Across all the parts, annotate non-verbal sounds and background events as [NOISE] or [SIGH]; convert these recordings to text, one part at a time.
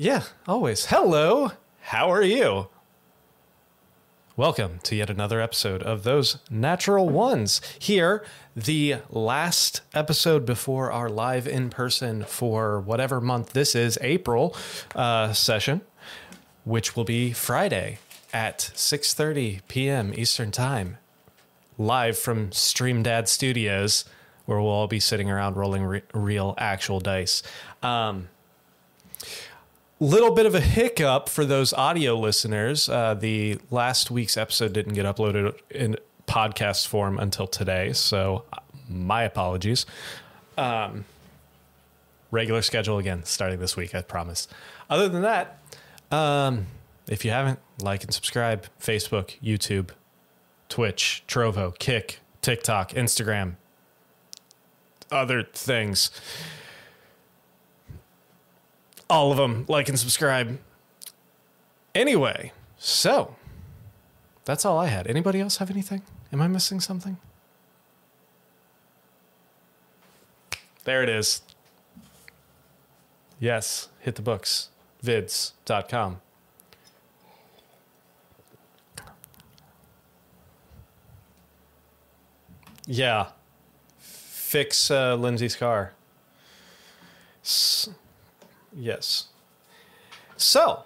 Yeah, always. Hello. How are you? Welcome to yet another episode of Those Natural Ones. Here, the last episode before our live in person for whatever month this is, April uh, session, which will be Friday at 6:30 p.m. Eastern Time, live from Stream Dad Studios, where we'll all be sitting around rolling re- real, actual dice. Um, little bit of a hiccup for those audio listeners. Uh, the last week's episode didn't get uploaded in podcast form until today, so uh, my apologies. Um, regular schedule again, starting this week, I promise. Other than that, um, if you haven't, like and subscribe Facebook, YouTube, Twitch, Trovo, Kick, TikTok, Instagram, other things all of them. Like and subscribe. Anyway, so that's all I had. Anybody else have anything? Am I missing something? There it is. Yes, hit the books. Vids.com. Yeah. Fix uh, Lindsay's car. S- Yes. So,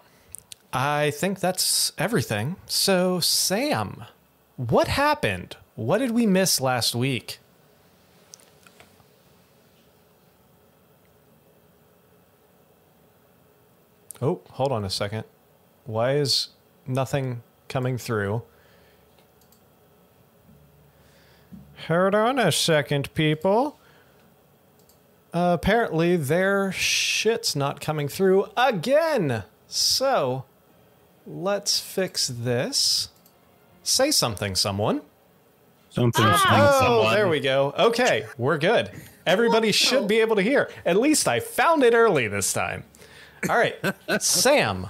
I think that's everything. So, Sam, what happened? What did we miss last week? Oh, hold on a second. Why is nothing coming through? Hold on a second, people. Uh, apparently, their shit's not coming through again. So, let's fix this. Say something, someone. Something. Oh, there we go. Okay, we're good. Everybody should be able to hear. At least I found it early this time. All right, [LAUGHS] Sam.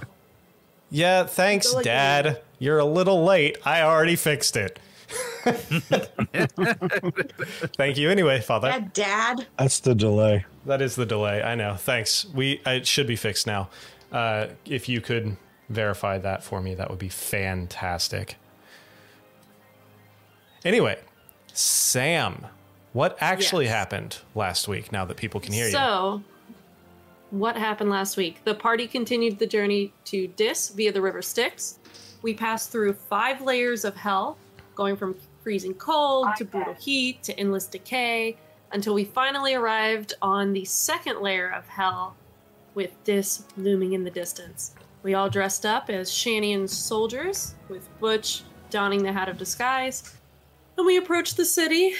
Yeah, thanks, Dad. You're a little late. I already fixed it. [LAUGHS] Thank you anyway, Father. Yeah, Dad. That's the delay. That is the delay. I know. Thanks. We it should be fixed now. Uh, if you could verify that for me, that would be fantastic. Anyway, Sam, what actually Yes. happened last week? Now that people can hear you. So, what happened last week? The party continued the journey to Dis via the River Styx. We passed through five layers of hell, going from freezing cold to brutal heat to endless decay, until we finally arrived on the second layer of hell, with this looming in the distance. We all dressed up as Shanian's soldiers, with Butch donning the hat of disguise, and we approached the city.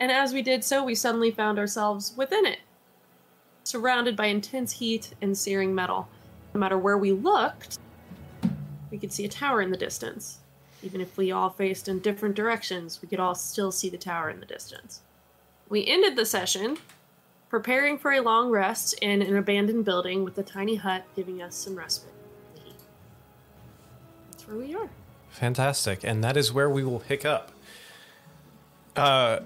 And as we did so, we suddenly found ourselves within it surrounded by intense heat and searing metal. No matter where we looked, we could see a tower in the distance. Even if we all faced in different directions, we could all still see the tower in the distance. We ended the session preparing for a long rest in an abandoned building with a tiny hut giving us some respite. That's where we are. Fantastic. And that is where we will pick up. Uh,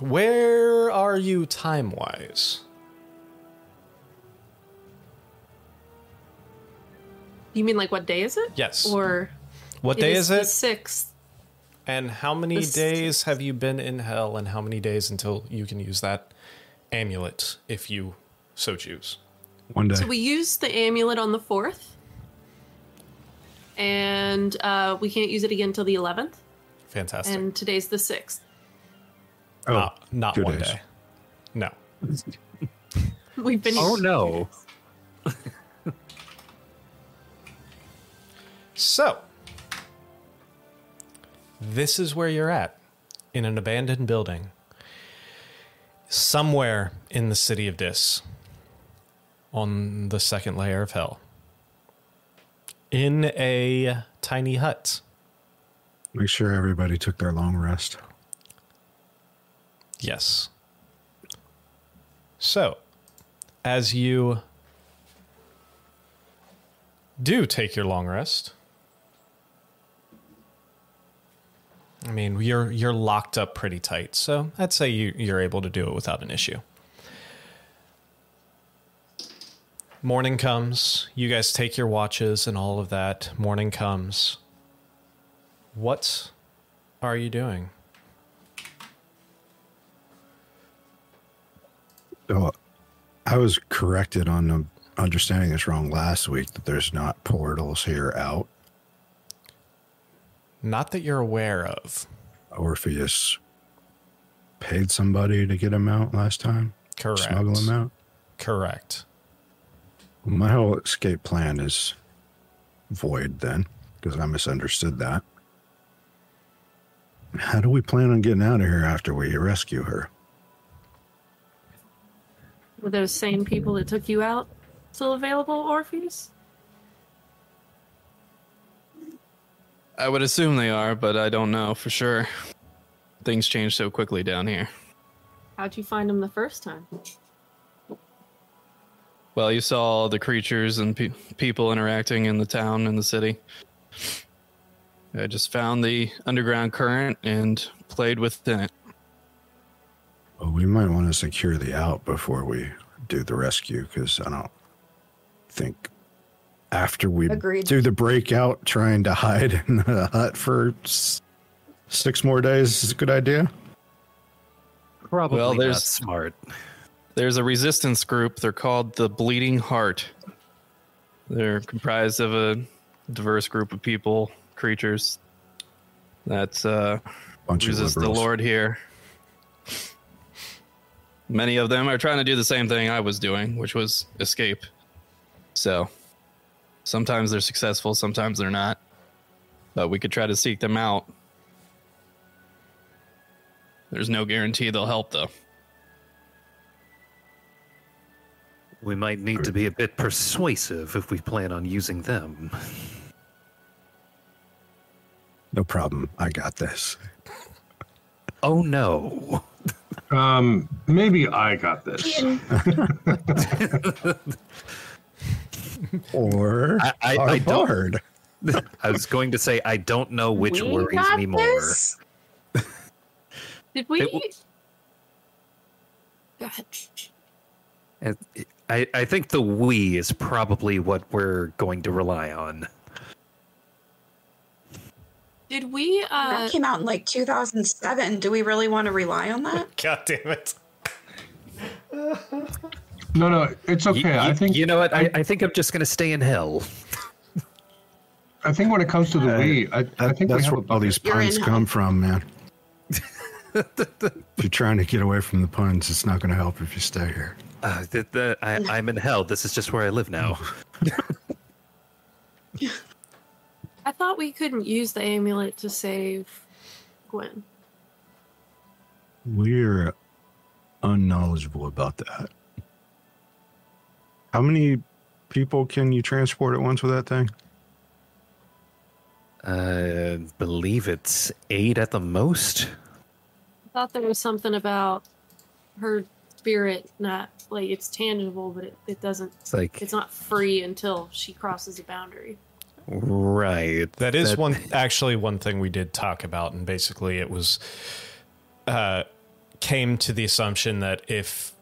where are you time wise? You mean like what day is it? Yes. Or What day is it? The sixth. And how many The days have you been in hell, and how many days until you can use that amulet if you so choose? One day. So we use the amulet on the fourth, and uh, we can't use it again until the eleventh. Fantastic. And today's the sixth. oh, not not one days. day. No. [LAUGHS] We've been. oh no. [LAUGHS] So, this is where you're at in an abandoned building somewhere in the city of Dis on the second layer of hell in a tiny hut. Make sure everybody took their long rest. Yes. So, as you do take your long rest, I mean, you're you're locked up pretty tight, so I'd say you, you're able to do it without an issue. morning comes. You guys take your watches and all of that. Morning comes. What are you doing? So I was corrected on understanding this wrong last week that there's not portals here out. Not that you're aware of. Orpheus paid somebody to get him out last time. Correct. Smuggle him out. Correct. My whole escape plan is void then, because I misunderstood that. How do we plan on getting out of here after we rescue her? Were those same people that took you out still available, Orpheus? I would assume they are, but I don't know for sure. Things change so quickly down here. How'd you find them the first time? Well, you saw all the creatures and pe- people interacting in the town and the city. I just found the underground current and played within it. Well, we might want to secure the out before we do the rescue, because I don't think after we Agreed. do the breakout, trying to hide in the hut for s- six more days is a good idea. Probably Well, not there's- smart. There's a resistance group. They're called the Bleeding Heart. They're comprised of a diverse group of people, creatures that uh, Bunch resist of the. Lord here. Many of them are trying to do the same thing I was doing, which was escape. So sometimes they're successful, sometimes they're not. But we could try to seek them out. There's no guarantee they'll help, though. We might need to be a bit persuasive if we plan on using them. No problem. I got this. Oh no. Um, maybe I got this. [LAUGHS] [LAUGHS] [LAUGHS] Or I- I- I don't- bard. [LAUGHS] I was going to say I don't know which We worries got me more. Did we? It w- And I, I think the we is probably what we're going to rely on. Did we? Uh, that came out in like 2007. Do we really want to rely on that? [LAUGHS] God damn it. No, no, it's Y- okay. y- I think you know what? I, I think I'm just going to stay in hell. I think when it comes to the Uh, we, I, I think that's where all these puns come hell. from, man. [LAUGHS] if you're trying to get away from the puns, it's not going to help if you stay here. Uh, the, the, I, [LAUGHS] I'm in hell. This is just where I live now. [LAUGHS] I thought we couldn't use the amulet to save Gwen. We're unknowledgeable about that. How many people can you transport at once with that thing? I believe it's eight at the most. I thought there was something about her spirit not like it's tangible, but it, it doesn't. It's like It's not free until she crosses a boundary. right. That is That- one [LAUGHS] actually one thing we did talk about, and basically it was uh, came to the assumption that if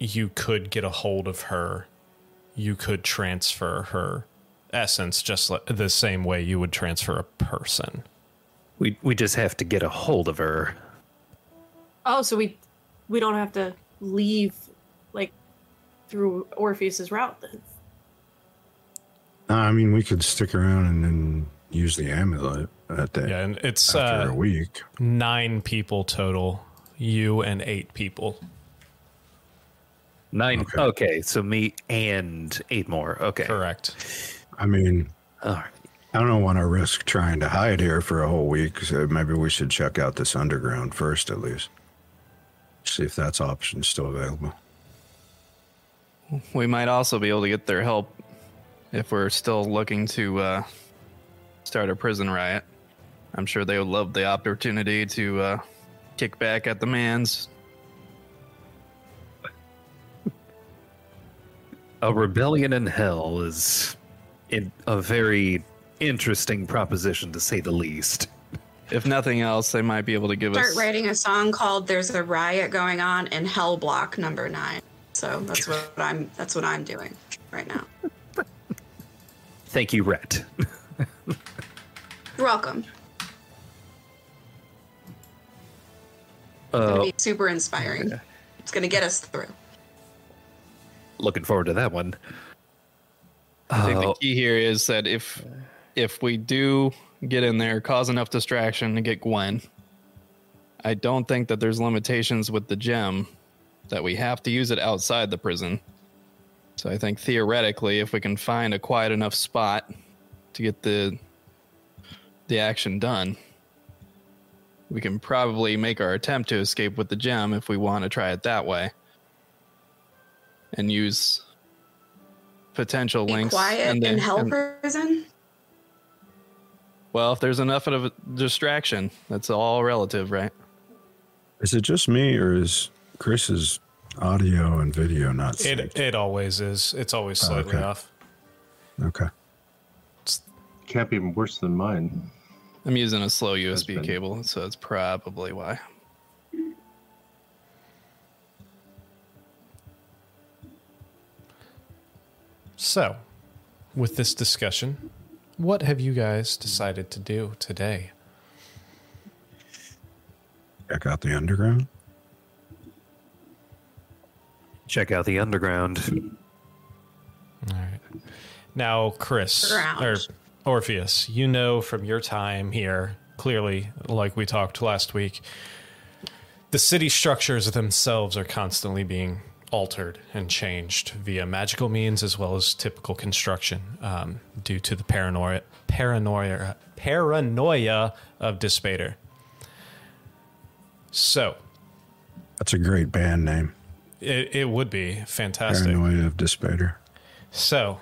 you could get a hold of her, you could transfer her essence just like the same way you would transfer a person. We we just have to get a hold of her. Oh, so we we don't have to leave like through Orpheus's route then. I mean, we could stick around and then use the amulet at the Yeah, and it's after a uh, week. nine people total. You and eight people. Nine. Okay. Okay. so me and eight more. Okay. Correct. I mean, All right. I don't want to risk trying to hide here for a whole week. So maybe we should check out this underground first, at least. See if that's option still available. We might also be able to get their help if we're still looking to uh, start a prison riot. I'm sure they would love the opportunity to uh, kick back at the man's. A rebellion in hell is in a very interesting proposition to say the least. If nothing else, they might be able to give Start us. Start writing a song called "There's a Riot Going On in Hell Block Number Nine." So that's what I'm that's what I'm doing right now. Thank you, Rhett. You're welcome. It's gonna Uh, be super inspiring. It's gonna get us through. Looking forward to that one. I think the oh. key here is that if if we do get in there, cause enough distraction to get Gwen, I don't think that there's limitations with the gem that we have to use it outside the prison. So I think theoretically, if we can find a quiet enough spot to get the the action done, we can probably make our attempt to escape with the gem if we want to try it that way. And use potential Be links quiet and in then- hell and- prison. well, if there's enough of a distraction, that's all relative, right? Is it just me or is Chris's audio and video not synced? It it always is. It's always oh, slightly okay. off. okay. Can't be worse than mine. I'm using a slow USB been- cable, so that's probably why. So, with this discussion, what have you guys decided to do today? Check out the underground. check out the underground. All right. Now, Chris or Orpheus, you know from your time here, clearly, like we talked last week, the city structures themselves are constantly being altered and changed via magical means as well as typical construction um, due to the paranoia, paranoia, paranoia of Dispater. So, That's a great band name. it, it would be fantastic. Paranoia of Despair. So,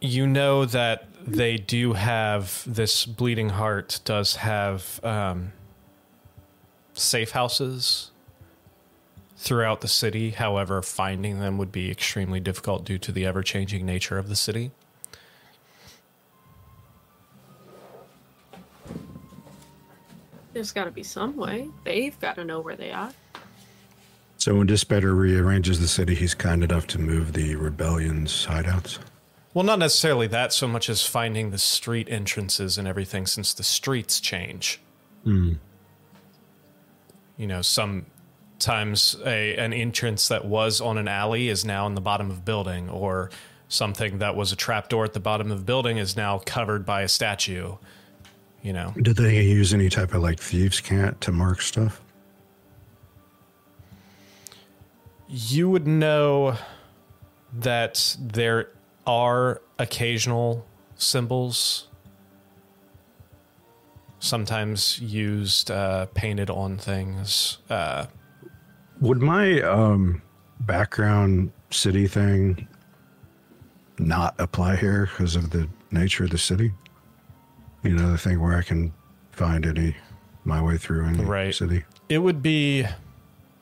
you know that they do have this bleeding heart does have um, safe houses throughout the city. However, finding them would be extremely difficult due to the ever changing nature of the city. There's got to be some way. They've got to know where they are. So when Despair rearranges the city, he's kind enough to move the rebellion's hideouts. Well, not necessarily that so much as finding the street entrances and everything since the streets change. Hmm. You know, sometimes a an entrance that was on an alley is now in the bottom of a building, or something that was a trapdoor at the bottom of the building is now covered by a statue. You know, Did they use any type of like thieves' cant to mark stuff? you would know that there are occasional symbols sometimes used uh, painted on things uh, Would my um, background city thing not apply here because of the nature of the city? You know, the thing where I can find any my way through any Right. city. it would be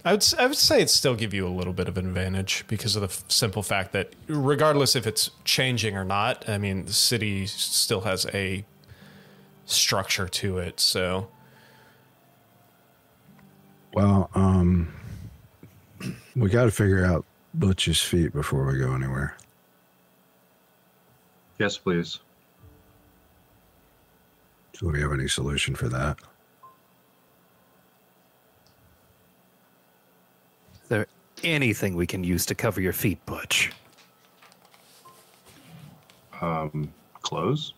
I would, I would say it still give you a little bit of an advantage because of the f- simple fact that regardless if it's changing or not i mean the city still has a structure to it so Well, um, [CLEARS THROAT] we got to figure out Butch's feet before we go anywhere. Yes, please. Do we have any solution for that? Is there anything we can use to cover your feet, Butch? Um, clothes.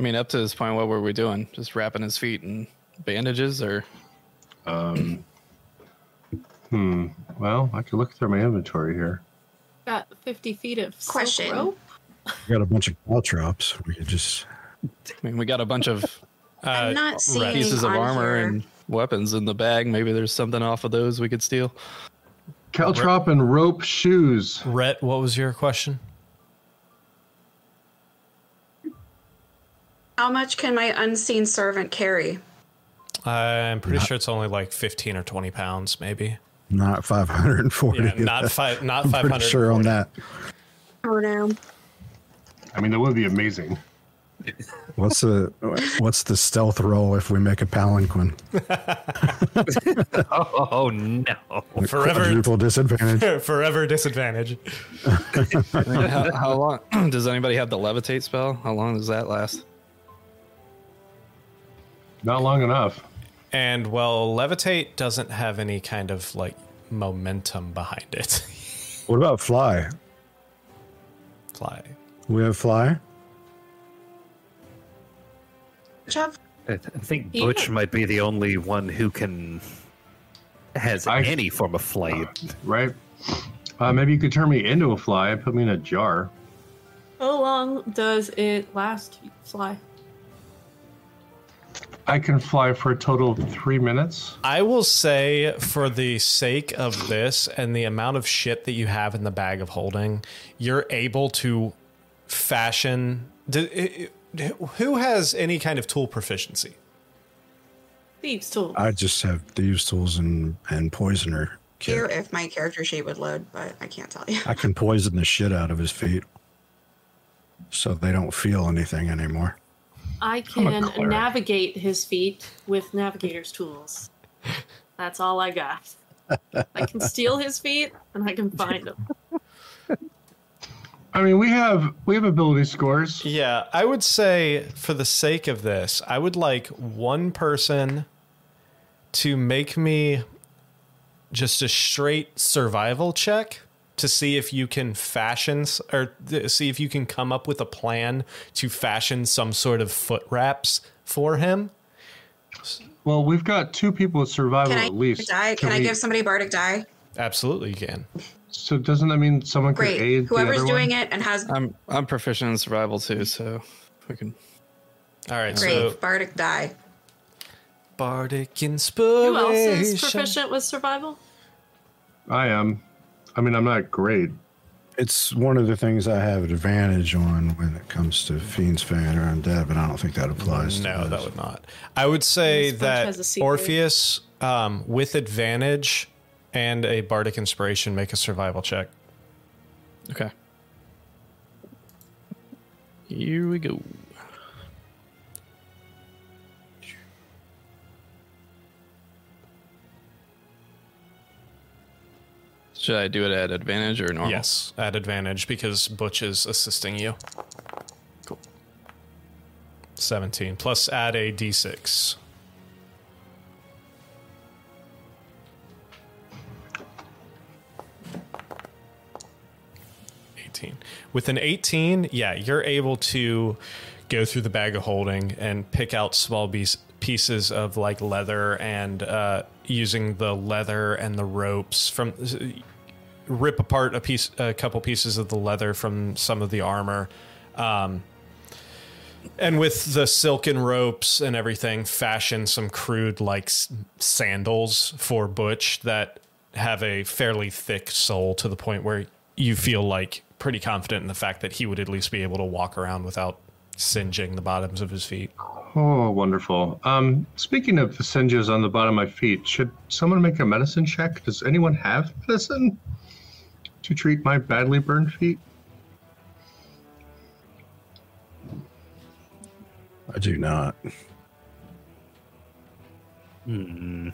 I mean, up to this point, what were we doing? Just wrapping his feet in bandages, or Um, hmm. Well, I could look through my inventory here. Got 50 feet of silk Question. rope. We got a bunch of caltrops. We could just I mean, we got a bunch of [LAUGHS] I'm not seeing pieces of armor here. and weapons in the bag. Maybe there's something off of those we could steal. Caltrop and rope shoes. Rhett, what was your question How much can my unseen servant carry? i'm pretty sure it's only like 15 or 20 pounds maybe not 540. yeah not [LAUGHS] five not I'm 500 pretty sure on that. Or no? I mean, that would be amazing. What's the what's the stealth roll if we make a palanquin? Oh, [LAUGHS] oh, no. Forever- Quadruple disadvantage. [LAUGHS] Forever disadvantage. how, how long [CLEARS THROAT] does anybody have the levitate spell? How long does that last? Not long enough. And well, levitate doesn't have any kind of like momentum behind it. [LAUGHS] What about fly? Fly. We have fly. Good job. I th- I think Yeah. Butch might be the only one who can has I- any form of flight. Right? Uh, maybe you could turn me into a fly and put me in a jar. How long does it last fly? I can fly for a total of three minutes. I will say, for the sake of this and the amount of shit that you have in the bag of holding, you're able to fashion. d- Who has any kind of tool proficiency? Thieves' tools. I just have thieves tools and and poisoner. Here, if my character sheet would load, but I can't tell you. I can poison the shit out of his feet, so they don't feel anything anymore. I can navigate his feet with navigator's tools. That's all I got. I can steal his feet and I can find them. I mean, we have we have ability scores. Yeah, I would say, for the sake of this, I would like one person to make me just a straight survival check to see if you can fashion or th- see if you can come up with a plan to fashion some sort of foot wraps for him. Well, we've got two people with survival Can I at least. die? Can, I we- give somebody bardic die? Absolutely, you can. So doesn't that mean someone could Great. aid Whoever's the other doing one? it and has I'm I'm proficient in survival too, so we can. All right, great so bardic die. bardic inspiration. Who inspiration. else is proficient with survival? I am. I mean, I'm not great. It's one of the things I have an advantage on when it comes to fiends, fan, or undead, but I don't think that applies. to No, that would not. I would say that has a secret. Orpheus, um, with advantage and a bardic inspiration, make a survival check. Okay. Here we go. Should I do it at advantage or normal? Yes, at advantage because Butch is assisting you. Cool. 17 plus add a d6. Eighteen. With an eighteen, yeah, you're able to go through the bag of holding and pick out small piece, pieces of like leather and uh, using the leather and the ropes from rip apart a piece, a couple pieces of the leather from some of the armor, um, and with the silken ropes and everything, fashion some crude like sandals for Butch that have a fairly thick sole to the point where you feel like pretty confident in the fact that he would at least be able to walk around without singeing the bottoms of his feet. Oh, wonderful. Um, speaking of the singes on the bottom of my feet, should someone make a medicine check? Does anyone have medicine to treat my badly burned feet? I do not. Hmm.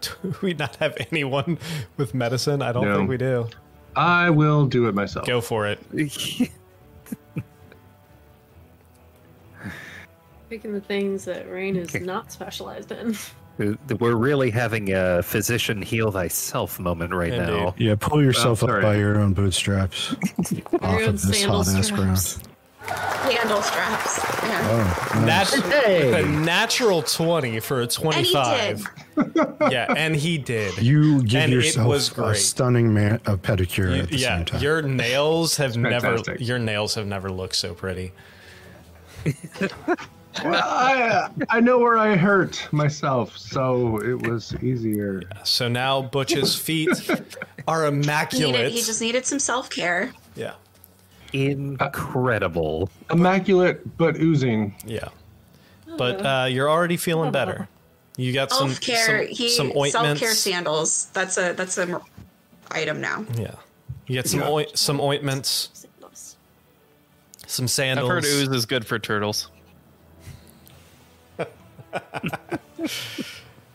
Do [LAUGHS] we not have anyone with medicine? I don't No. think we do. I will do it myself. Go for it. [LAUGHS] Picking the things that Rain is not specialized in. [LAUGHS] We're really having a physician heal thyself moment right now. Yeah, pull yourself Oh, up by your own bootstraps [LAUGHS] off of this sandal hot ass straps. ground. Handle straps. Yeah. Oh, nice. Nat- Hey. a natural 20 for a 25. yeah, and he did. you give And it yourself was a stunning man a pedicure at the yeah, same time. your nails have never your nails have never looked so pretty. [LAUGHS] Well, I, I know where I hurt myself, so it was easier. So now Butch's feet [LAUGHS] are He, needed, immaculate. he just needed some self care. yeah. Incredible. Immaculate but oozing. Yeah. But uh, you're already feeling better. You got some Self care. some, He some Self-care sandals. That's a that's a m- item now. Yeah. You get some oi- some ointments. some sandals. I've sandals. heard ooze is good for turtles.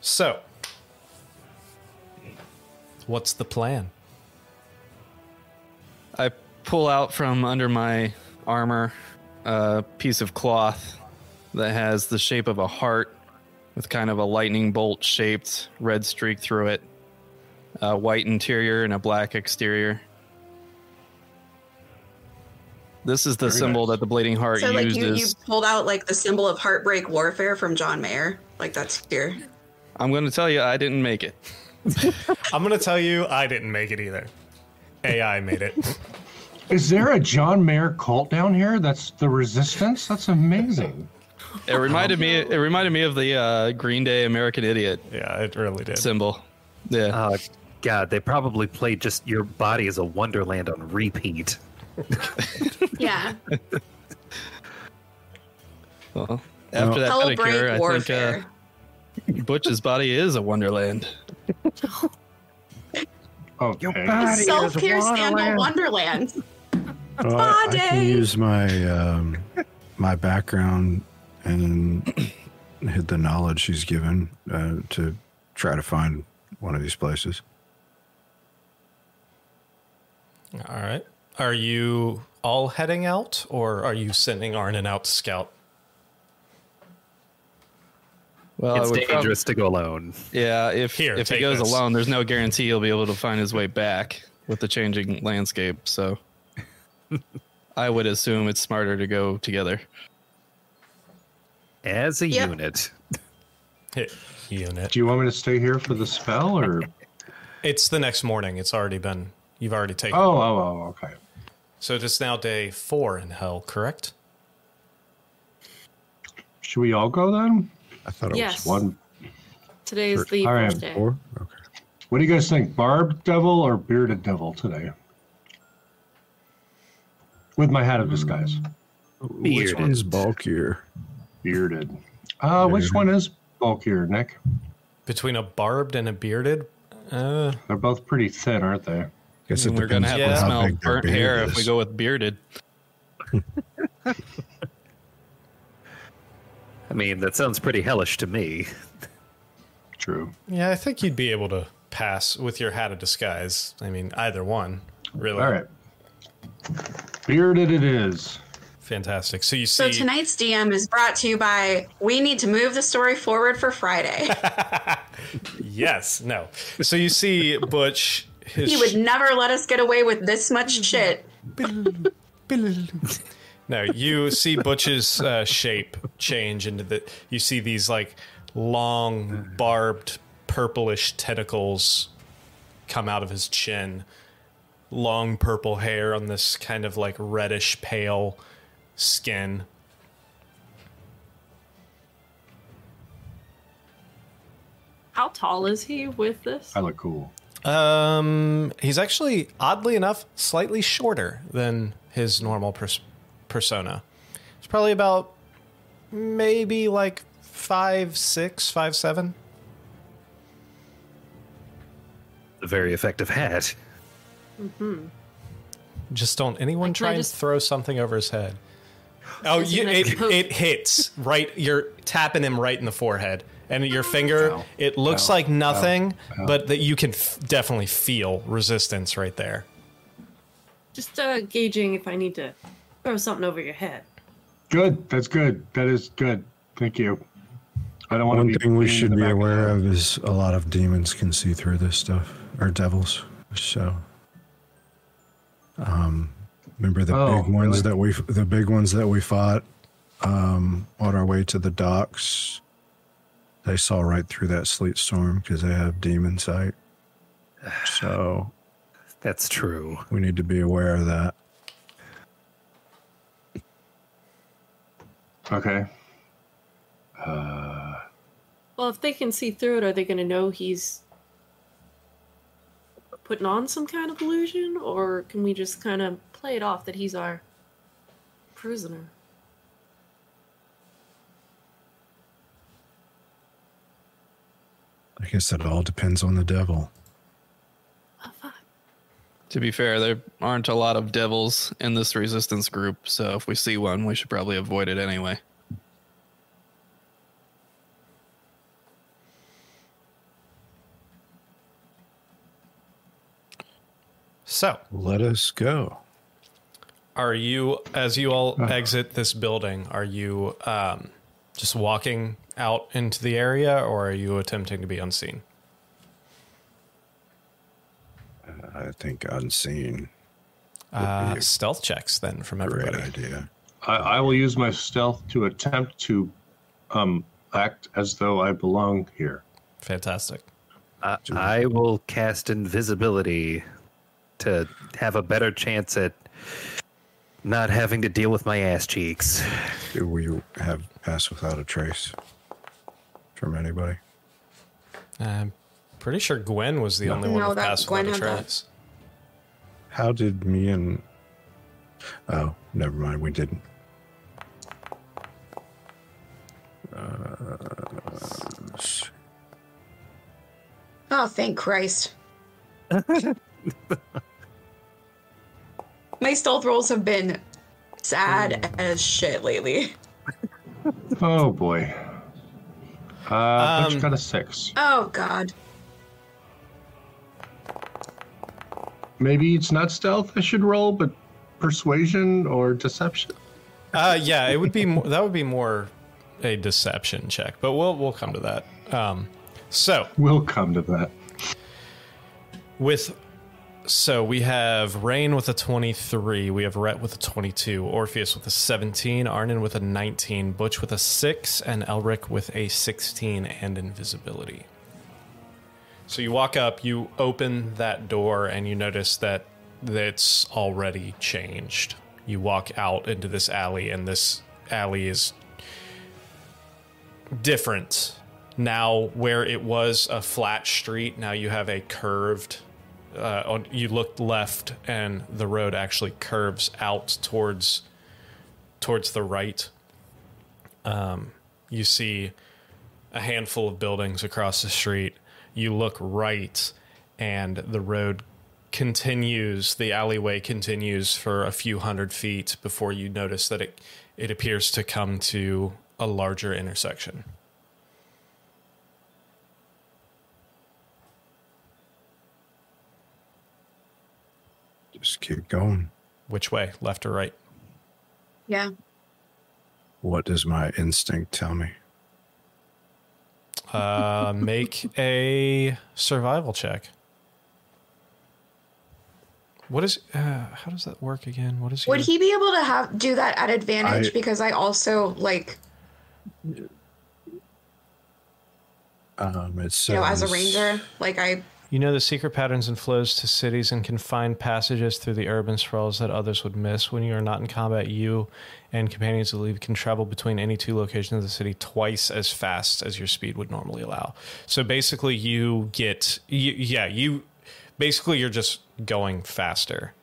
So, what's the plan? I pull out from under my armor a piece of cloth that has the shape of a heart with kind of a lightning bolt shaped red streak through it, a white interior and a black exterior. This is the Very symbol nice. that the bleeding heart So like you, you pulled out like the symbol of heartbreak warfare from John Mayer. Like that's here. I'm going to tell you, I didn't make it. [LAUGHS] I'm going to tell you, I didn't make it either. AI made it. Is there a John Mayer cult down here? That's the Resistance. That's amazing. It reminded me. It reminded me of the uh, Green Day "American Idiot" Yeah, it really did. symbol. Yeah. Oh, God, they probably played just your body is a wonderland on repeat. [LAUGHS] Yeah. Well, after that Hellbreak pedicure, I warfare. think uh, Butch's body is a wonderland. Oh, okay. Self care scandal wonderland. Well, I, I can Body. use my um, my background and hit the knowledge she's given uh, to try to find one of these places. All right. Are you all heading out, or are you sending Arnon out to scout? Well, it's I would prob- dangerous to go alone. yeah, if Here, if he goes this. alone, there's no guarantee he'll be able to find his way back with the changing landscape. So, [LAUGHS] I would assume it's smarter to go together. As a Yep. unit. Unit. Do you want me to stay here for the spell or? It's the next morning. It's already been. You've already taken. Oh, oh, oh, okay. So it's now day four in hell, correct? Should we all go then? I thought it Yes. One. Today is the All right. first was day. four. Okay. What do you guys think? Barbed devil or bearded devil today? With my hat of disguise. Which Bearded. one's bulkier? Bearded. Uh, which one is bulkier, Nick? Between a barbed and a bearded. Uh, They're both pretty thin, aren't they? Guess it We're gonna have Yeah. to smell burnt beard hair if we go with bearded. [LAUGHS] I mean, that sounds pretty hellish to me. True. yeah, I think you'd be able to pass with your hat of disguise. I mean, either one, really. All right. Bearded it is. Fantastic. So you see. So tonight's DM is brought to you by we need to move the story forward for Friday. [LAUGHS] yes, no. So you see [LAUGHS] Butch. His he would never let us get away with this much shit. No, you see Butch's uh, shape change into the. You see these like long, barbed, purplish tentacles come out of his chin. Long purple hair on this kind of like reddish pale skin. How tall is he with this? I look cool. Um, he's actually oddly enough slightly shorter than his normal pers- persona. It's probably about maybe like five six, five seven. A very effective hat. Just don't anyone Like, try and just- throw something over his head. Oh, you, it it, nice poke? it hits right. You're tapping him right in the forehead, and your finger. Ow. It looks Ow. like nothing, Ow. but that you can f- definitely feel resistance right there. Just uh, gauging if I need to throw something over your head. Good. That's good. That is good. Thank you. I don't want One to be. thing we should be aware the of is a lot of demons can see through this stuff, or devils. So, um, remember the Oh, big ones really? that we, the big ones that we fought, um, on our way to the docks. They saw right through that sleet storm because they have demon sight. [SIGHS] So That's true. we need to be aware of that. Okay. Uh, well, if they can see through it, are they going to know he's putting on some kind of illusion, or can we just kind of play it off that he's our prisoner? I guess it all depends on the devil. Oh, fuck. To be fair, there aren't a lot of devils in this resistance group, so if we see one, we should probably avoid it anyway. So, Let us go. are you, as you all exit this building, are you um, just walking out into the area or are you attempting to be unseen? I think unseen. Uh, stealth checks then from Great everybody. idea. I, I will use my stealth to attempt to um, act as though I belong here. Fantastic. I, I will cast invisibility to have a better chance at not having to deal with my ass cheeks. Do we have pass without a trace from anybody? I'm pretty sure Gwen was the only No, one with that- pass Gwen without a had that. How did me and oh, never mind, we didn't. Uh. Oh, thank Christ. [LAUGHS] My stealth rolls have been sad as shit lately. Oh boy. Uh, Um, got a six. Oh God. Maybe it's not stealth I should roll, but persuasion or deception. Uh, yeah, it would be more, that would be more a deception check, but we'll we'll come to that. Um, so We'll come to that. with so we have Rain with a 23, we have Rhett with a 22, Orpheus with a 17, Arnon with a 19, Butch with a 6, and Elric with a 16 and invisibility. So you walk up, you open that door, and you notice that it's already changed. You walk out into this alley, and this alley is different. Now, where it was a flat street, now you have a curved. Uh, on, you look left, and the road actually curves out towards towards the right. Um, you see a handful of buildings across the street. You look right, and the road continues. The alleyway continues for a few hundred feet before you notice that it it appears to come to a larger intersection. Just keep going. Which way, left or right? Yeah. What does my instinct tell me? Uh, [LAUGHS] make a survival check. What is? Uh, how does that work again? What is? Would your- he be able to have do that at advantage? I- because I also like Um, it's you know as a ranger, like I You know the secret patterns and flows to cities and can find passages through the urban sprawls that others would miss. When you are not in combat, you and companions who leave can travel between any two locations of the city twice as fast as your speed would normally allow. So basically, you get, you, yeah, you basically you're just going faster.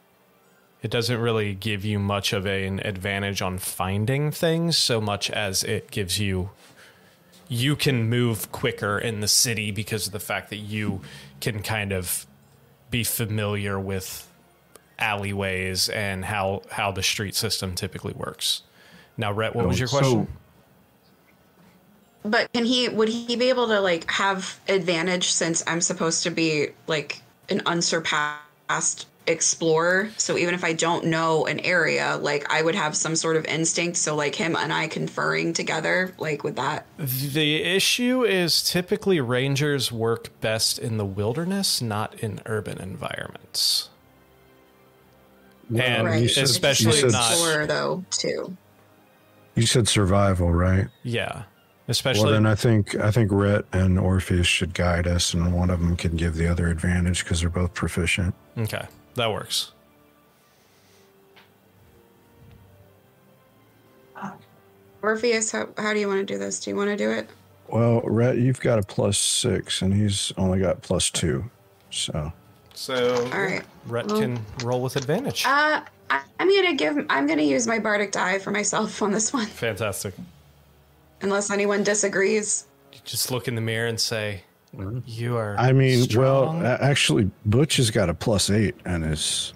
It doesn't really give you much of an advantage on finding things so much as it gives you you can move quicker in the city because of the fact that you can kind of be familiar with alleyways and how how the street system typically works. Now, Rhett, what was your oh, So- question? But can he would he be able to like have advantage since I'm supposed to be like an unsurpassed explorer? So even if I don't know an area, like I would have some sort of instinct. So like him and I conferring together, like with that. The issue is typically rangers work best in the wilderness, not in urban environments. and Right. said- especially you said- not explorer though too. You said survival, right? yeah, Especially Well, then I think I think Rhett and Orpheus should guide us, and one of them can give the other advantage because they're both proficient. okay, that works. Orpheus, how, how do you want to do this? Do you want to do it? Well, Rhett, you've got a plus six, and he's only got plus two. So So, All right. Rhett can roll with advantage. Uh, I, I'm gonna give. I'm gonna use my bardic die for myself on this one, Fantastic. unless anyone disagrees. You just look in the mirror and say, You are. I mean, strong. well, actually, Butch has got a plus eight and is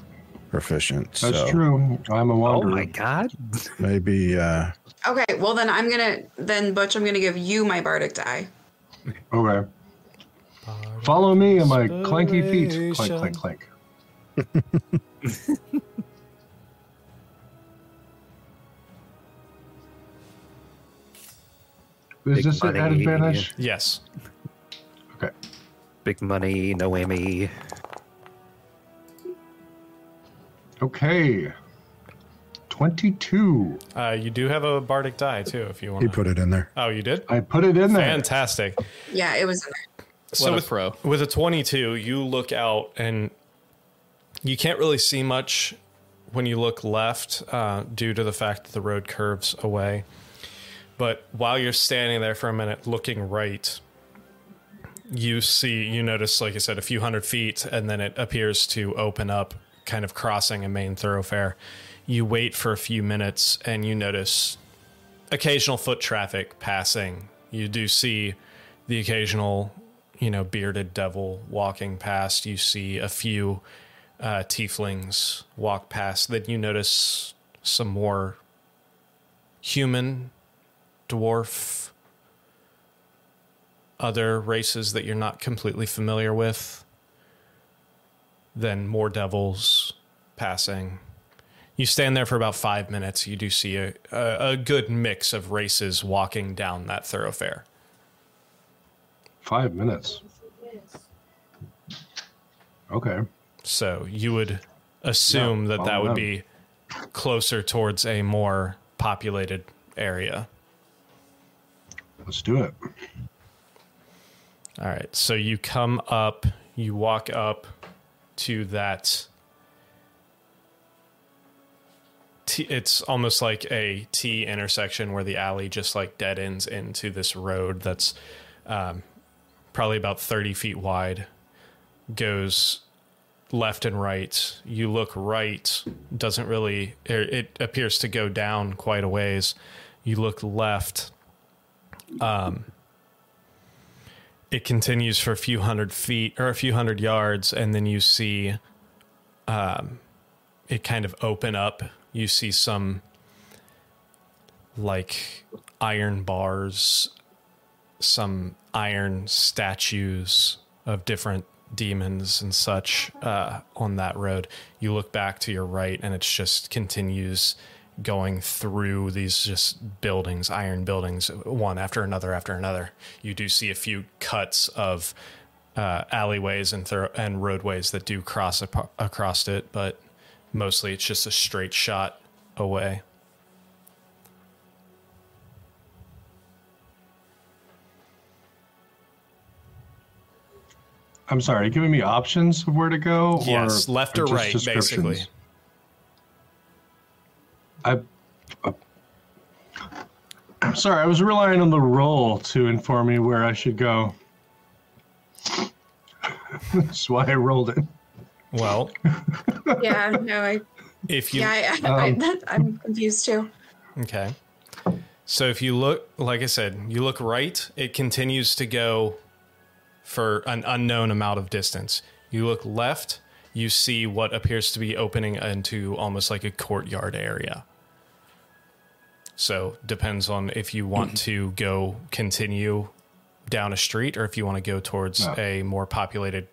proficient. That's so true. I'm a wanderer. Oh my god. Maybe, uh, Okay, well then I'm gonna then Butch, I'm gonna give you my bardic die. Okay. Follow me and my clanky feet. Clank, clank, clank. [LAUGHS] Is Big this an advantage? yes. Okay. Big money, no Amy. Okay. 22. Uh, you do have a bardic die too, if you want. he put it in there. Oh, you did. I put it in there. Fantastic. Yeah, it was in there. So a with, pro. with a 22, you look out and you can't really see much when you look left uh, due to the fact that the road curves away. But while you're standing there for a minute looking right, you see, you notice, like I said, a few hundred feet, and then it appears to open up, kind of crossing a main thoroughfare. You wait for a few minutes and you notice occasional foot traffic passing. You do see the occasional, you know, bearded devil walking past. You see a few uh, tieflings walk past. Then you notice some more human, dwarf, other races that you're not completely familiar with. Then more devils passing. You stand there for about five minutes. You do see a, a, a good mix of races walking down that thoroughfare. Five minutes. Okay. So you would assume Yeah, that that would be closer towards a more populated area. Let's do it. All right. So you come up, you walk up to that. T, it's almost like a T intersection where the alley just like dead ends into this road that's um, probably about 30 feet wide, goes left and right. You look right, doesn't really, er, it appears to go down quite a ways. You look left, it continues for a few hundred feet or a few hundred yards and then you see um, it kind of open up. You see some like iron bars some iron statues of different demons and such uh, on that road. You look back to your right and it just continues going through these just buildings, iron buildings, one after another after another. You do see a few cuts of uh, alleyways and thro- and roadways that do cross ap- across it, but mostly it's just a straight shot away. I'm sorry, giving me options of where to go? Yes, left or just right, basically. Descriptions? I, uh, I'm sorry, I was relying on the roll to inform me where I should go. [LAUGHS] That's why I rolled it. Well, Yeah, no, I if you yeah, I, I, Um, [LAUGHS] that, I'm confused too. Okay. So if you look, like I said, you look right, it continues to go for an unknown amount of distance. You look left, you see what appears to be opening into almost like a courtyard area. So depends on if you want to go continue down a street or if you want to go towards Oh. a more populated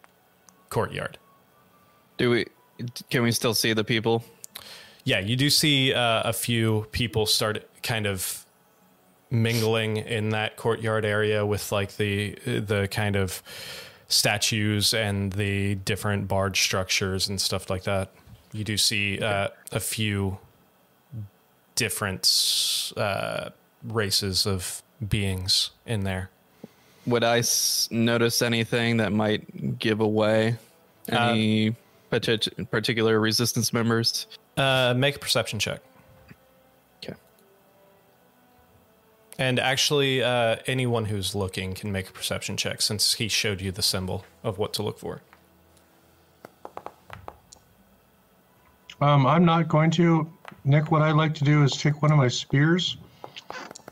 courtyard. Do we? Can we still see the people? Yeah, you do see uh, a few people start kind of mingling in that courtyard area with like the the kind of statues and the different barge structures and stuff like that. You do see uh, a few different uh, races of beings in there. Would I s- notice anything that might give away any partic- particular resistance members? Uh, make a perception check. Okay. And actually, uh, anyone who's looking can make a perception check since he showed you the symbol of what to look for. Um, I'm not going to. Nick, what I'd like to do is take one of my spears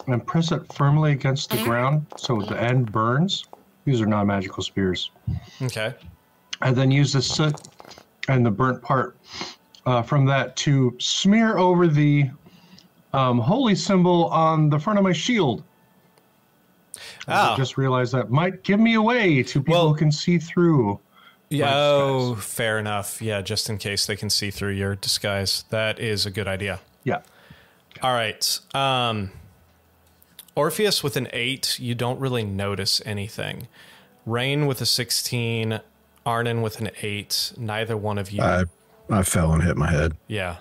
and press it firmly against the ground so the end burns. These are non-magical spears. Okay. and then use the soot and the burnt part uh, from that to smear over the um, holy symbol on the front of my shield. I Ah. just realized that might give me away to people Well- who can see through. Yeah, oh, disguise. fair enough. Yeah, just in case they can see through your disguise. That is a good idea. Yeah. All right. Um, Orpheus with an eight, you don't really notice anything. Rain with a 16, Arnon with an eight. Neither one of you. I I fell and hit my head. yeah.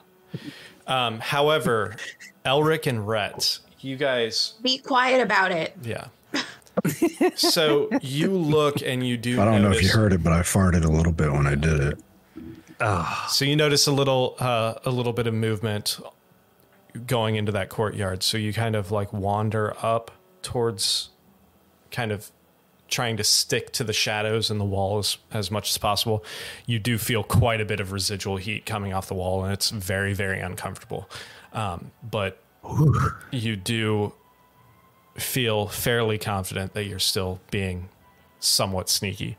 Um, however, Elric and Rhett, you guys, Be quiet about it. yeah. So you look and you do. I don't know if you heard it, but I farted a little bit when I did it. So you notice a little uh, a little bit of movement going into that courtyard. So you kind of like wander up towards kind of trying to stick to the shadows and the walls as much as possible. You do feel quite a bit of residual heat coming off the wall and it's very very uncomfortable. Um, but you do feel fairly confident that you're still being somewhat sneaky.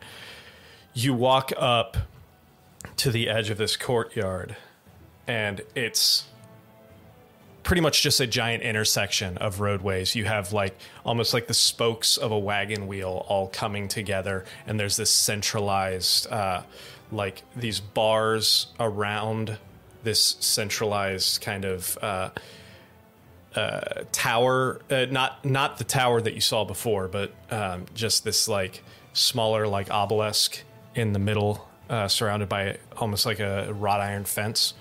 You walk up to the edge of this courtyard, and it's pretty much just a giant intersection of roadways. You have like almost like the spokes of a wagon wheel all coming together, and there's this centralized, uh, like these bars around this centralized kind of. Uh, uh, tower, uh, not not the tower that you saw before, but um, just this like smaller like obelisk in the middle, uh, surrounded by almost like a wrought iron fence.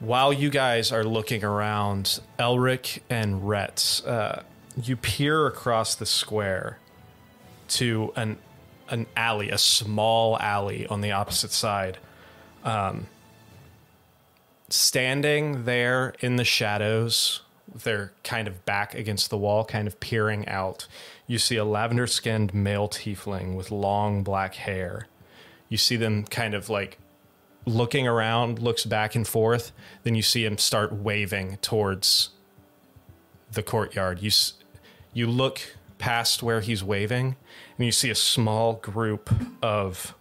While you guys are looking around, Elric and Rhett, uh, you peer across the square to an an alley, a small alley on the opposite side standing there in the shadows, they're kind of back against the wall, kind of peering out. You see a lavender skinned male tiefling with long black hair. You see them kind of like looking around, looks back and forth. Then you see him start waving towards the courtyard. You, you look past where he's waving, and you see a small group of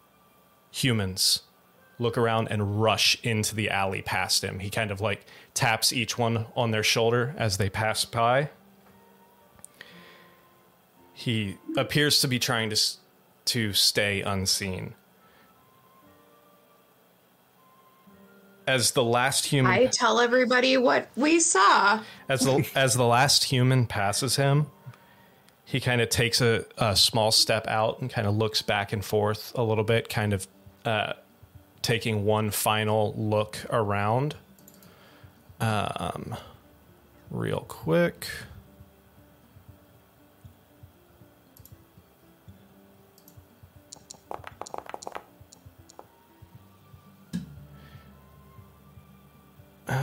humans look around and rush into the alley past him. He kind of like taps each one on their shoulder as they pass by. He appears to be trying to to stay unseen. As the last human I tell everybody what we saw. as the [LAUGHS] as the last human passes him, he kind of takes a, a small step out and kind of looks back and forth a little bit, kind of uh, taking one final look around. Um, real quick. [TSK]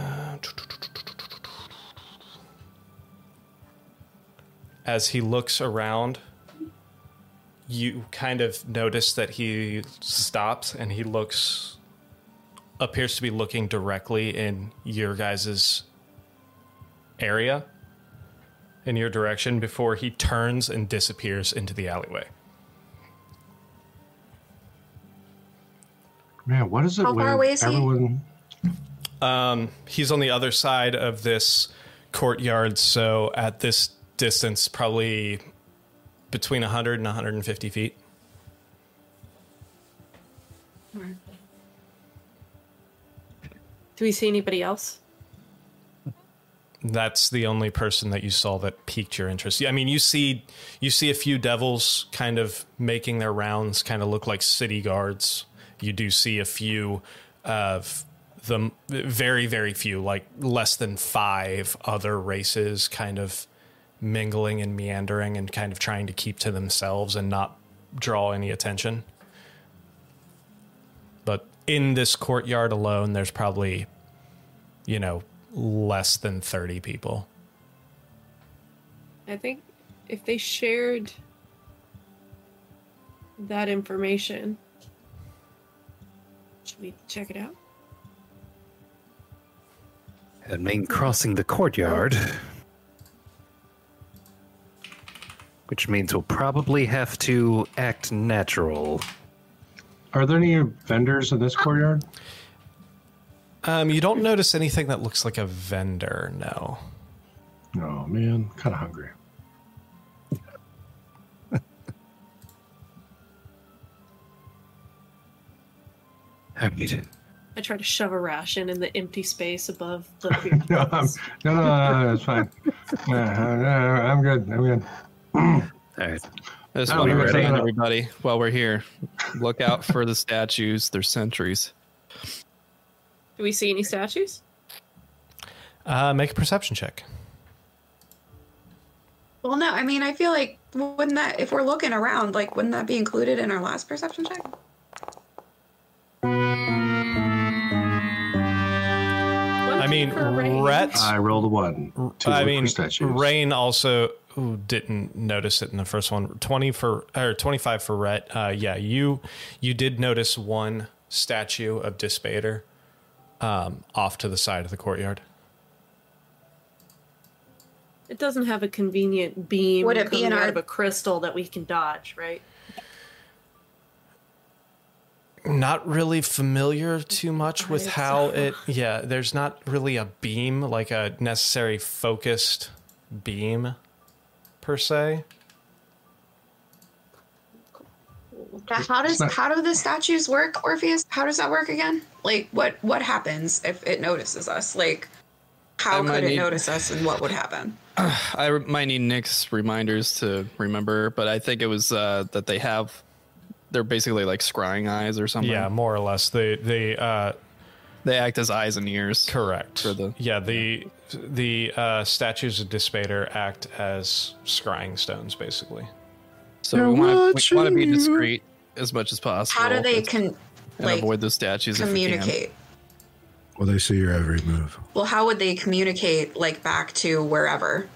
as he looks around, you kind of notice that he stops and he looks, appears to be looking directly in your guys' area, in your direction, before he turns and disappears into the alleyway. Man, what is it How far away is he? everyone? Um, he's on the other side of this courtyard, so at this distance, probably between 100 and 150 feet. Do we see anybody else? that's the only person that you saw that piqued your interest. I mean, you see, you see a few devils kind of making their rounds, kind of look like city guards. You do see a few of the very, very few, like less than five other races, kind of mingling and meandering and kind of trying to keep to themselves and not draw any attention. But in this courtyard alone, there's probably, you know, less than 30 people. I think if they shared that information, should we check it out? I mean, crossing the courtyard. Which means we'll probably have to act natural. Are there any vendors in this courtyard? Um, you don't notice anything that looks like a vendor, no. Oh man, kind of hungry. [LAUGHS] I mean, I try to shove a ration in the empty space above the [LAUGHS] No, I'm, no, no, no, no, it's fine. [LAUGHS] Uh, uh, I'm good. I'm good. All right. I just want to we were remind saying- everybody while we're here, look out for the statues. They're sentries. Do we see any statues? Uh, make a perception check. Well, no, I mean, I feel like wouldn't that if we're looking around, like wouldn't that be included in our last perception check? I mean. Rhett. I rolled a one. To I mean, statues. Rain also ooh, didn't notice it in the first one. Twenty for or twenty five for Rhett. Uh, yeah, you you did notice one statue of Dispater um, off to the side of the courtyard. It doesn't have a convenient beam Would it be coming in out our- of a crystal that we can dodge, right? Not really familiar too much with Right. how it. Yeah, there's not really a beam like a necessary focused beam per se. How does not- how do the statues work, Orpheus? How does that work again? Like what what happens if it notices us? Like how I might could it need- notice us and what would happen? [SIGHS] I re- might need Nick's reminders to remember, but I think it was uh, that they have. They're basically like scrying eyes or something. Yeah, more or less. They they uh, They act as eyes and ears. Correct. For the- yeah, the the uh, statues of Dispater act as scrying stones, basically. So They're we want, we want to be watching you. discreet as much as possible. How do they and can like avoid the statues if we can. communicate? Well, they see your every move. Well, how would they communicate like back to wherever?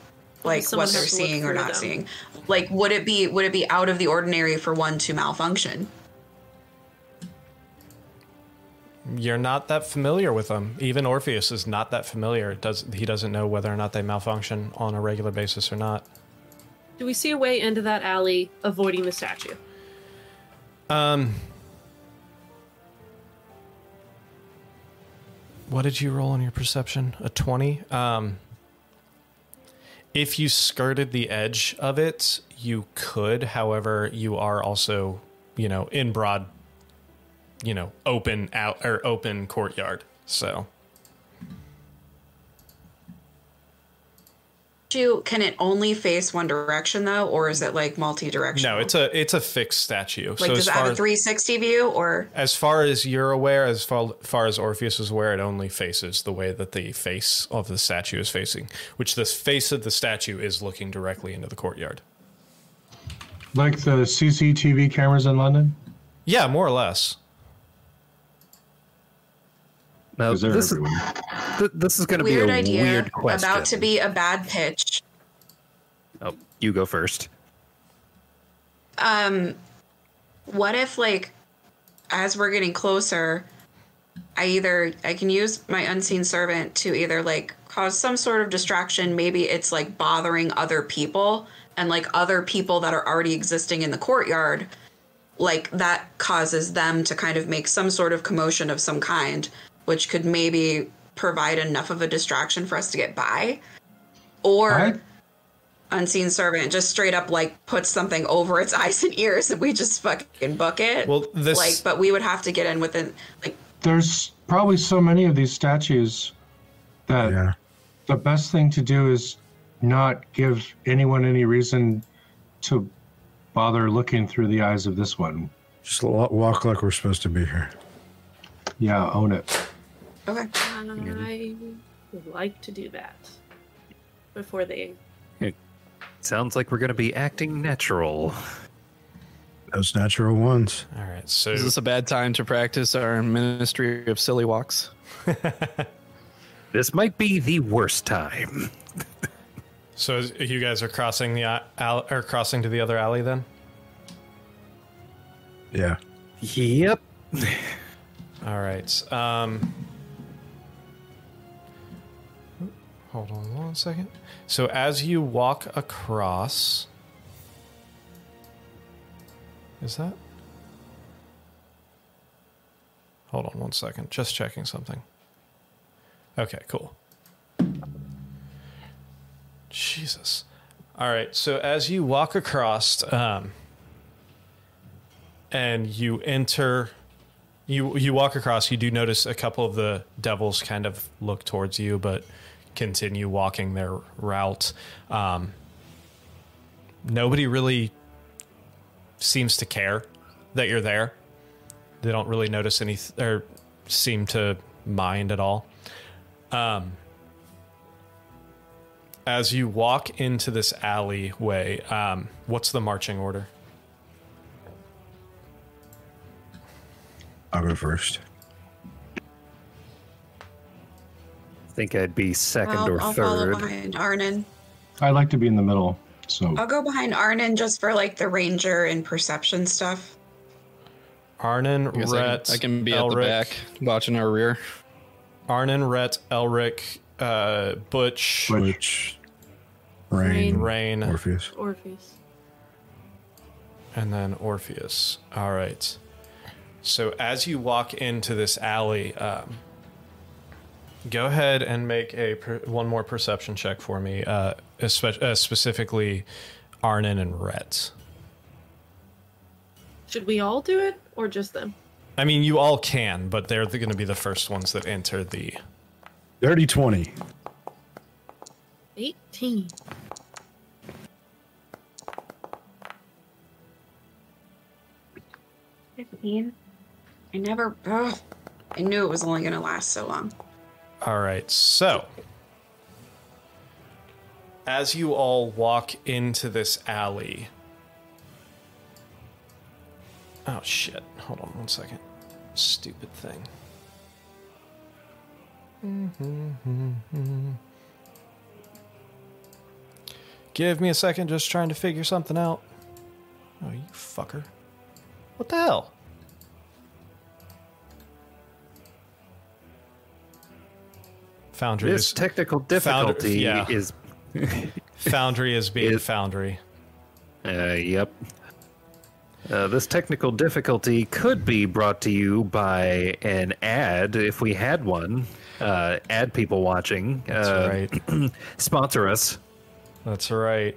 Like Someone what they're has to look seeing or not them. seeing? Like would it be would it be out of the ordinary for one to malfunction? You're not that familiar with them. Even Orpheus is not that familiar. It does he doesn't know whether or not they malfunction on a regular basis or not. Do we see a way into that alley avoiding the statue? Um, what did you roll on your perception? A twenty. Um, if you skirted the edge of it, you could. However, you are also, you know, in broad, you know, open out or open courtyard. So Do can it only face one direction though, or is it like multi-directional? no, it's a it's a fixed statue. like so does it have a 360 view or as far as you're aware, as far, far as Orpheus is aware, it only faces the way that the face of the statue is facing, which the face of the statue is looking directly into the courtyard. Like the CCTV cameras in London? Yeah, more or less. Now, Because they're this is, th- this is going to be a weird idea weird question. about to be a bad pitch? Oh, you go first. Um, what if like as we're getting closer, I either I can use my unseen servant to either like cause some sort of distraction. Maybe it's like bothering other people and like other people that are already existing in the courtyard. Like that causes them to kind of make some sort of commotion of some kind, which could maybe provide enough of a distraction for us to get by. Or I, unseen servant just straight up like puts something over its [LAUGHS] eyes and ears and we just fucking book it. Well, this- like, but we would have to get in within like there's probably so many of these statues that Yeah. the best thing to do is not give anyone any reason to bother looking through the eyes of this one. Just walk like we're supposed to be here. Yeah, own it. Okay. I would like to do that before they. It Sounds like we're going to be acting natural. Those natural ones. All right. So Is this a bad time to practice our ministry of silly walks? [LAUGHS] This might be the worst time. so you guys are crossing the a- al- or crossing to the other alley then? Yeah. Yep. All right. Um, hold on one second. So as you walk across, Is that? Hold on one second. Just checking something. Okay, cool. Jesus. All right. So as you walk across, um, and you enter, you you walk across. You do notice a couple of the devils kind of look towards you, but continue walking their route. Um, nobody really seems to care that you're there. They don't really notice any or seem to mind at all. Um, as you walk into this alleyway, um, what's the marching order? I'll go first. Think I'd be 2nd I'll, or I'll follow third. behind Arnon. I like to be in the middle. So I'll go behind Arnon just for like the ranger and perception stuff. Arnon, I I Rhett, can, I can be at the Elric, back watching our rear. Arnon, Rhett, Elric, uh, Butch, Which Rain, Rain, Orpheus. Orpheus. and then Orpheus. All right. So as you walk into this alley, um, go ahead and make a per- one more perception check for me, uh, espe- uh, specifically Arnon and Rhett. Should we all do it or just them? I mean, you all can, but they're going to be the first ones that enter the. Dirty 20. 18. Fifteen. I never. Ugh, I knew it was only going to last so long. All right, so as you all walk into this alley. Oh shit! Hold on one second. Stupid thing. Give me a second, just trying to figure something out. Oh, you fucker. What the hell? Foundry This is technical Founder- difficulty yeah. is. [LAUGHS] Foundry is being It- Foundry. Uh, yep. Uh, this technical difficulty could be brought to you by an ad if we had one. Uh, ad people watching. That's uh, right. [CLEARS THROAT] Sponsor us. That's right.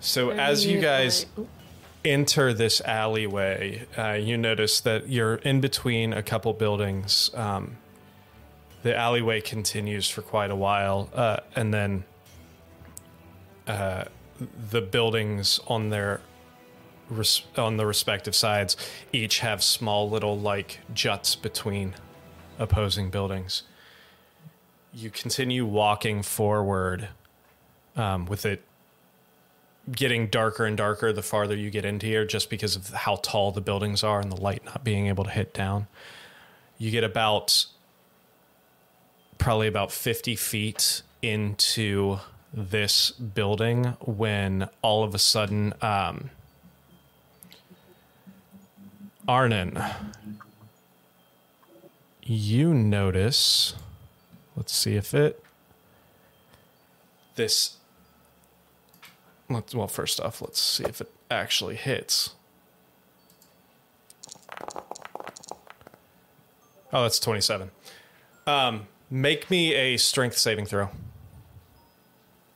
So as you Right. guys enter this alleyway, uh, you notice that you're in between a couple buildings. Um, the alleyway continues for quite a while, uh, and then uh, the buildings on their res- on the respective sides each have small little like juts between opposing buildings. You continue walking forward um, with it getting darker and darker the farther you get into here, just because of how tall the buildings are and the light not being able to hit down. You get about probably about 50 feet into this building when all of a sudden, um, Arnon, you notice. Let's see if it. This Let's, well, first off, let's see if it actually hits. Oh, that's 27. Um, make me a strength saving throw.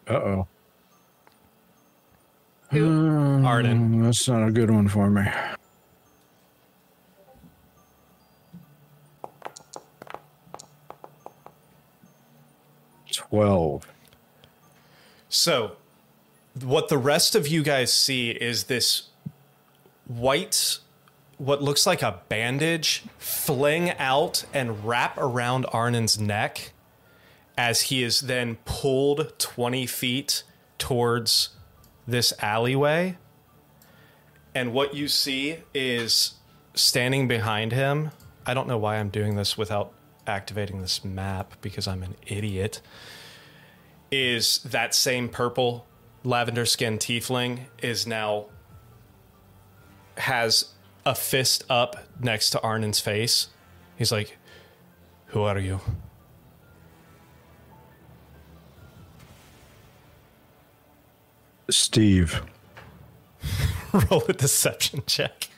Uh oh. Arden. That's not a good one for me. Twelve. So, what the rest of you guys see is this white, what looks like a bandage, fling out and wrap around Arnon's neck as he is then pulled 20 feet towards this alleyway. And what you see is standing behind him. I don't know why I'm doing this without activating this map because I'm an idiot is that same purple lavender skin tiefling is now has a fist up next to Arnon's face. He's like, "Who are you?" Steve. [LAUGHS] Roll a deception check.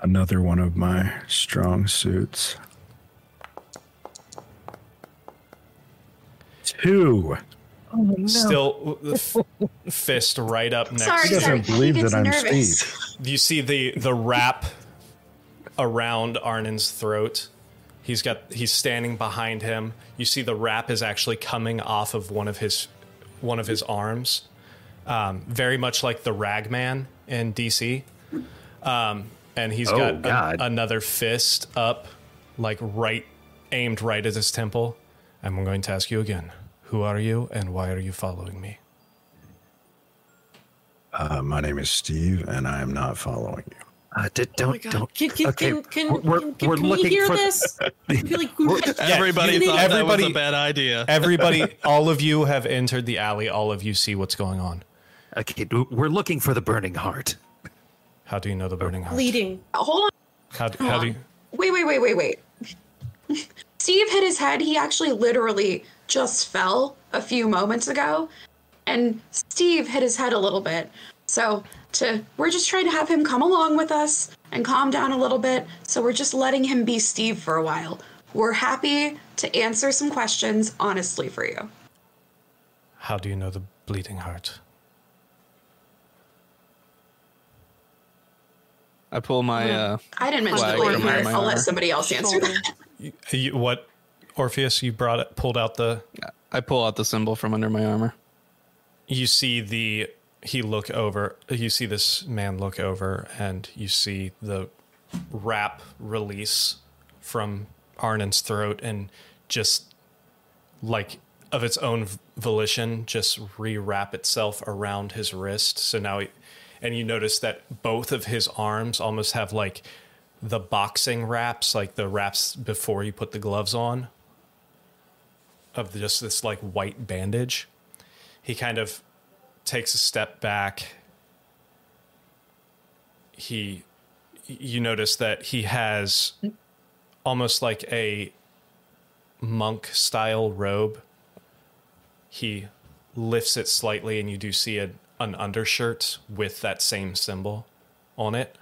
Another one of my strong suits. Two. Still, uh, f- fist right up next. Sorry, He sorry. doesn't believe he that I'm nervous. Steve. You see the the wrap around Arnon's throat. He's got he's standing behind him. You see the wrap is actually coming off of one of his one of his arms, um, very much like the Ragman in DC. Um, and he's Oh, got an- God. another fist up, like right aimed right at his temple. I'm going to ask you again: Who are you, and why are you following me? Uh, my name is Steve, and I am not following you. Uh, d- Oh don't God. don't. Can, can, okay, can, can, we're can, can, we're can looking we hear for this? [LAUGHS] I feel like Everybody you- thought that was a bad idea. Everybody, [LAUGHS] all of you have entered the alley. All of you see what's going on. Okay, we're looking for the burning heart. How do you know the burning heart? bleeding. Hold on. How, do- how do you? Wait, wait, wait, wait, wait. [LAUGHS] Steve hit his head. He actually literally just fell a few moments ago. And Steve hit his head a little bit. So to we're just trying to have him come along with us and calm down a little bit. So we're just letting him be Steve for a while. We're happy to answer some questions honestly for you. How do you know the bleeding heart? I pull my uh, I didn't mention the bleeding heart. I'll let somebody else answer Shoulder. that. You, what, Orpheus? You brought it, pulled out the. I pull out the symbol from under my armor. You see the. He look over. You see this man look over, and you see the wrap release from Arnon's throat, and just like of its own volition, just rewrap itself around his wrist. So now, he, and you notice that both of his arms almost have like the boxing wraps, like the wraps before you put the gloves on, of just this like white bandage. He kind of takes a step back. He, you notice that he has almost like a monk style robe. He lifts it slightly, and you do see a, an undershirt with that same symbol on it.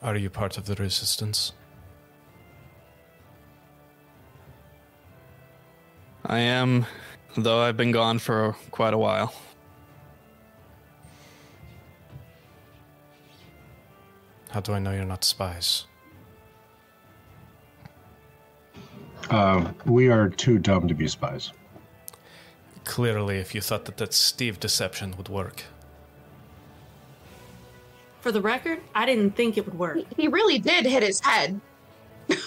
Are you part of the resistance? I am, though I've been gone for quite a while. How do I know you're not spies? Uh, we are too dumb to be spies. Clearly, if you thought that that Steve deception would work. For the record, I didn't think it would work. He really did hit his head. [LAUGHS]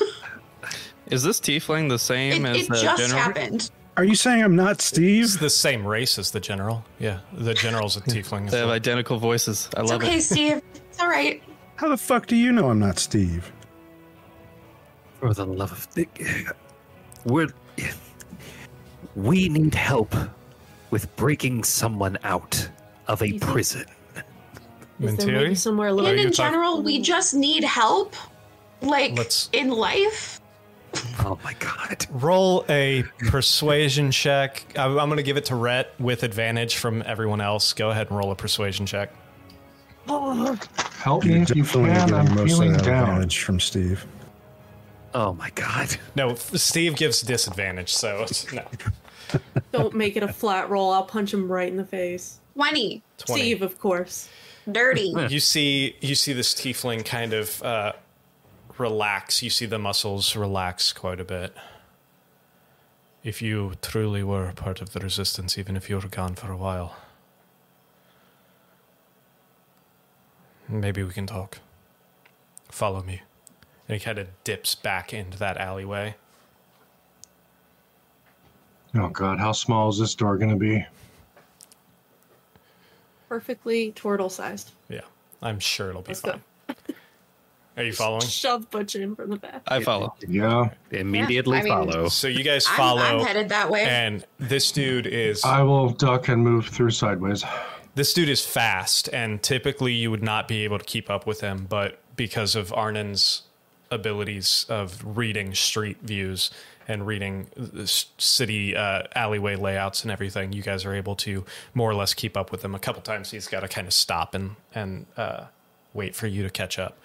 Is this tiefling the same It, as it the just general? happened. Are you saying I'm not It's Steve? the same race as the general. Yeah, the general's a [LAUGHS] tiefling. as They have well. identical voices. I It's love okay, it. Steve. It's all right. How the fuck do you know I'm not Steve? For the love of the, we're we need help with breaking someone out of a You think- prison. Is there Mentiri? maybe somewhere a little And in talk- general, we just need help. Like Let's- in life. Oh my god! Roll a persuasion check. I- I'm going to give it to Rhett with advantage from everyone else. Go ahead and roll a persuasion check. Help me You're if you can. I'm feeling down. advantage from Steve. Oh my god! No, Steve gives disadvantage, so no. [LAUGHS] Don't make it a flat roll. I'll punch him right in the face. 20. 20. Steve, of course. Dirty. You see, you see this tiefling kind of uh, relax. You see the muscles relax quite a bit. If you truly were part of the resistance, even if you were gone for a while, maybe we can talk. Follow me. And he kind of dips back into that alleyway. Oh god, how small is this door going to be? Perfectly turtle sized. Yeah, I'm sure it'll be Let's fine. [LAUGHS] go. Are you following? Shove Butcher in from the back. I follow. Yeah, Immediately I mean- follow. So you guys I'm, follow, I'm headed that way. and this dude is I will duck and move through sideways. this dude is fast, and typically you would not be able to keep up with him, but because of Arnon's abilities of reading street views and reading the city uh, alleyway layouts and everything, you guys are able to more or less keep up with him. A couple times he's got to kind of stop and and uh, wait for you to catch up.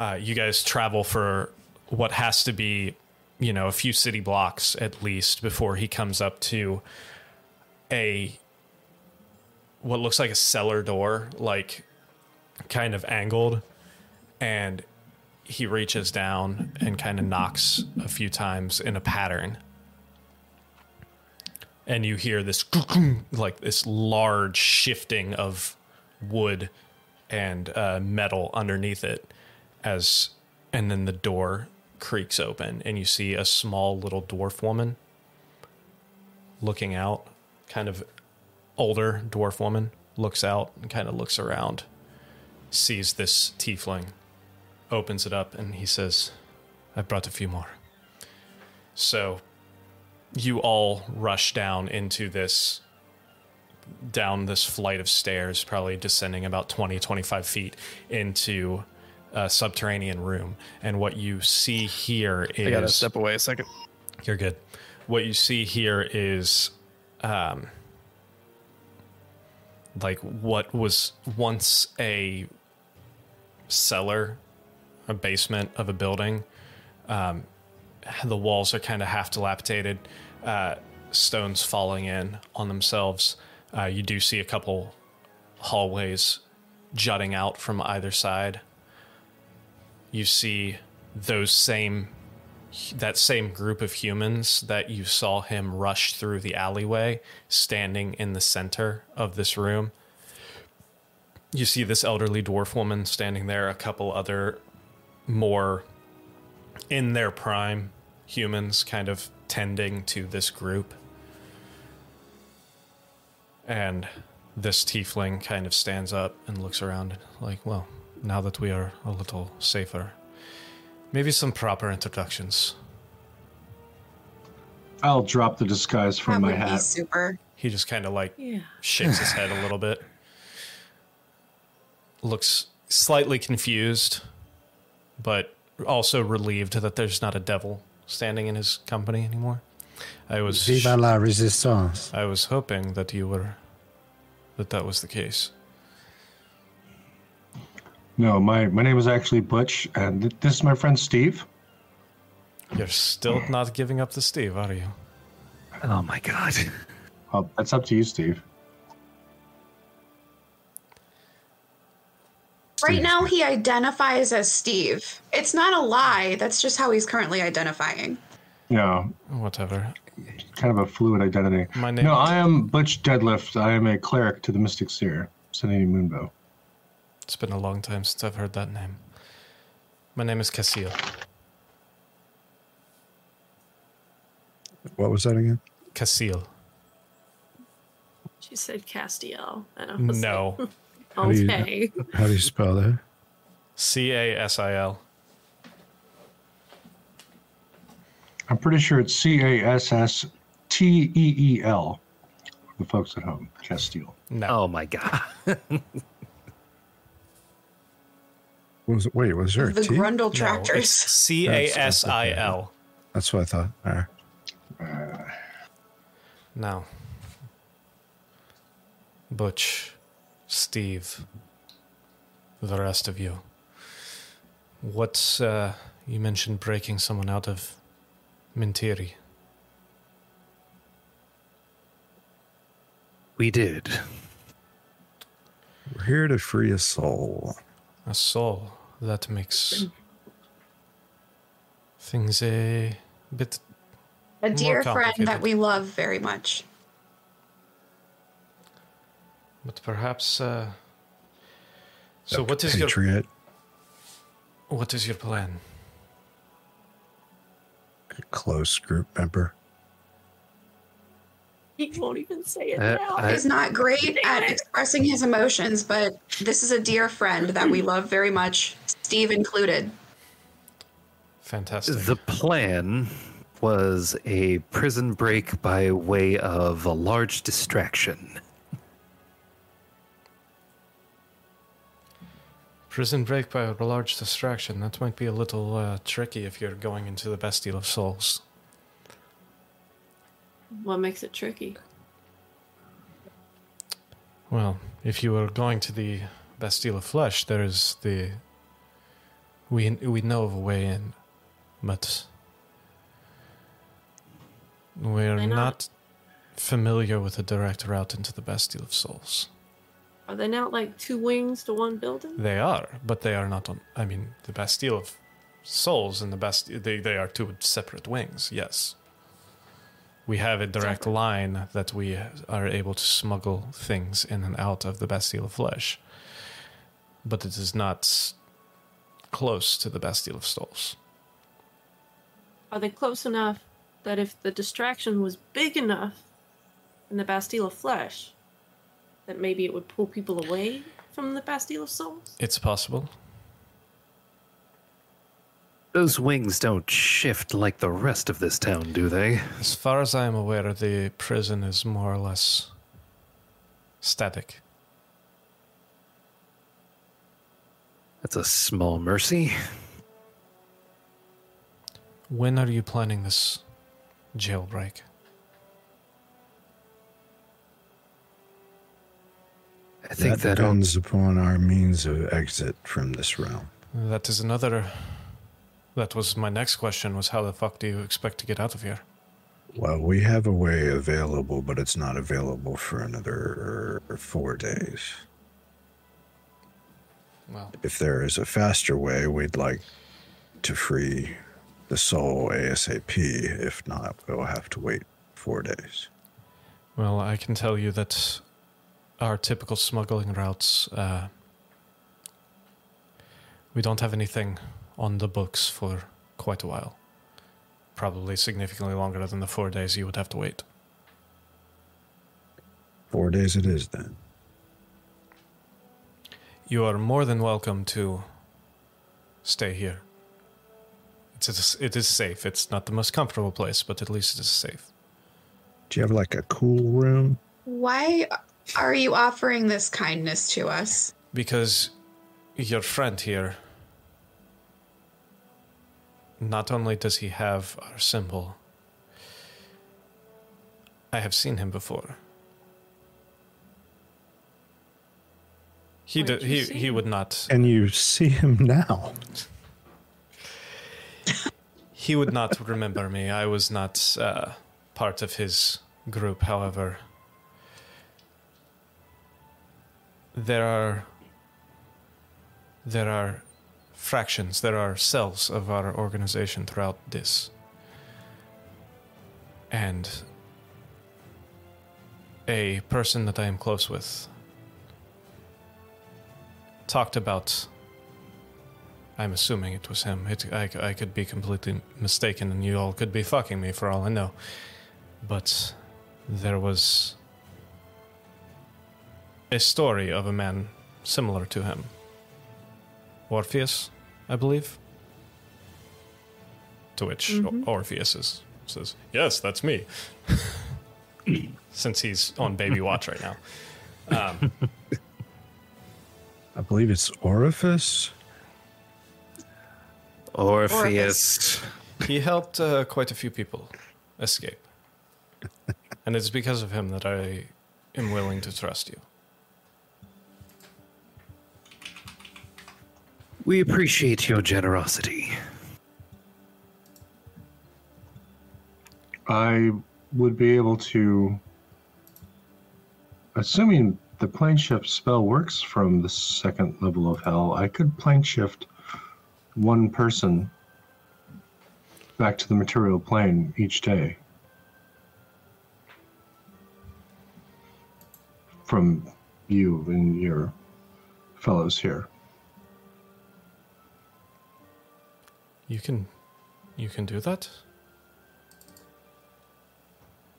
Uh, you guys travel for what has to be, you know, a few city blocks at least before he comes up to a what looks like a cellar door, like kind of angled, and he reaches down and kind of knocks a few times in a pattern. And you hear this [LAUGHS] like this large shifting of wood and uh, metal underneath it as and then the door creaks open and you see a small little dwarf woman looking out kind of older dwarf woman looks out and kind of looks around sees this tiefling opens it up and he says i brought a few more. So you all rush down into this down this flight of stairs probably descending about 20 25 feet into a subterranean room and what you see here is I gotta step away a second. you're good. What you see here is, um, like what was once a cellar, a basement of a building. Um, the walls are kind of half dilapidated, uh, stones falling in on themselves. Uh, you do see a couple hallways jutting out from either side. You see those same that same group of humans that you saw him rush through the alleyway standing in the center of this room. You see this elderly dwarf woman standing there, a couple other more in their prime humans kind of tending to this group. And this tiefling kind of stands up and looks around like, well, now that we are a little safer, Maybe some proper introductions. I'll drop the disguise That from my would be hat. super. He just kind of like Yeah. shakes his head a little bit. Looks slightly confused, but also relieved that there's not a devil standing in his company anymore. I was Viva la resistance. I was hoping that you were that that was the case. No, my, my name is actually Butch, and th- this is my friend Steve. You're still not giving up to Steve, are you? Oh my god. Well, that's up to you, Steve. Right now, he identifies as Steve. It's not a lie. That's just how he's currently identifying. No, Whatever. kind of a fluid identity. My name- No, I am Butch Deadlift. I am a cleric to the Mystic Seer, Senini Moonbow. It's been a long time since I've heard that name. My name is Casil. What was that again? Casil. She said Castiel. And I was No. [LAUGHS] do you- okay. How do you spell that? C A S I L. I'm pretty sure it's C A S S T E E L. The folks at home, Castile. No. Oh my god. [LAUGHS] Was it, wait, was there a The T? Grundle tractors. it's C A S I L. That's what I thought. All right. Now, Butch, Steve, the rest of you. What's, uh, you mentioned breaking someone out of Mintiri. We did. We're here to free a soul. A soul. That makes things a bit. A dear friend that we love very much. But perhaps. Uh, so, what is your what is your plan? A close group member. He won't even say it Uh, now. I- He's not great at expressing his emotions, but this is a dear friend that we love very much, Steve included. Fantastic. The plan was a prison break by way of a large distraction. Prison break by a large distraction. That might be a little uh, tricky if you're going into the Bastille of Souls. What makes it tricky? Well, if you were going to the Bastille of Flesh, there is the. We we know of a way in, but we're not? not familiar with a direct route into the Bastille of Souls. Are they not like two wings to one building? They are, but they are not on. I mean, the Bastille of Souls and the Bastille, they, they are two separate wings, yes. We have a direct Separate. line that we are able to smuggle things in and out of the Bastille of Flesh. But it is not close to the Bastille of Souls. Are they close enough that if the distraction was big enough in the Bastille of Flesh, that maybe it would pull people away from the Bastille of Souls? It's possible. Those wings don't shift like the rest of this town, do they? As far as I am aware, the prison is more or less static. That's a small mercy. When are you planning this jailbreak? I think that that, uh, depends upon our means of exit from this realm. That is another. That was my next question. Was how the fuck do you expect to get out of here? Well, we have a way available, but it's not available for another four days. Well, If there is a faster way, we'd like to free the soul ASAP. If not, we'll have to wait four days. well, I can tell you that our typical smuggling routes. Uh, we don't have anything on the books for quite a while. Probably significantly longer than the four days you would have to wait. Four days it is then. You are more than welcome to stay here. It's it is safe. It's not the most comfortable place, but at least it is safe. Do you have like a cool room? Why are you offering this kindness to us? Because your friend here, not only does he have our symbol, I have seen him before. He Where'd he he him? would not And you see him now. [LAUGHS] he would not remember me. I was not uh, part of his group. However, there are there are fractions, there are cells of our organization throughout this, and a person that I am close with talked about I'm assuming it was him. It, I, I could be completely mistaken, and you all could be fucking me for all I know. But there was a story of a man similar to him. Orpheus, I believe. To which O- Orpheus is, says, Yes, that's me. [LAUGHS] Since he's on baby watch right now. [LAUGHS] Um, I believe it's Orifice. Orpheus. He helped uh, quite a few people escape. [LAUGHS] and it's because of him that I am willing to trust you. We appreciate your generosity. I would be able to, assuming the plane shift spell works from the second level of hell, I could plane shift one person back to the material plane each day. From you and your fellows here. You can you can do that?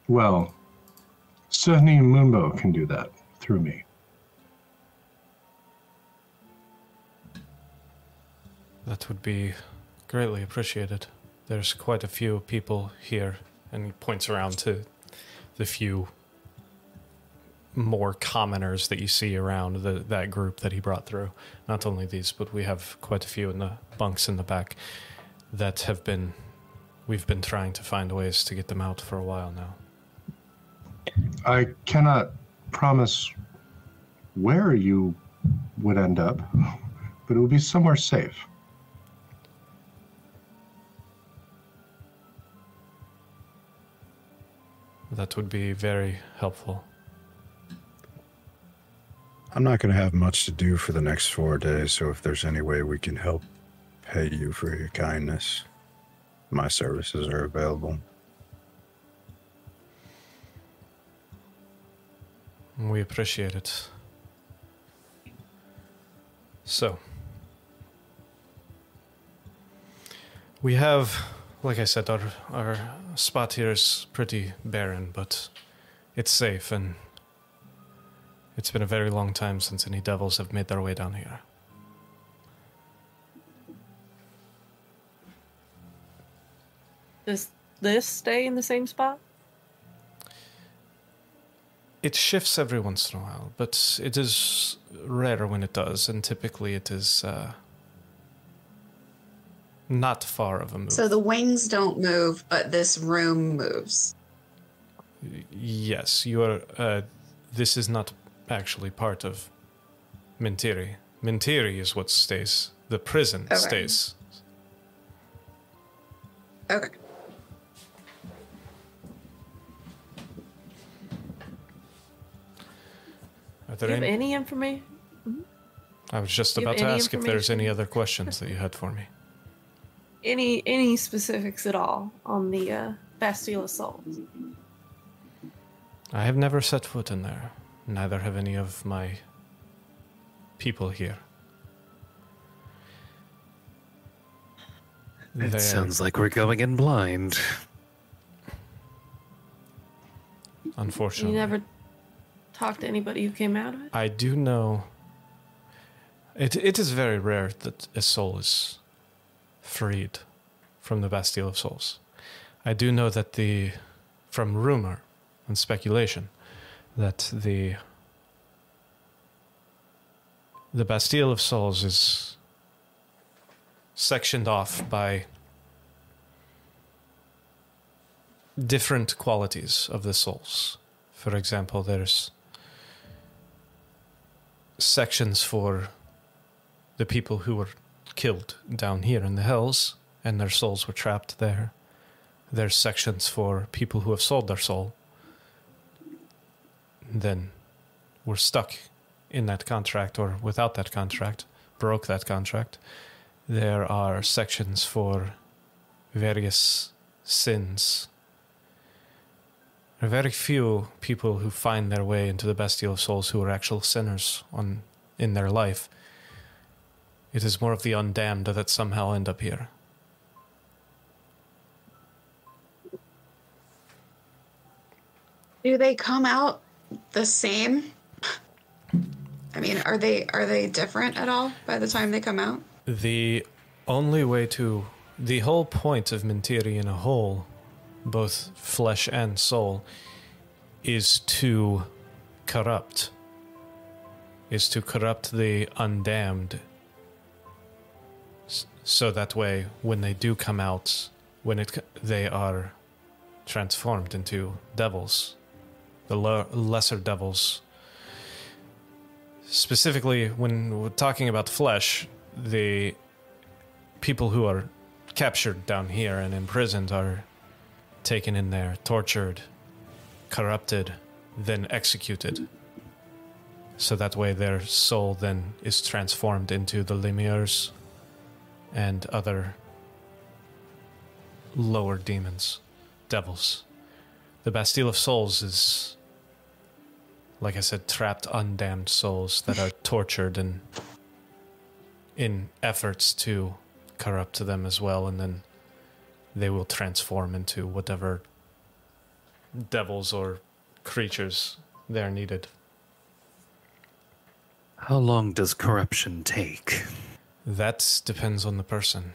Well, Sydney Moonbow can do that through me. That would be greatly appreciated. There's quite a few people here, and he points around to the few more commoners that you see around the, that group that he brought through. Not only these, but we have quite a few in the bunks in the back that have been. We've been trying to find ways to get them out for a while now. I cannot promise where you would end up, but it would be somewhere safe. That would be very helpful. I'm not going to have much to do for the next four days, so if there's any way we can help pay you for your kindness, my services are available. We appreciate it. So, we have, like I said, our, our spot here is pretty barren, but it's safe, and it's been a very long time since any devils have made their way down here. Does this stay in the same spot? It shifts every once in a while, but it is rare when it does, and typically it is uh, not far of a move. So the wings don't move, but this room moves. Yes, you are. Uh, this is not actually part of Mentiri. Mentiri is what stays. The prison Okay. stays. Okay. Are Do there you have any, any information? I was just do you have about to ask if there's any other questions that you had for me. Any any specifics at all on the uh, Bastille of Souls? I have never set foot in there. Neither have any of my people here. It They- sounds like we're going in blind. unfortunately. You never talked to anybody who came out of it. I do know. It it is very rare that a soul is freed from the Bastille of Souls. I do know that the, from rumor and speculation, that the the Bastille of Souls is sectioned off by different qualities of the souls. For example, there's sections for the people who were killed down here in the hills and their souls were trapped there. There's sections for people who have sold their soul, then were stuck in that contract or without that contract, broke that contract. There are sections for various sins. There are very few people who find their way into the Bastille of Souls who are actual sinners on in their life. It is more of the undamned that somehow end up here. Do they come out the same? I mean, are they are they different at all by the time they come out? The only way to. The whole point of Mentiri in a whole, both flesh and soul, is to corrupt. Is to corrupt the undamned. So that way, when they do come out, when it they are transformed into devils, the lo- lesser devils. Specifically, when we're talking about flesh, the people who are captured down here and imprisoned are taken in there, tortured, corrupted, then executed. So that way their soul then is transformed into the Lemures and other lower demons, devils. The Bastille of Souls is, like I said, trapped, undamned souls that are [LAUGHS] tortured and in efforts to corrupt them as well, and then they will transform into whatever devils or creatures they're needed. How long does corruption take? That depends on the person.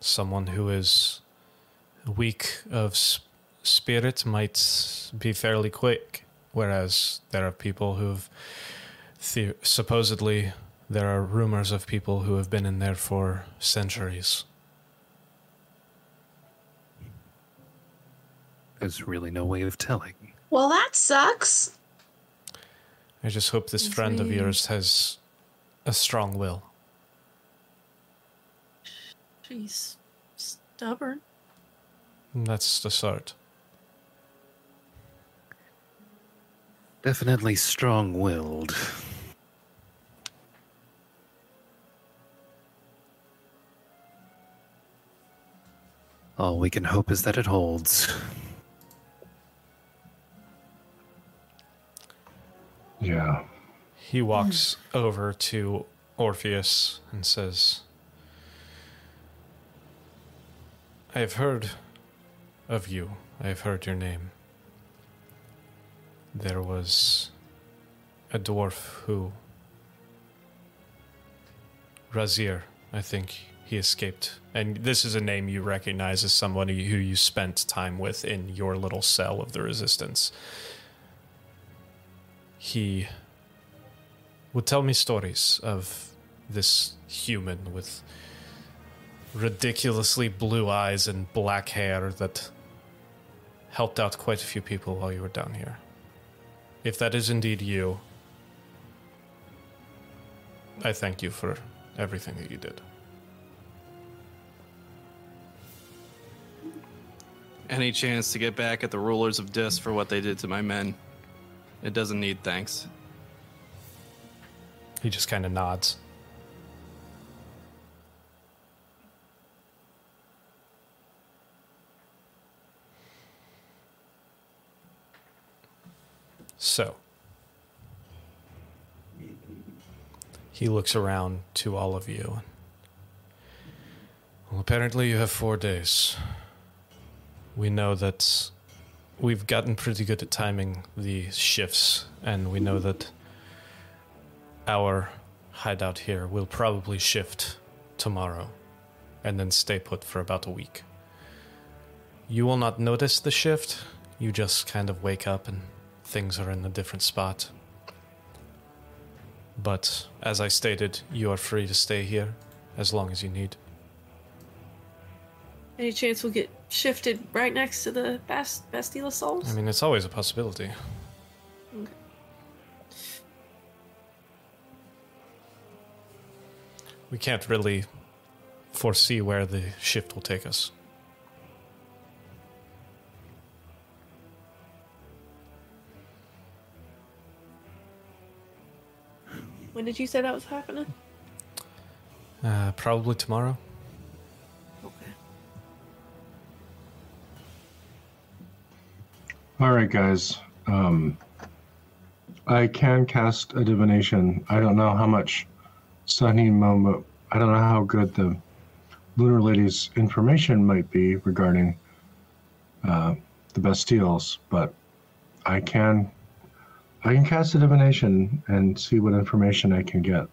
Someone who is weak of spirit might be fairly quick. whereas there are people who've the- supposedly there are rumors of people who have been in there for centuries. There's really no way of telling. Well, that sucks. I just hope this friend of yours has a strong will. She's stubborn. That's the start. Definitely strong willed. All we can hope is that it holds. Yeah. He walks over to Orpheus and says, I have heard of you. I have heard your name. There was a dwarf who. Razir, I think he escaped. And this is a name you recognize as somebody who you spent time with in your little cell of the Resistance. He would tell me stories of this human with ridiculously blue eyes and black hair that helped out quite a few people while you were down here. If that is indeed you, I thank you for everything that you did. Any chance to get back at the rulers of Dis for what they did to my men? It doesn't need thanks. He just kind of nods. So, he looks around to all of you. Well, apparently, you have four days. We know that we've gotten pretty good at timing the shifts, and we know that our hideout here will probably shift tomorrow and then stay put for about a week. You will not notice the shift, you just kind of wake up and things are in a different spot. But as I stated, you are free to stay here as long as you need. Any chance we'll get shifted right next to the Bast- Bastille of Souls? I mean, it's always a possibility. Okay. We can't really foresee where the shift will take us. when did you say that was happening? Uh, probably tomorrow. All right, guys. Um, I can cast a divination. I don't know how much Sunny Momo. I don't know how good the Lunar Lady's information might be regarding uh, the Bastilles, but I can. I can cast a divination and see what information I can get.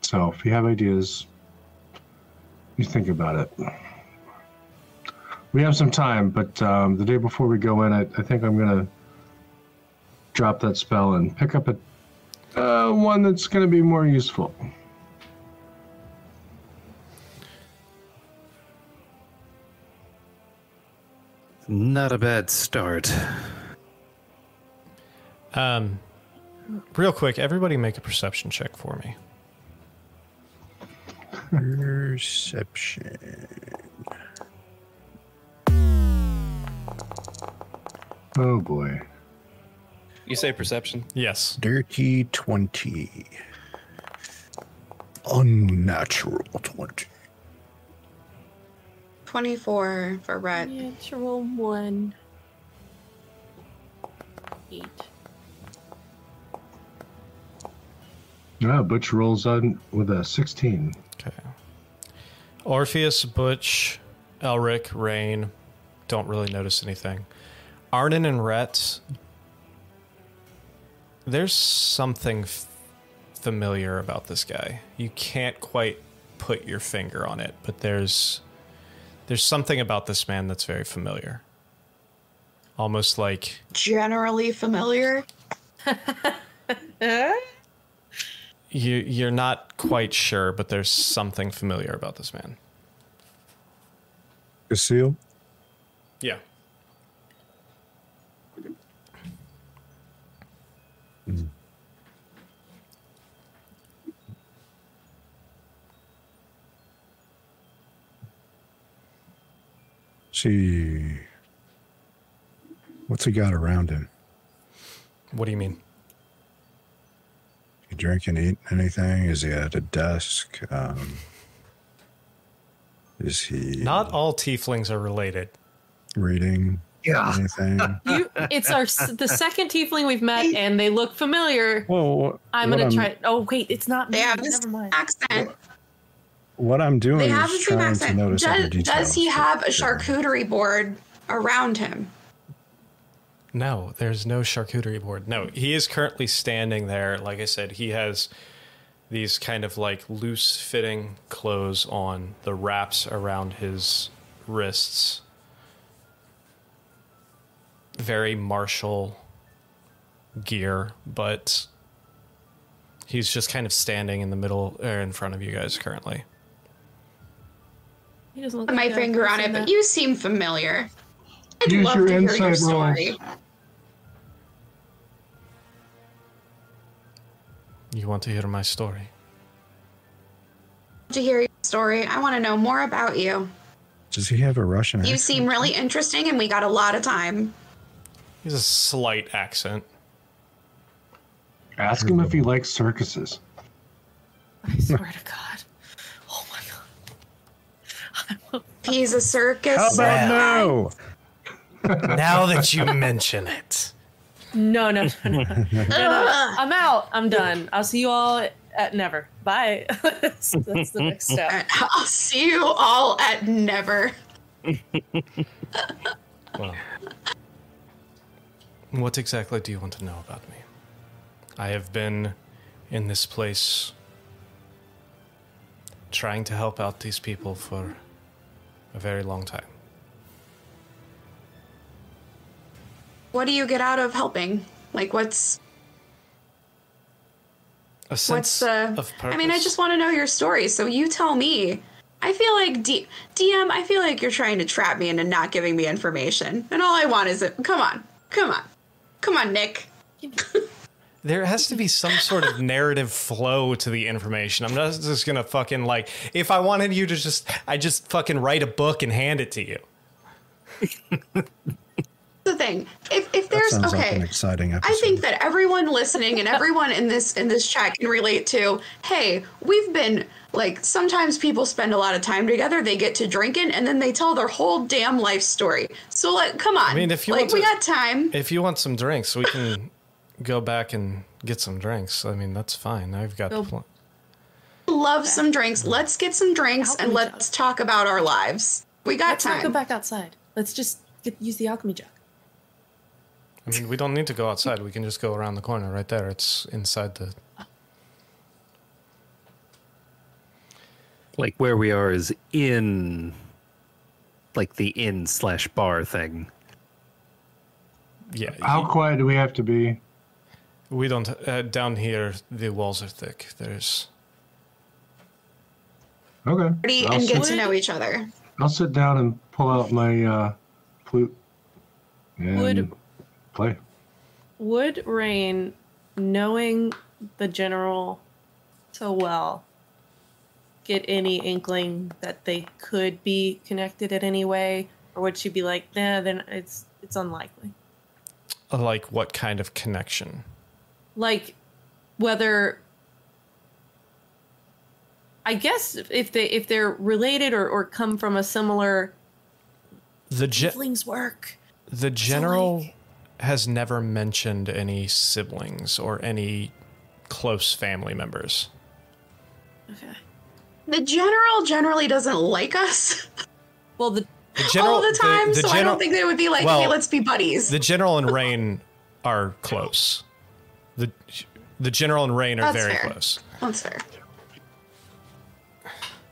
So, if you have ideas, you think about it. We have some time, but um, the day before we go in, I, I think I'm gonna drop that spell and pick up a uh, one that's gonna be more useful. Not a bad start. Um, real quick, everybody make a perception check for me. Perception. Oh boy. You say perception? Yes. Dirty 20. Unnatural 20. 24 for Rhett. Natural one. Eight. Ah, Butch rolls on with a 16. Okay. Orpheus, Butch, Elric, Rain don't really notice anything. Arnon and Rhett, there's something f- familiar about this guy. You can't quite put your finger on it, but there's there's something about this man that's very familiar. almost like Generally familiar. [LAUGHS] you you're not quite sure, but there's something familiar about this man. Lucille? Yeah. See. What's he got around him? What do you mean? He drink and eat anything? Is he at a desk? Um, is he Not all tieflings are related. reading Yeah. anything? [LAUGHS] You, it's our the second tiefling we've met, and they look familiar. well, what, I'm what gonna try. Oh wait, it's not me. They have this Never mind. accent. What I'm doing They is have the same trying to accent. notice Does, details. does he have a charcuterie board around him? No, there's no charcuterie board. No, he is currently standing there. Like I said, he has these kind of like loose fitting clothes on, the wraps around his wrists. Very martial gear, but he's just kind of standing in the middle or in front of you guys currently. He doesn't look Put my like finger on it, person but you seem familiar. I'd Use love your to hear your insight rolls. story. You want to hear my story? To hear your story, I want to know more about you. Does he have a Russian You accent? seem really interesting, and we got a lot of time. He has a slight accent. Ask him if he likes circuses. [LAUGHS] I swear to God. Oh my God. He's a circus. How about no? [LAUGHS] now that you mention it. No, no, no, no. no, no. I'm out. I'm done. I'll see you all at never. Bye. that's, [LAUGHS] that's the next step. I'll see you all at never. Well, what exactly do you want to know about me? I have been in this place trying to help out these people for a very long time. What do you get out of helping? Like, what's A sense what's the? of purpose. I mean, I just want to know your story. So you tell me. I feel like D- DM. I feel like you're trying to trap me into not giving me information, and all I want is it. Come on, come on, come on, Nick. There has to be some sort of narrative flow to the information. I'm not just gonna fucking like. If I wanted you to just, I just fucking write a book and hand it to you. The thing. If if That there's sounds like okay, an exciting episode. I think that everyone listening and everyone in this in this chat can relate to. Hey, we've been like sometimes people spend a lot of time together. They get to drinking and then they tell their whole damn life story. So like, come on. I mean, if you like want we to- got time. If you want some drinks, we can go back and get some drinks. I mean, that's fine. I've got. Go- Pl- Love some drinks. Let's get some drinks and let's talk about our lives. We got time. Let's not go back outside. Let's just get, use the alchemy jug. I mean, we don't need to go outside. We can just go around the corner right there. It's inside the. Like where we are is in like the inn slash bar thing. Yeah, How quiet do we have to be? we don't. Uh, down here, the walls are thick. There's. Okay. Party I'll and get sit, to know each other. I'll sit down and pull out my uh, flute and Would- play. Would Rain, knowing the general so well, get any inkling that they could be connected in any way, or would she be like, "Nah, then it's it's unlikely." Like, what kind of connection? Like whether I guess if they if they're related or, or come from a similar The ge- siblings work. the general like- has never mentioned any siblings or any close family members. Okay. The general generally doesn't like us [LAUGHS] Well, the The general, all the time, the so I don't think they would be like, well, "Hey, let's be buddies." the general and [LAUGHS] Rain are close. The the general and Rain are That's very fair. close. That's fair.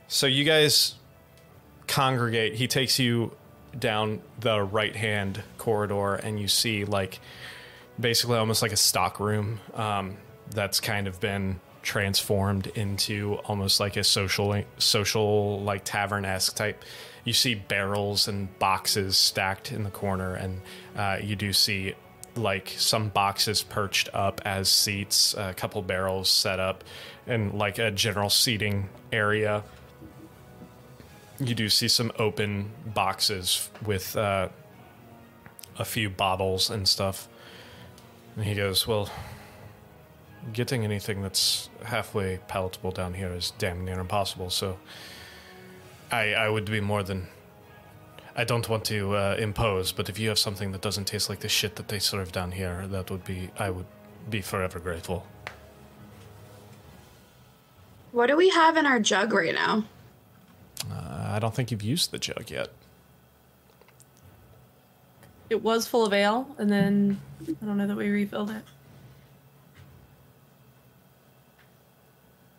So you guys congregate. He takes you down the right hand corridor and you see like basically almost like a stock room um, that's kind of been transformed into almost like a social social like tavern esque type. You see barrels and boxes stacked in the corner, and uh, you do see like some boxes perched up as seats, a couple barrels set up, and like a general seating area. You do see some open boxes with uh, a few bottles and stuff. And he goes, Well, getting anything that's halfway palatable down here is damn near impossible, so I, I would be more than. I don't want to uh, impose, but if you have something that doesn't taste like the shit that they serve down here, that would be. I would be forever grateful. What do we have in our jug right now? Uh, I don't think you've used the jug yet. It was full of ale, and then I don't know that we refilled it.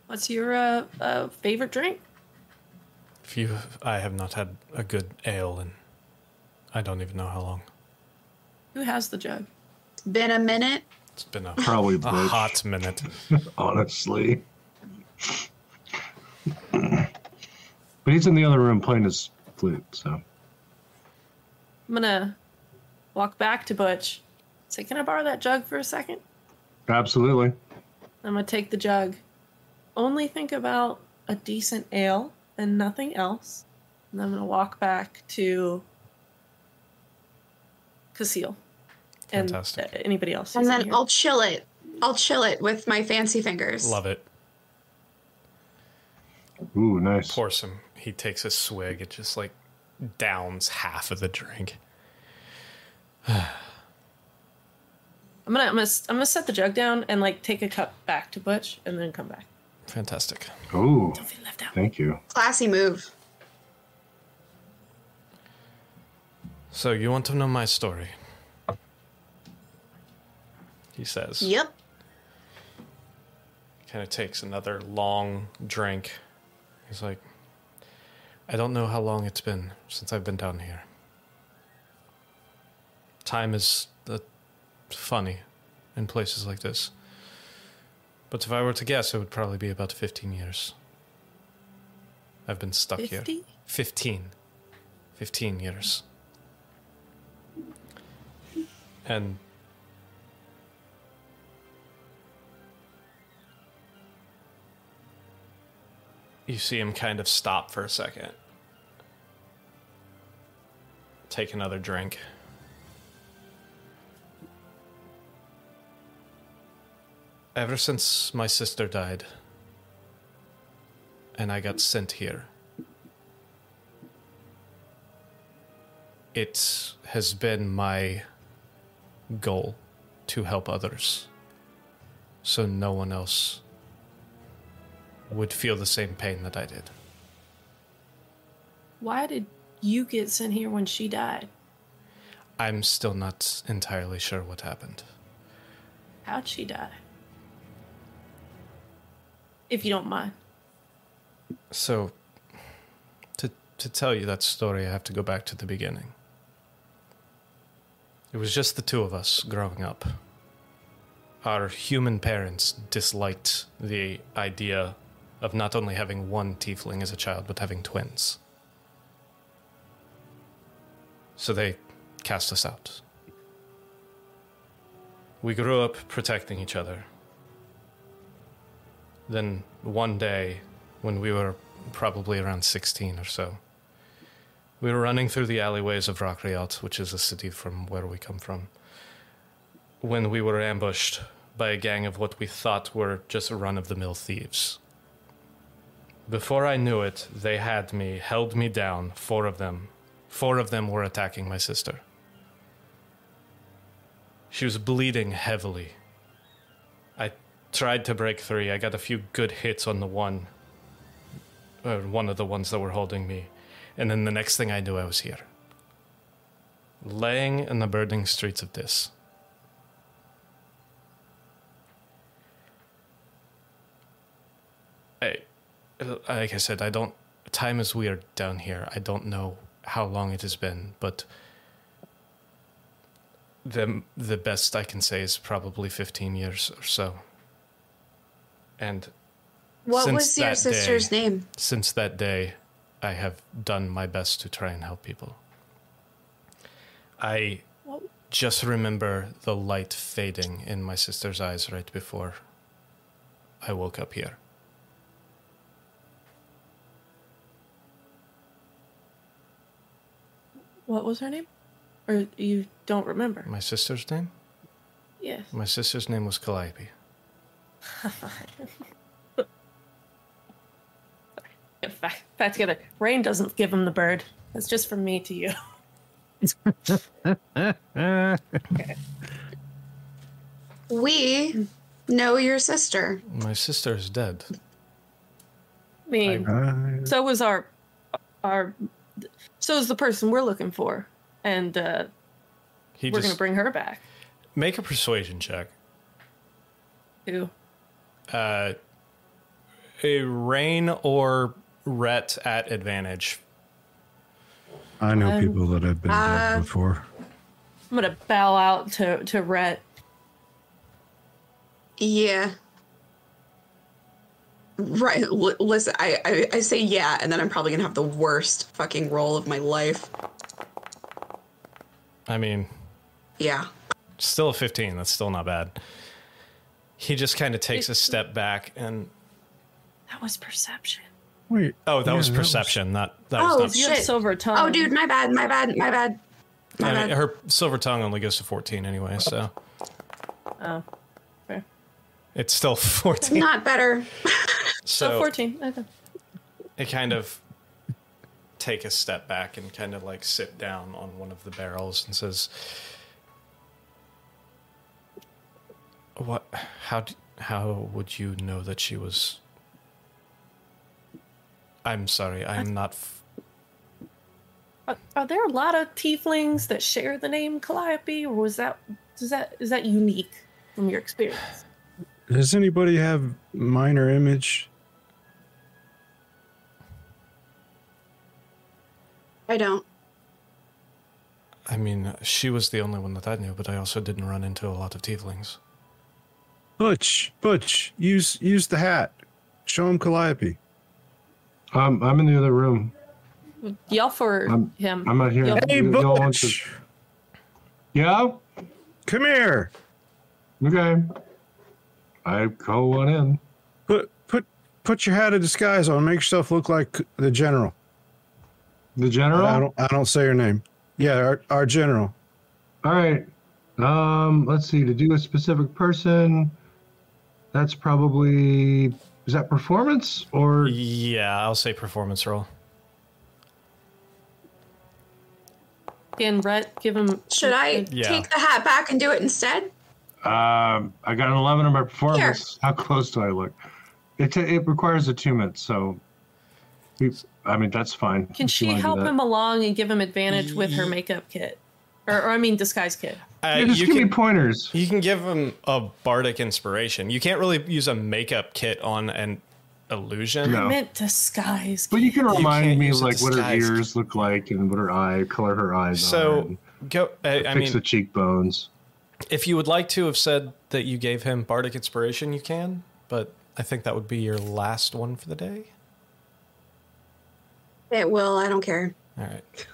What's your uh, uh, favorite drink? If you, I have not had a good ale, and I don't even know how long. Who has the jug? Been a minute. It's been a, [LAUGHS] Probably a Butch. hot minute. [LAUGHS] honestly. but he's in the other room playing his flute, so I'm gonna walk back to Butch. Say, can I borrow that jug for a second? absolutely. I'm gonna take the jug. Only think about a decent ale and nothing else. And I'm gonna walk back to Casil. And Fantastic. uh, anybody else. And then. I'll chill it. I'll chill it with my fancy fingers. Love it. Ooh, nice. Pour some. He takes a swig. It just like downs half of the drink. Gonna, I'm gonna I'm gonna set the jug down and like take a cup back to Butch and then come back. Fantastic. Ooh, Don't feel left out. thank you. Classy move. So you want to know my story? He says. Yep. Kind of takes another long drink. He's like, I don't know how long it's been since I've been down here. Time is uh, funny in places like this. But if I were to guess, it would probably be about 15 years. I've been stuck here. 50? 15. 15 years. And you see him kind of stop for a second. Take another drink. Ever since my sister died and I got sent here, it has been my goal to help others so no one else would feel the same pain that I did. Why did you get sent here when she died? I'm still not entirely sure what happened. How'd she die? If you don't mind. So, to, to tell you that story, I have to go back to the beginning. It was just the two of us growing up. Our human parents disliked the idea of not only having one tiefling as a child, but having twins. So they cast us out. We grew up protecting each other. Then one day, when we were probably around 16 or so, we were running through the alleyways of Rockriot, which is a city from where we come from, when we were ambushed by a gang of what we thought were just run of the mill thieves. Before I knew it, they had me, held me down, four of them. Four of them were attacking my sister. She was bleeding heavily. Tried to break three. I got a few good hits on the one, or one of the ones that were holding me. And then the next thing I knew, I was here. Laying in the burning streets of this. I, like I said, I don't. Time is weird down here. I don't know how long it has been, but the the best I can say is probably 15 years or so. And What was your sister's day. name? since that day, I have done my best to try and help people. I just remember the light fading in my sister's eyes right before I woke up here. What was her name? Or you don't remember? My sister's name? Yes. My sister's name was Calliope. Get back, back together. Rain doesn't give him the bird. It's just from me to you. [LAUGHS] We know your sister. My sister is dead. I mean, Uh, so was our our so is the person we're looking for. And uh, He we're just gonna bring her back. make a persuasion check. Who? Uh, a rain or Rhett at advantage. I know Um, people that have been uh, dead before. I'm gonna bow out to to Rhett. Yeah. Right. L- listen, I, I I say yeah, and then I'm probably gonna have the worst fucking roll of my life. I mean, Yeah. still a 15. That's still not bad. He just kind of takes a step back and. That was perception. Wait. Oh, that yeah, was perception. Not that oh, was Oh, not. You Shit. silver tongue. Oh, dude, my bad, my bad, my bad. My I mean, bad. her silver tongue only goes to 14 anyway, so Oh, fair. it's still [LAUGHS] 14. Not better. [LAUGHS] So, So 14. Okay. it kind of take a step back and kind of like sit down on one of the barrels and says, "What? How? d how would you know that she was?" I'm sorry. I'm not. F- Are, are there a lot of tieflings that share the name Calliope, or was that is that is that unique from your experience? Does anybody have minor image? I don't. I mean, she was the only one that I knew, but I also didn't run into a lot of tieflings. Butch, Butch, use use the hat. Show him Calliope. Um, I'm in the other room. Yell for I'm- him. I'm not here. Yell- Hey, You- you to- Butch, Yeah. come here. Okay. I call one in. Put put put your hat of disguise on. Make yourself look like the general. The general. I don't I don't say your name. Yeah, our, our general. All right. Um, let's see. To do a specific person, that's probably is that performance or Yeah, I'll say performance roll. Can Rhett give him? Should I Yeah. take the hat back and do it instead? um, I got an eleven on my performance. How close do I look? It ta it requires attunement, so I mean that's fine. Can she help him along and give him advantage with her makeup kit, or, or I mean disguise kit? Uh, Yeah, just you give can me pointers. you can give him a bardic inspiration. You can't really use a makeup kit on an illusion. No. I meant disguise. But you can can't remind me like what her disguise. ears look like and what her eye color her eyes are. So and go. I, I fix mean, the cheekbones. if you would like to have said that you gave him bardic inspiration, you can. But I think that would be your last one for the day. It will. I don't care. All right.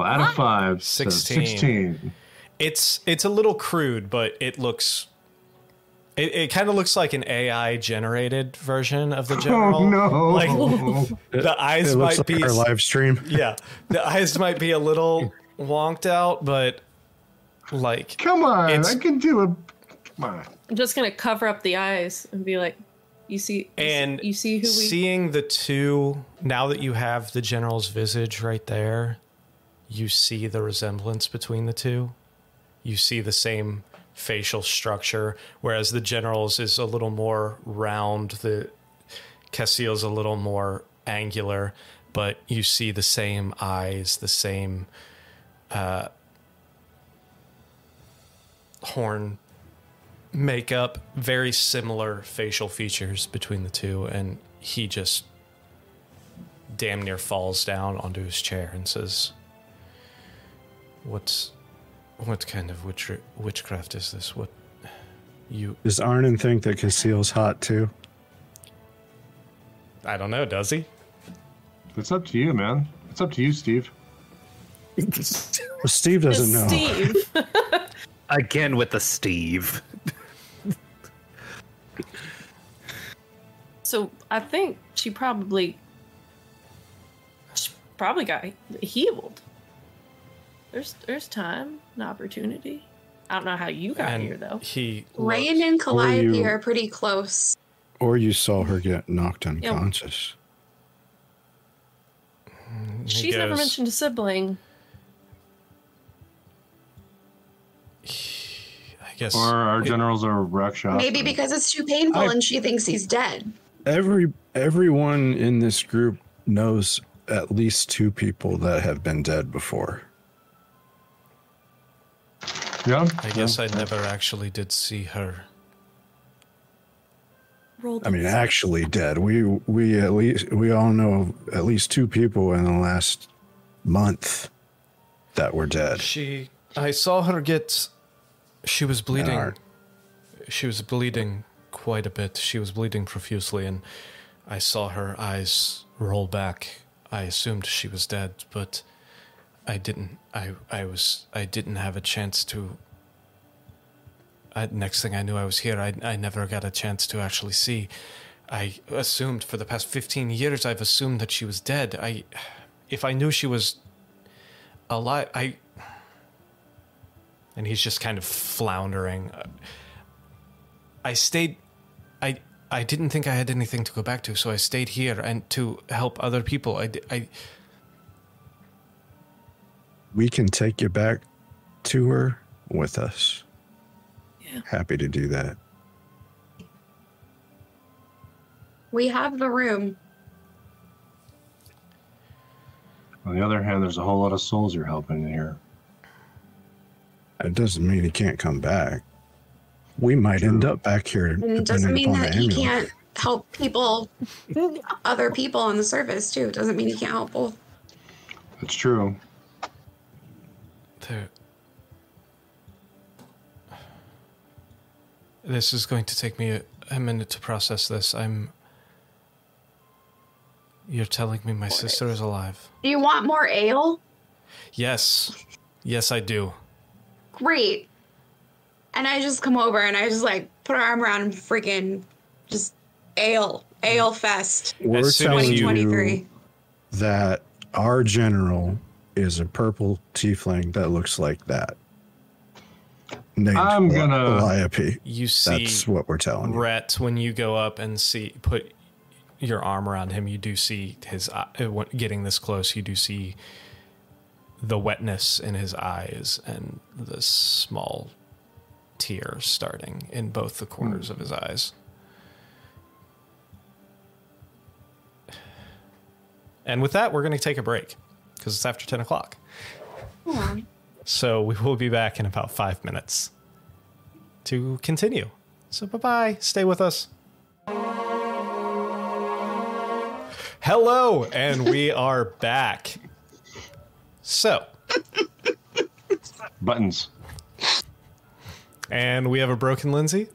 Well, out of five, so 16. 16. It's it's a little crude, but it looks. It, it kind of looks like an AI generated version of the [LAUGHS] oh, general. Oh no! Like [LAUGHS] the eyes It looks might like be our live stream. [LAUGHS] yeah, the eyes might be a little wonked out, but like Come on, I can do a. Come on. I'm just gonna cover up the eyes and be like, "You see, you see- and you see who we." seeing the two now that you have the general's visage right there, you see the resemblance between the two. You see the same facial structure, whereas the general's is a little more round. The Castile's a little more angular, but you see the same eyes, the same uh, horn makeup, very similar facial features between the two, and he just damn near falls down onto his chair and says, "What's what kind of witch, witchcraft is this? What you? Does Arnon think that Conceal's hot too? I don't know. Does he? It's up to you, man. It's up to you, Steve. Well, Steve doesn't know. Steve. [LAUGHS] Again with the Steve. so I think she probably she probably got healed. There's there's time and opportunity. I don't know how you got and here though. he Rain looks- and Calliope you- are pretty close. Or you saw her get knocked unconscious. he She's never mentioned a sibling. I guess. Or our it- generals are wreck shop. Maybe because it's too painful I- and she thinks he's dead. Every everyone in this group knows at least two people that have been dead before. Yeah. I guess I never actually did see her. I mean, actually dead. We we at least we all know at least two people in the last month that were dead. She. I saw her get. She was bleeding. Alright. She was bleeding quite a bit. She was bleeding profusely, and I saw her eyes roll back. I assumed she was dead, but I didn't. I I was. I didn't have a chance to. I, next thing I knew, I was here. I I never got a chance to actually see. I assumed for the past fifteen years, I've assumed that she was dead. I, if I knew she was alive, I. And he's just kind of floundering. I stayed. I I didn't think I had anything to go back to, so I stayed here and to help other people. I I We can take you back to her with us. Yeah. Happy to do that. We have the room. On the other hand, there's a whole lot of souls you're helping here. It doesn't mean he can't come back. We might end up back here it doesn't mean that he can't help people, [LAUGHS] other people on the surface too. It doesn't mean he can't help both. That's true. There. This is going to take me a, a minute to process this. I'm. You're telling me my sister is alive. Do you want more ale? Yes, yes, I do. Great. And I just come over and I just like put our arm around and freaking just ale, ale fest. We're As soon as telling you- you 2023. that our general is a purple tiefling that looks like that. Named I'm gonna- Calliope. You see, That's what we're telling you. When you go up and see put your arm around him, you do see his eye, uh, when- getting this close. You do see the wetness in his eyes and the small tear starting in both the corners of his eyes. And with that, we're going to take a break because it's after 10 o'clock. So we will be back in about five minutes to continue. So bye bye. Stay with us. Hello, and we [LAUGHS] are back. So, Buttons. and we have a broken Lindsay.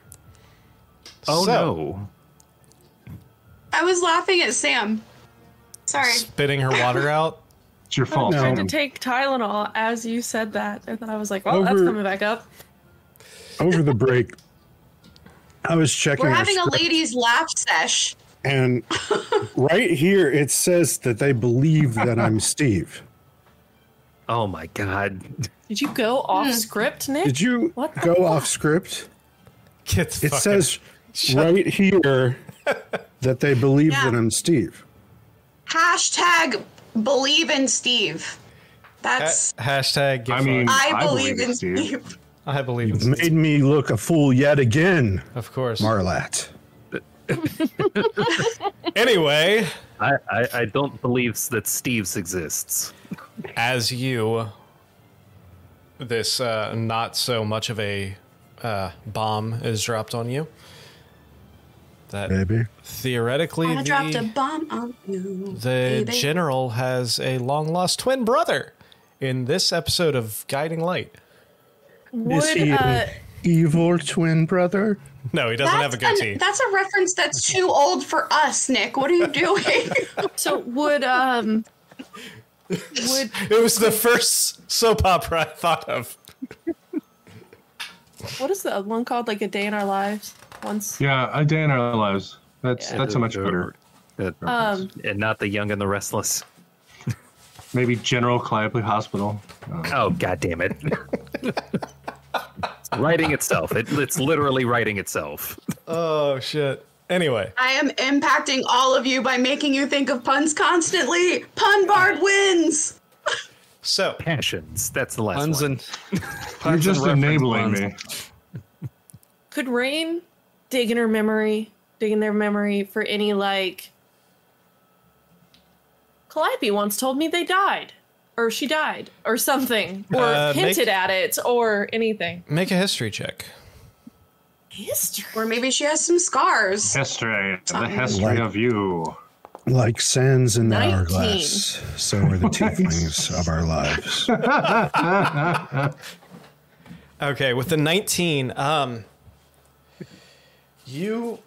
Oh So, no. I was laughing at Sam. Sorry. Spitting her water [LAUGHS] out. It's your fault. I had Sam. to take Tylenol as you said that, and then I was like, "Well, that's coming back up." Over the break, I was checking. We're having a ladies' laugh sesh. and right here it says that they believe that I'm Steve. Oh my god. Did you go off hmm. script, Nick? Did you What go fuck? off script? Get the It fucking- says right here [LAUGHS] that they believe Yeah. that I'm Steve. Hashtag believe in Steve. Ha- That's hashtag. Get I mean. I, I believe, believe in Steve. Steve. I believe in Steve. You've made me look a fool yet again, Of course. Marlat. [LAUGHS] Anyway, I, I, I don't believe that Steve's exists. as you, this uh, not so much of a uh, bomb is dropped on you. That Maybe. theoretically I dropped a the, bomb on you. the baby. general has a long lost twin brother in this episode of Guiding Light. Would uh, evil twin brother? No, he doesn't have a That's goatee. an- that's a reference that's too old for us, Nick. What are you doing? [LAUGHS] [LAUGHS] so would um [LAUGHS] would it was the first soap opera I thought of. What is the other one called? Like a day in our lives. Once Yeah, a day in our lives. That's Yeah. that's a much better. Um and not the young and the restless. Maybe General Calliope Hospital. Uh, Oh god damn it. It's writing itself. It, it's literally writing itself. Oh shit. Anyway, I am impacting all of you by making you think of puns constantly. Pun Bard wins. So Passions. That's the last Puns one. and [LAUGHS] You're just and enabling puns. me. could Rain dig in her memory, dig in their memory for any like Calliope once told me they died. Or she died, or something, or Uh, make- hinted at it, or anything. make a history check. History. Or maybe she has some scars. History. The history of you. Like sands in the 19. hourglass, so are the [LAUGHS] tieflings of our lives. [LAUGHS] Okay, with the 19, um you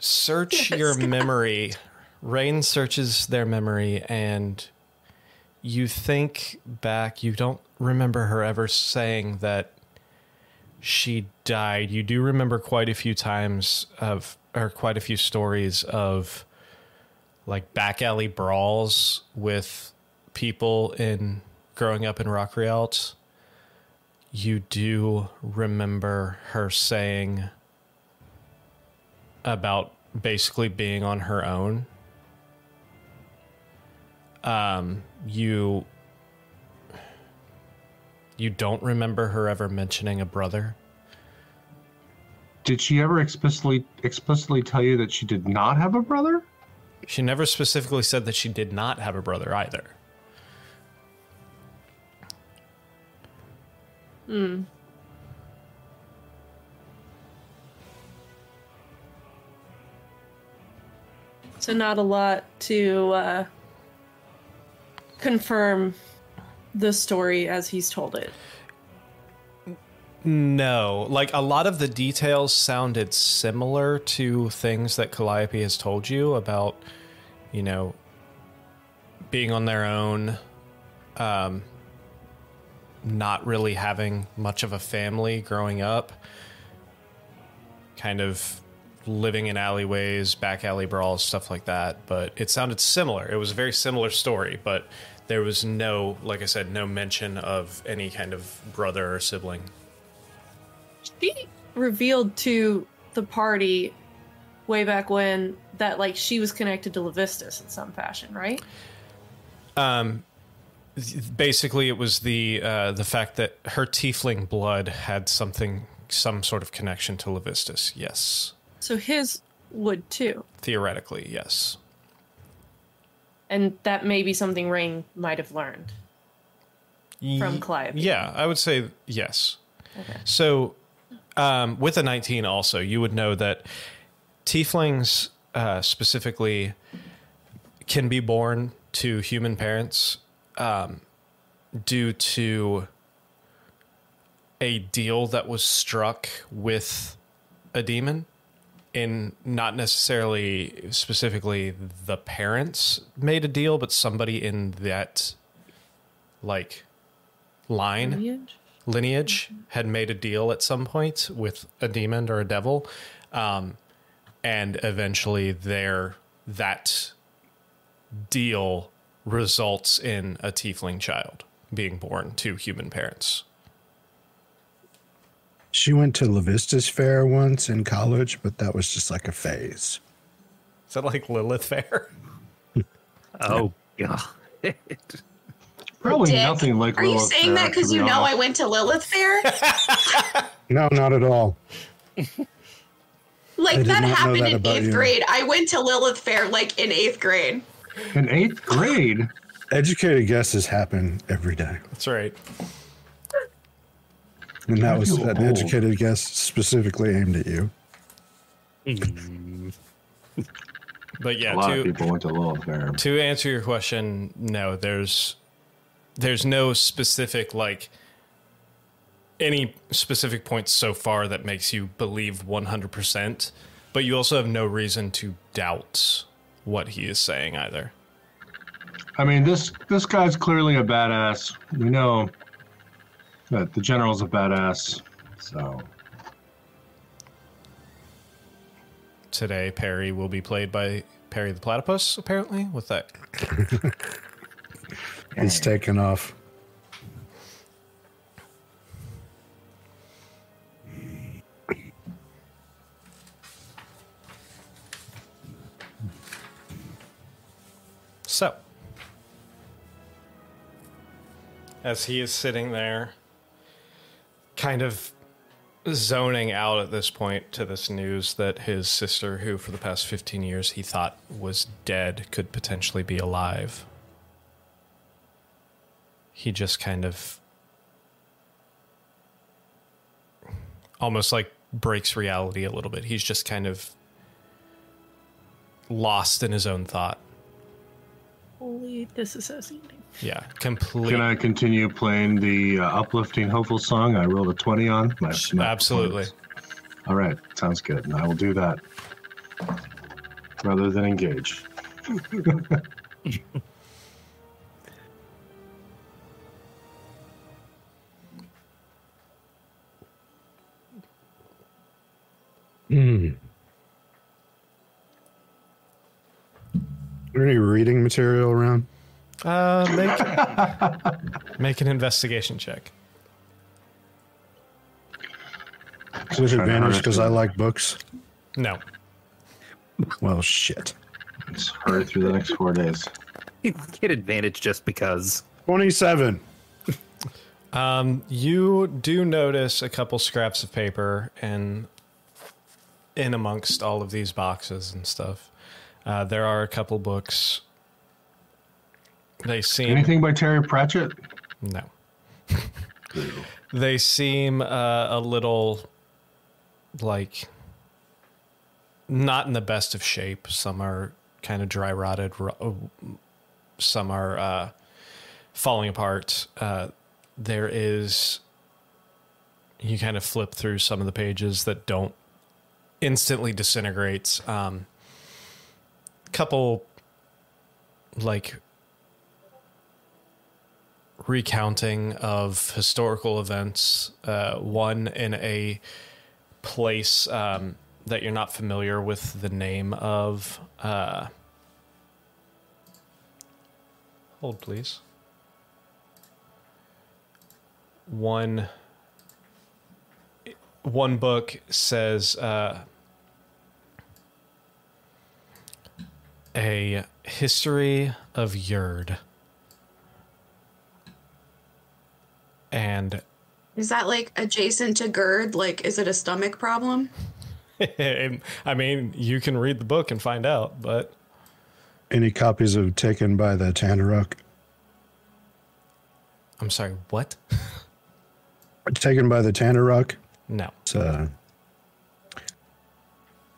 search your memory. Rain searches their memory and you think back, you don't remember her ever saying that she died. You do remember quite a few times of or quite a few stories of like back alley brawls with people in growing up in Rock Rialt you do remember her saying about basically being on her own. Um, you you don't remember her ever mentioning a brother. Did she ever explicitly explicitly tell you that she did not have a brother? She never specifically said that she did not have a brother either. Hmm. So not a lot to uh, confirm the story as he's told it. No, like a lot of the details sounded similar to things that Calliope has told you about, you know, being on their own, um, not really having much of a family growing up, kind of living in alleyways, back alley brawls, stuff like that. But it sounded similar. It was a very similar story, but there was no, like I said, no mention of any kind of brother or sibling. She revealed to the party way back when that like she was connected to Levistus in some fashion, right? Um, basically it was the uh, the fact that her tiefling blood had something some sort of connection to Levistus. Yes, So his would too. theoretically, yes. And that may be something Rain might have learned. From Clive. Yeah, I would say yes. Okay. So, um, with a 19, also, you would know that tieflings uh, specifically can be born to human parents um, due to a deal that was struck with a demon. In not necessarily specifically the parents made a deal, but somebody in that like line Lineage? Lineage had made a deal at some point with a demon or a devil um, and eventually their that deal results in a tiefling child being born to human parents She went to Levistus Fair once in college, but that was just like a phase. is that like lilith fair [LAUGHS] Oh god. [LAUGHS] Probably Dick, nothing like. Are you saying Fair, that because be you know I went to Lilith Fair? [LAUGHS] No, not at all. Like that happened that in eighth you. grade. I went to Lilith Fair like in eighth grade. in eighth grade. Educated guesses happen every day. that's right And that was an old. educated guess specifically aimed at you. Hmm. But yeah, a lot of to people went to Lilith Fair. to answer your question, no, there's there's no specific like any specific points so far that makes you believe 100%, but you also have no reason to doubt what he is saying either. I mean, this this guy's clearly a badass. We know that the general's a badass. So Today, Perry will be played by Perry the Platypus, apparently, with that. [LAUGHS] He's taken off. So, as he is sitting there, kind of zoning out at this point to this news that his sister, who for the past 15 years he thought was dead, could potentially be alive, he just kind of almost like breaks reality a little bit. He's just kind of lost in his own thought. Holy disassociating. Yeah, completely. can I continue playing the uh, uplifting, hopeful song I rolled a twenty on? My, my Absolutely. performance? All right, sounds good, and I will do that rather than engage. [LAUGHS] Hmm. Are there any reading material around? Uh, make [LAUGHS] make an investigation check. Is it advantage because. I like books? No, Well, shit. Let's hurry through the next four days. You get advantage just because. 27. um, you do notice a couple scraps of paper and in amongst all of these boxes and stuff. Uh, there are a couple books. They seem Anything by Terry Pratchett? no. [LAUGHS] they seem uh, a little like not in the best of shape. Some are kind of dry rotted. uh, Some are uh, falling apart. Uh, there is you kind of flip through some of the pages that don't instantly disintegrates. Um, couple like recounting of historical events. Uh, one in a place um, that you're not familiar with the name of. Uh, hold, please. One. One book says uh, a history of Yurd. And Is that like adjacent to GERD? Like, is it a stomach problem? [LAUGHS] I mean, you can read the book and find out, but Any copies of Taken by the Tandaruk? I'm sorry, what? Taken by the Tandaruk? No. It's a,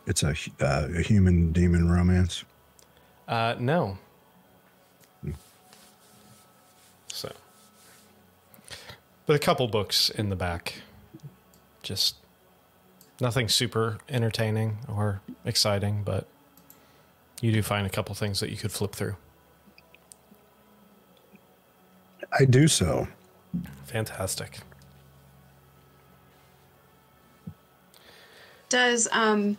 it's a, uh, a human demon romance. Uh, no. So, but a couple books in the back. Just nothing super entertaining or exciting, but you do find a couple things that you could flip through. I do so. Fantastic. Does um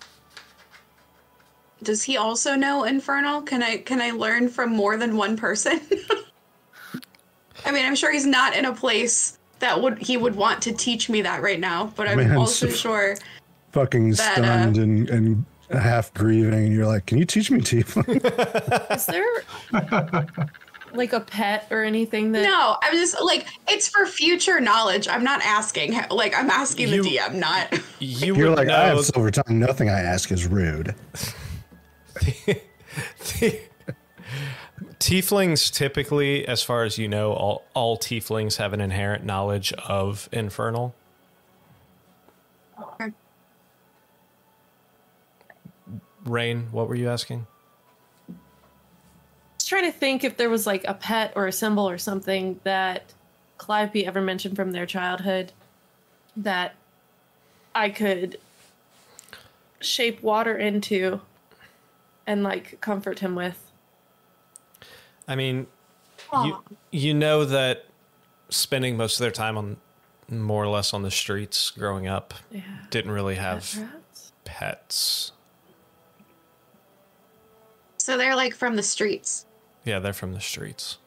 does he also know infernal? Can I can I learn from more than one person? [LAUGHS] I mean, I'm sure he's not in a place that would he would want to teach me that right now, but I'm Man, also so- sure Fucking That, uh, stunned and, and half grieving. And you're like, can you teach me Tiefling? [LAUGHS] Is there like a pet or anything that No, I'm just like it's for future knowledge. I'm not asking. Like I'm asking You- the DM, not You You're would like, I know have silver tongue. Nothing I ask is rude. Tieflings typically, as far as you know, all, all tieflings have an inherent knowledge of infernal. Rain, what were you asking? I was trying to think if there was like a pet or a symbol or something that Calliope ever mentioned from their childhood that I could shape water into and like comfort him with. I mean, you, you know that spending most of their time on more or less on the streets growing up Yeah. didn't really have Pet pets. So they're like from the streets. Yeah, they're from the streets.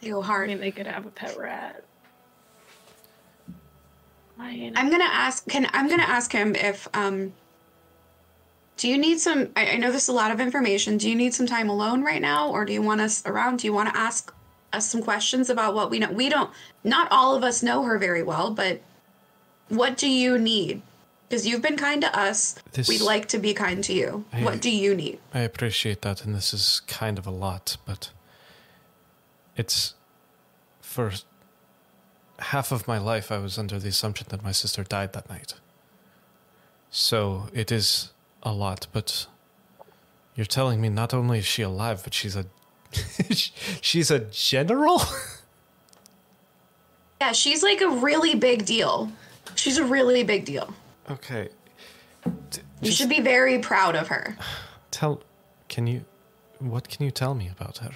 They go I hard. mean, they could have a pet rat. Lion. I'm gonna ask. Can I'm gonna ask him if um. Do you need some? I, I know this is a lot of information. Do you need some time alone right now, or do you want us around? Do you want to ask us some questions about what we know? We don't. Not all of us know her very well, but what do you need? Because you've been kind to us, This- we'd like to be kind to you. I- what do you need? I appreciate that, and this is kind of a lot, but it's for half of my life I was under the assumption that my sister died that night. So it is a lot, but you're telling me not only is she alive, but she's a [LAUGHS] she's a general? [LAUGHS] Yeah, she's like a really big deal. She's a really big deal. okay. You should be very proud of her. [SIGHS] Tell can you what can you tell me about her?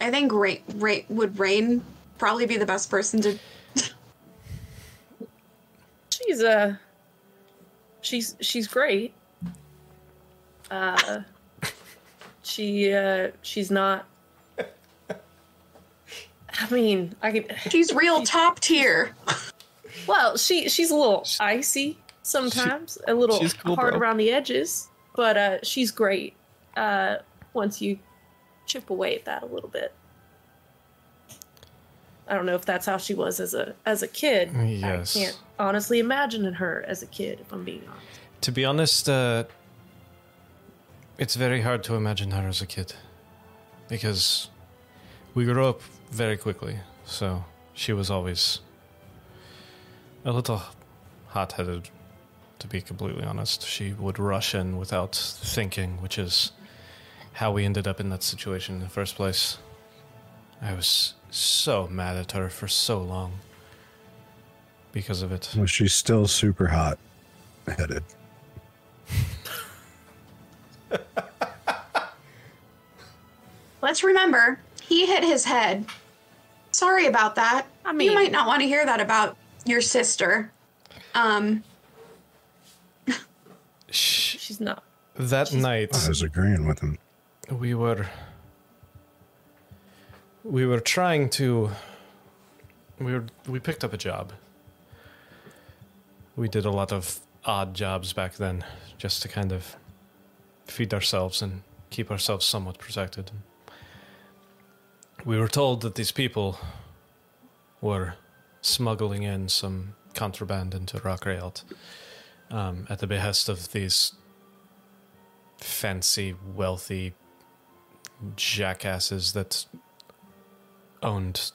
I think Ra- Ra- would Rain probably be the best person to. she's uh she's she's great. Uh she uh she's not I mean, I can She's real [LAUGHS] top tier. well, she she's a little icy sometimes, a little cool, hard bro. around the edges, but uh she's great. Uh once you chip away at that a little bit. I don't know if that's how she was as a as a kid. Yes. I can't honestly imagine her as a kid, if I'm being honest. To be honest, uh, it's very hard to imagine her as a kid because we grew up very quickly. So she was always a little hot headed, to be completely honest. She would rush in without thinking, which is how we ended up in that situation in the first place. I was so mad at her for so long because of it. Well, she's still super hot headed. Let's remember, he hit his head. Sorry about that. I mean- you might not want to hear that about your sister. Um, She's not. that night. I was agreeing with him. We were we were trying to we were we picked up a job. We did a lot of odd jobs back then just to kind of feed ourselves and keep ourselves somewhat protected. We were told that these people were smuggling in some contraband into Rockrealt um, at the behest of these fancy, wealthy jackasses that owned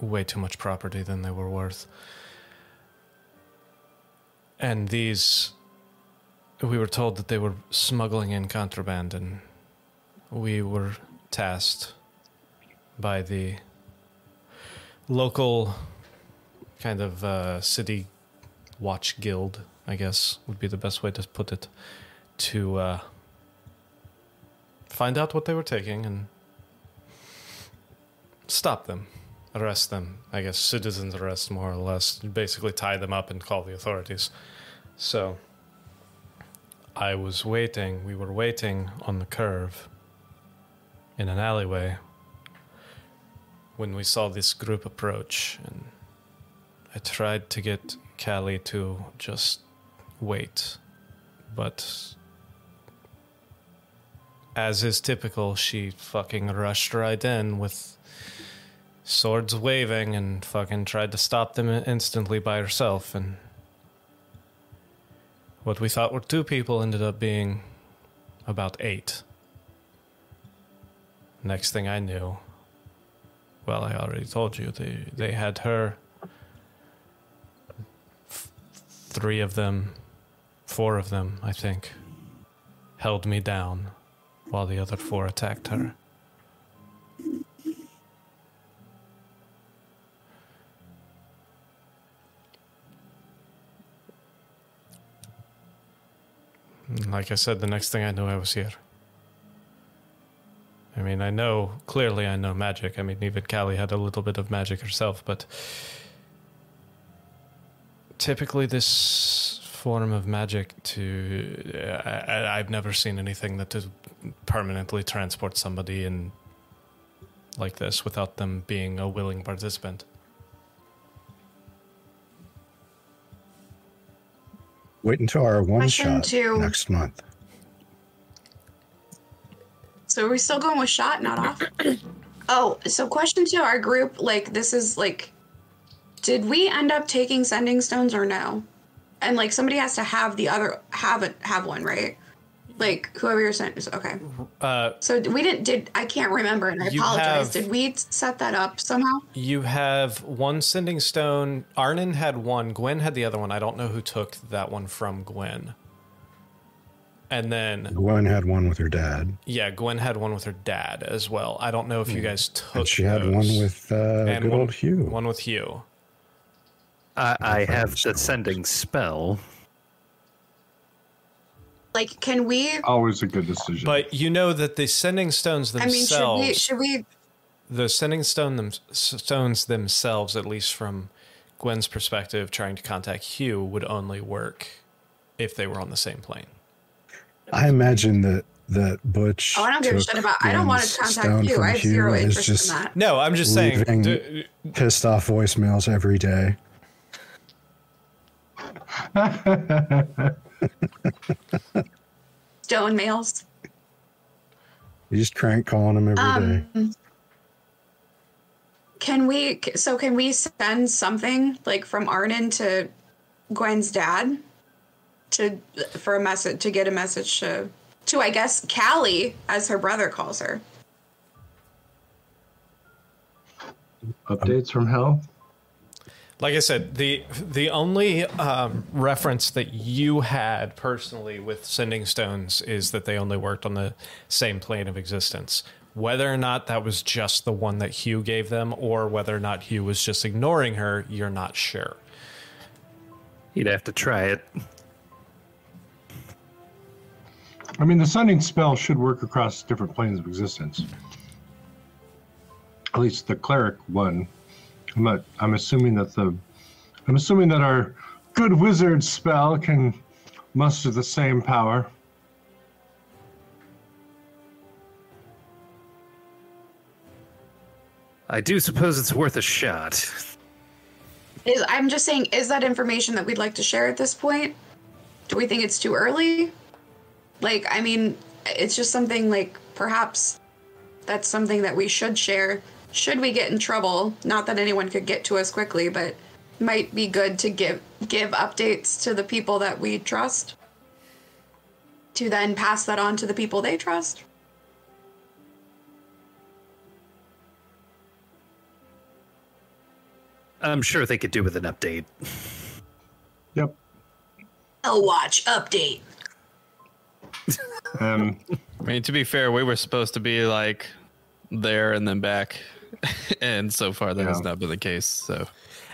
way too much property than they were worth. And these, we were told that they were smuggling in contraband, and we were tasked by the local kind of uh, city watch guild, I guess would be the best way to put it, to uh, find out what they were taking and stop them, arrest them. I guess citizens arrest more or less, basically tie them up and call the authorities. So I was waiting, we were waiting on the curve in an alleyway when we saw this group approach and I tried to get Callie to just wait, but as is typical, she fucking rushed right in with swords waving and fucking tried to stop them instantly by herself. And what we thought were two people ended up being about eight. Next thing I knew, well, I already told you they they had her. F- Three of them, four of them, I think, held me down while the other four attacked her. Like I said, the next thing I knew, I was here. I mean, I know, clearly, I know magic. I mean, even Callie had a little bit of magic herself, but typically, this form of magic to. Uh, I, I, I've never seen anything that to permanently transport somebody in like this without them being a willing participant. Wait until our one Question shot two. next month. So are we still going with shot, not off? [CLEARS THROAT] oh, so question to our group, like this is like did we end up taking sending stones or no? And like somebody has to have the other have it have one, right? Like whoever you're sending okay. Uh, So we didn't did I can't remember and I apologize. have- Did we set that up somehow? You have one sending stone. Arnon had one. Gwen had the other one. I don't know who took that one from Gwen. And then, Gwen had one with her dad, yeah, Gwen had one with her dad as well. I don't know if you guys took. and she had one with uh, And good one- old Hugh. One with Hugh. I, I have the sending spell. Like can we Always a good decision. But you know that the sending stones themselves I mean should we should we the sending stone them, stones themselves, at least from Gwen's perspective, trying to contact Hugh would only work if they were on the same plane. I imagine that that Butch. Oh, I don't give a shit about I don't want to contact stone you. I have Hugh zero and interest just in that. No, I'm just saying. Leaving- d- pissed off voicemails every day. [LAUGHS] Stone mails. You just crank calling them every day. Um, can we? So can we send something like from Arnon to Gwen's dad to for a message to get a message to to I guess Callie as her brother calls her. Updates from hell. Like I said, the the only um, reference that you had personally with sending stones is that they only worked on the same plane of existence. Whether or not that was just the one that Hugh gave them, or whether or not Hugh was just ignoring her, you're not sure. You'd have to try it. I mean, the sending spell should work across different planes of existence. At least the cleric one. I'm not. I'm assuming that the. I'm assuming that our good wizard spell can muster the same power. I do suppose it's worth a shot. Is I'm just saying, is that information that we'd like to share at this point? Do we think it's too early? Like, I mean, it's just something like perhaps that's something that we should share. Should we get in trouble? Not that anyone could get to us quickly, but might be good to give give updates to the people that we trust. To then pass that on to the people they trust. I'm sure they could do with an update. [LAUGHS] Yep. I'll watch update. Um, [LAUGHS] I mean, to be fair, we were supposed to be like there and then back, [LAUGHS] and so far that has not been the case. So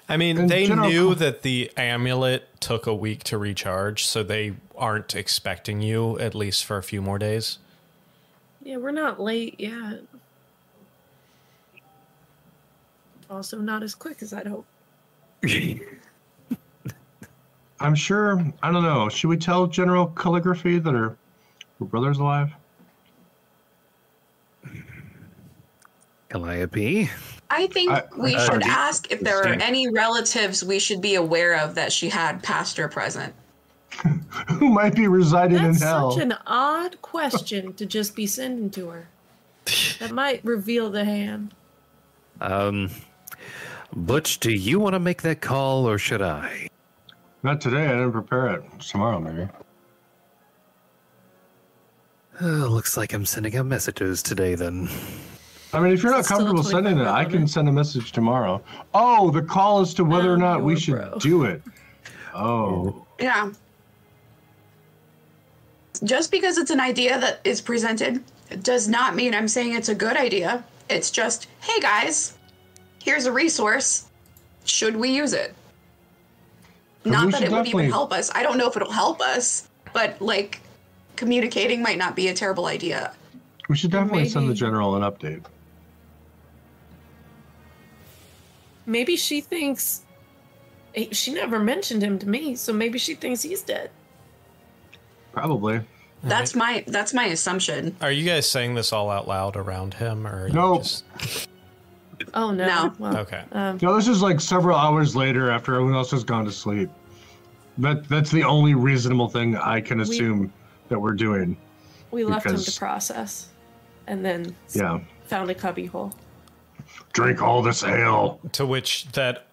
I mean, In they general- knew that the amulet took a week to recharge, so they aren't expecting you at least for a few more days. Yeah, we're not late yet. Also, not as quick as I'd hope. [LAUGHS] I'm sure. I don't know. Should we tell General Calligraphy that her, her brother's alive? Calliope. I think I- we I- should I- ask if there are any relatives we should be aware of that she had past or present. [LAUGHS] Who might be residing That's in hell? That's such an odd question to just be sending to her. That might reveal the hand. Um, Butch, do you want to make that call or should I? Not today. I didn't prepare it. Tomorrow, maybe. Uh, looks like I'm sending out messages today then. I mean, if you're not comfortable sending it, I can send a message tomorrow. Oh, the call is to whether or not we should bro. do it. Oh, Yeah. Just because it's an idea that is presented does not mean I'm saying it's a good idea. It's just, hey guys, here's a resource. Should we use it? And Not that should it would even help us. I don't know if it'll help us, but like communicating might not be a terrible idea. we should definitely send the general an update. Maybe she thinks eh, she never mentioned him to me, so maybe she thinks he's dead. Probably. That's my that's my assumption. Are you guys saying this all out loud around him, or are you Nope. just Oh no. No. Well, okay? Um, No, this is like several hours later after everyone else has gone to sleep. That that's the only reasonable thing I can assume that we're doing. we left him to process, and then Yeah. found a cubby hole. Drink all this ale. To which that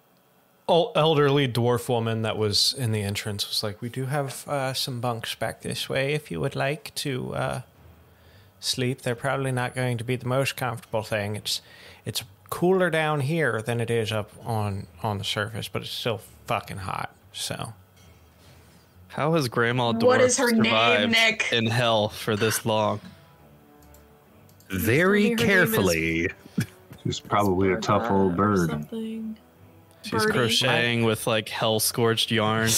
elderly dwarf woman that was in the entrance was like, "We do have uh, some bunks back this way if you would like to uh, sleep. They're probably not going to be the most comfortable thing. It's it's cooler down here than it is up on on the surface, but it's still fucking hot. So How has Grandma Dwarf What is her name, survived Nick? in hell for this long? Very Her is- carefully. She's probably a tough old bird. Something. She's Birdie. crocheting with like hell scorched yarn.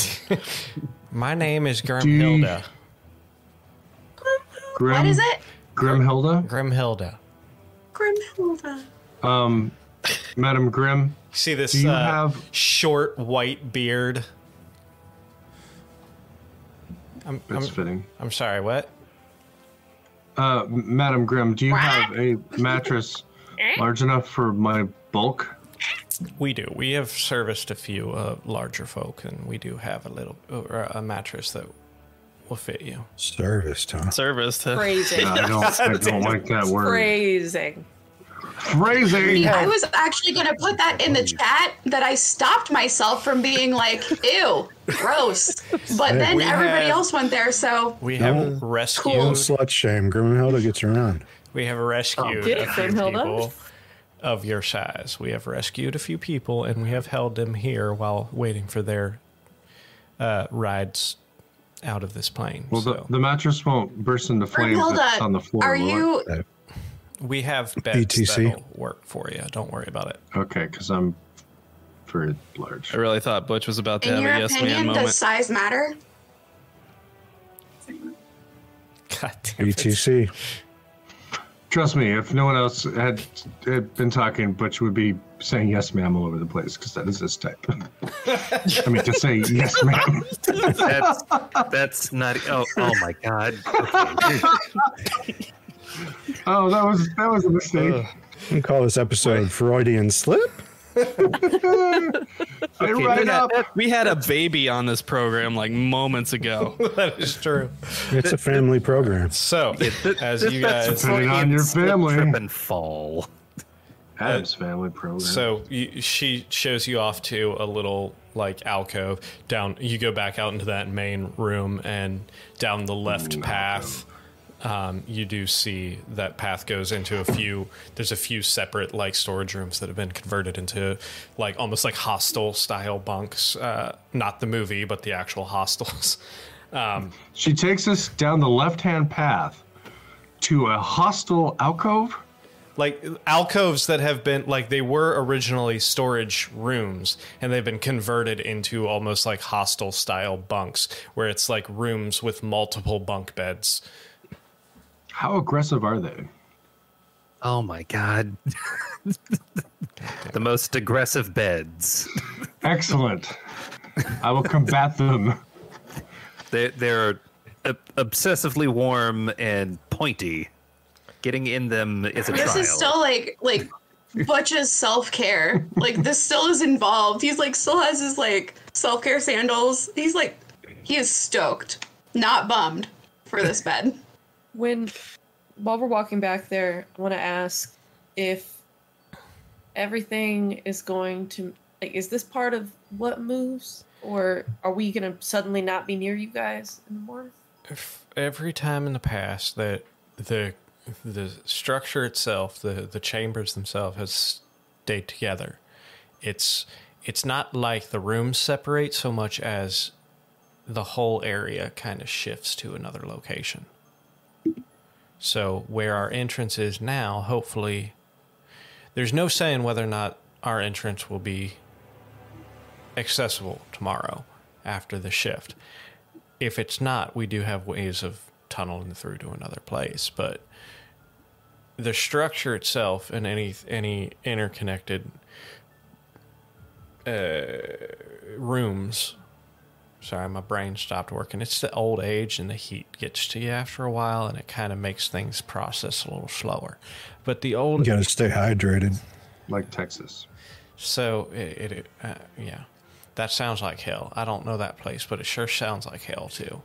[LAUGHS] my name is you- Grimhilda. Grim, What is it? Grimhilda? Grimhilda. Grimhilda. Um, Madam Grim, See this Do you uh, have- short white beard. I'm, that's I'm, fitting. I'm sorry, what? Uh, Madam Grim, do you have a mattress large enough for my bulk? We do. We have serviced a few uh, larger folk, and we do have a little or a mattress that will fit you. Serviced, huh? Service to Phrasing. I don't, I [LAUGHS] don't like that word. Phrasing. Phrasing. I was actually gonna put that in the chat that I stopped myself from being like, ew, gross. But then We everybody had- else went there, so We have No. rescued. No slut shame. Grimhilda gets around. We have rescued Get a it, few Grimhilda. people of your size. We have rescued a few people, and we have held them here while waiting for their uh, rides out of this plane. Well, the, so the mattress won't burst into flames if on the floor. are will it? you? we have beds BTC. that'll work for you. Don't worry about it. Okay, because I'm very large. I really thought Butch was about to In have your a yes man opinion, moment. does size matter? God damn it. ETC. Trust me, if no one else had, had been talking, Butch would be saying yes, ma'am, all over the place because that is his type. I mean, to say yes, ma'am. That's that's not. Oh, oh my god. Okay. Oh, that was that was a mistake. Uh, we call this episode Freudian slip. Say Okay, right we, had, we had a baby on this program like moments ago. [LAUGHS] that is true. It's a family program. So, as you guys, Depending on your family. Trip and fall. Addams family program. So you, she shows you off to a little like alcove down. You go back out into that main room and down the left path. Um, you do see that path goes into a few. There's a few separate like storage rooms that have been converted into like almost like hostel style bunks. Uh, not the movie, but the actual hostels. [LAUGHS] Um, she takes us down the left-hand path to a hostile alcove. like alcoves that have been like they were originally storage rooms and they've been converted into almost like hostel style bunks where it's like rooms with multiple bunk beds How aggressive are they? Oh my god. [LAUGHS] the most aggressive beds. Excellent. I will combat them. They they're obsessively warm and pointy. Getting in them is a This trial. This is still like like Butch's self care. Like this still is involved. He's like still has his like self care sandals. He's like he is stoked, not bummed for this bed. When while we're walking back there, I want to ask if everything is going to like is this part of what moves or are we going to suddenly not be near you guys anymore? if every time in the past that the the structure itself, the the chambers themselves, has stayed together. It's it's not like the rooms separate so much as the whole area kind of shifts to another location. So where our entrance is now, hopefully, there's no saying whether or not our entrance will be accessible tomorrow after the shift. If it's not, we do have ways of tunneling through to another place, but the structure itself and any any interconnected uh, rooms. Sorry, my brain stopped working. It's the old age and the heat gets to you after a while, and it kind of makes things process a little slower. But the old You gotta stay hydrated. like Texas. So it, it uh, yeah, that sounds like hell. I don't know that place, but it sure sounds like hell too.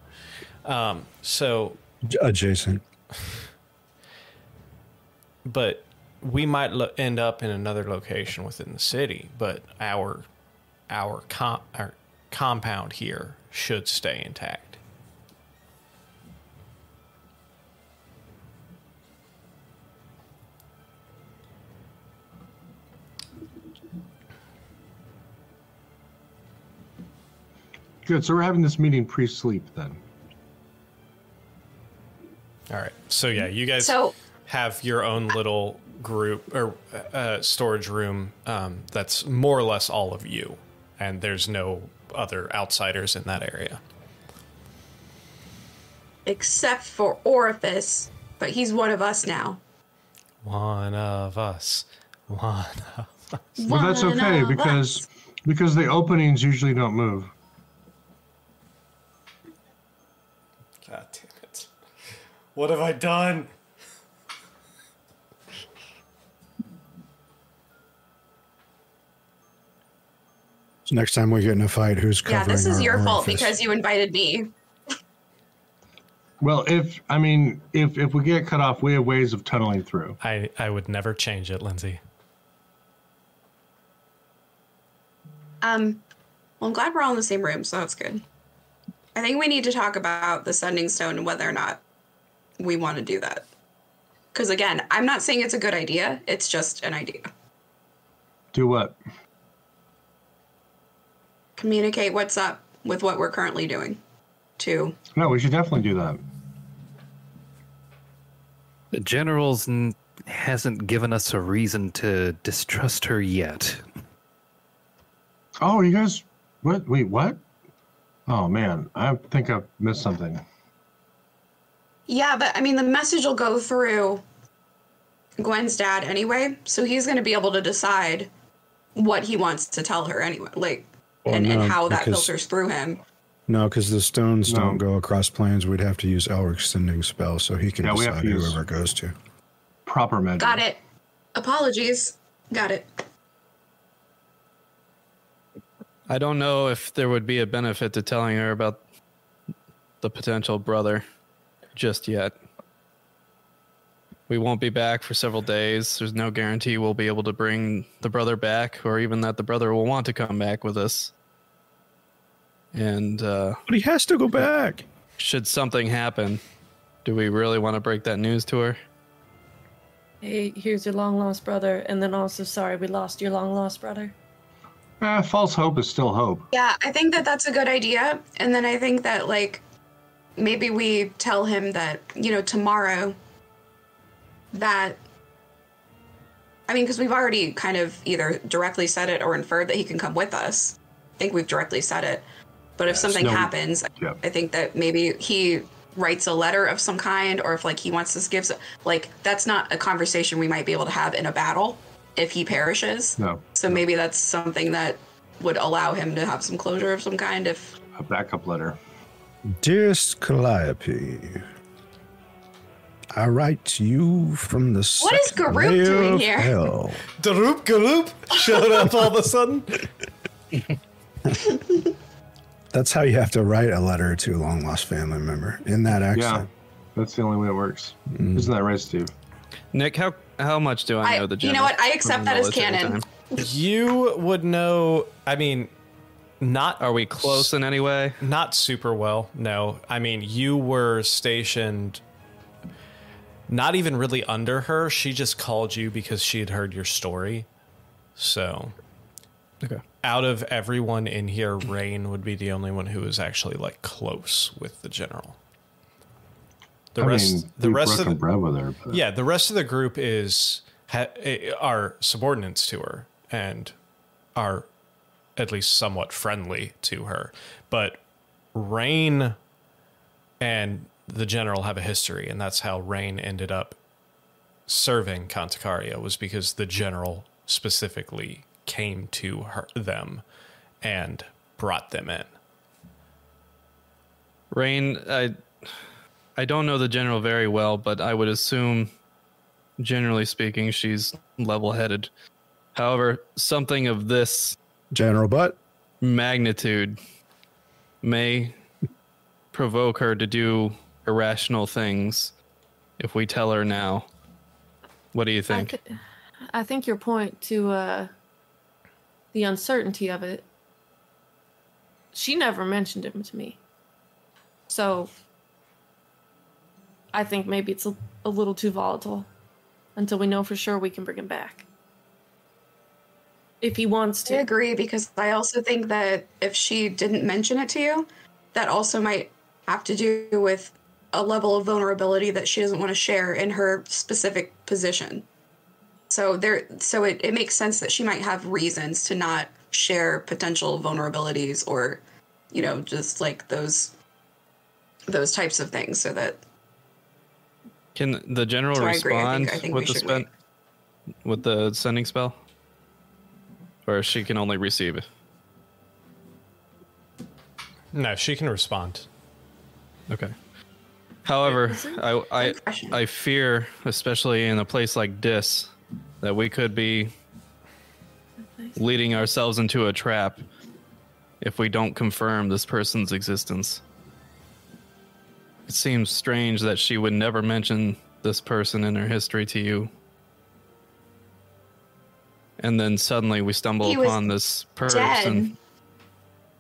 Um, so, Adjacent. but we might lo- end up in another location within the city, but our our com- our compound here should stay intact. Good. So we're having this meeting pre-sleep then. All right. So yeah, you guys So- have your own little group or uh, storage room um, that's more or less all of you, and there's no other outsiders in that area. Except for Orifice, but he's one of us now. One of us. One of us. Well, that's okay because us. because the openings usually don't move. God damn it. What have I done? So next time we get in a fight, who's covering Yeah, this is our your fault orifice? because you invited me. Well, if I mean, if if we get cut off, we have ways of tunneling through. I, I would never change it, Lindsay. Um, well, I'm glad we're all in the same room, so that's good. I think we need to talk about the sending stone and whether or not we want to do that. Because again, I'm not saying it's a good idea. It's just an idea. Do what? Communicate what's up with what we're currently doing. too. No, we should definitely do that. The general's n- hasn't given us a reason to distrust her yet. Oh, you guys, what? Wait, what? Oh man, I think I've missed something. yeah, but I mean, the message will go through Gwen's dad anyway, so he's going to be able to decide what he wants to tell her anyway, like, Well, and, no, and how that because- filters through him. No, because the stones No. don't go across planes. We'd have to use Elric's sending spell, so he can Yeah, decide to use- whoever it goes to. Proper magic. Got it. Apologies. Got it. I don't know if there would be a benefit to telling her about the potential brother just yet. We won't be back for several days. There's no guarantee we'll be able to bring the brother back or even that the brother will want to come back with us. And uh, But he has to go back. should something happen, do we really want to break that news to her? Hey, here's your long lost brother, and then also sorry we lost your long lost brother. Eh, false hope is still hope. Yeah, I think that that's a good idea. And then I think that, like, maybe we tell him that, you know, tomorrow that. I mean, because we've already kind of either directly said it or inferred that he can come with us. I think we've directly said it. But if something no- happens, Yep. I think that maybe he writes a letter of some kind, or if like he wants to give, like that's not a conversation we might be able to have in a battle if he perishes. No, So maybe that's something that would allow him to have some closure of some kind. If a backup letter. Dearest Calliope, I write to you from the What is second Garroot layer doing here? hell. Daroop Galoop showed up all of a sudden. [LAUGHS] That's how you have to write a letter to a long lost family member in that accent. Yeah, accent. that's the only way it works. Mm. Isn't that right, Steve? Nick, how how much do I I- know the you know what? I accept that as canon. time? [LAUGHS] You would know. I mean, not Are we close in any way? Not super well. No, I mean you were stationed not even really under her. She just called you because she had heard your story. So, Okay. out of everyone in here, Rain would be the only one who was actually like close with the general. The I rest, mean, the rest of the, her. Yeah, the rest of the group is ha, eh, are subordinates to her and are at least somewhat friendly to her. But Rain and the general have a history, and that's how Rain ended up serving Contacaria was because the general specifically came to her them and brought them in. Rain, I I don't know the general very well, but I would assume, generally speaking, she's level-headed. However, something of this General but magnitude may provoke her to do irrational things if we tell her now. What do you I, think? th- I think your point to uh, the uncertainty of it. She never mentioned him to me, so I think maybe it's a, a little too volatile until we know for sure we can bring him back. If he wants to. I agree because I also think that if she didn't mention it to you, that also might have to do with a level of vulnerability that she doesn't want to share in her specific position. So there so it, it makes sense that she might have reasons to not share potential vulnerabilities or you know, just like those those types of things so that Can the general So I agree. I respond think- I think with the should spell with the sending spell, or she can only receive it? No, she can respond. Okay. However, I I, I fear, especially in a place like this, that we could be leading ourselves into a trap if we don't confirm this person's existence. It seems strange that she would never mention this person in her history to you. And then suddenly we stumble He upon this dead. person.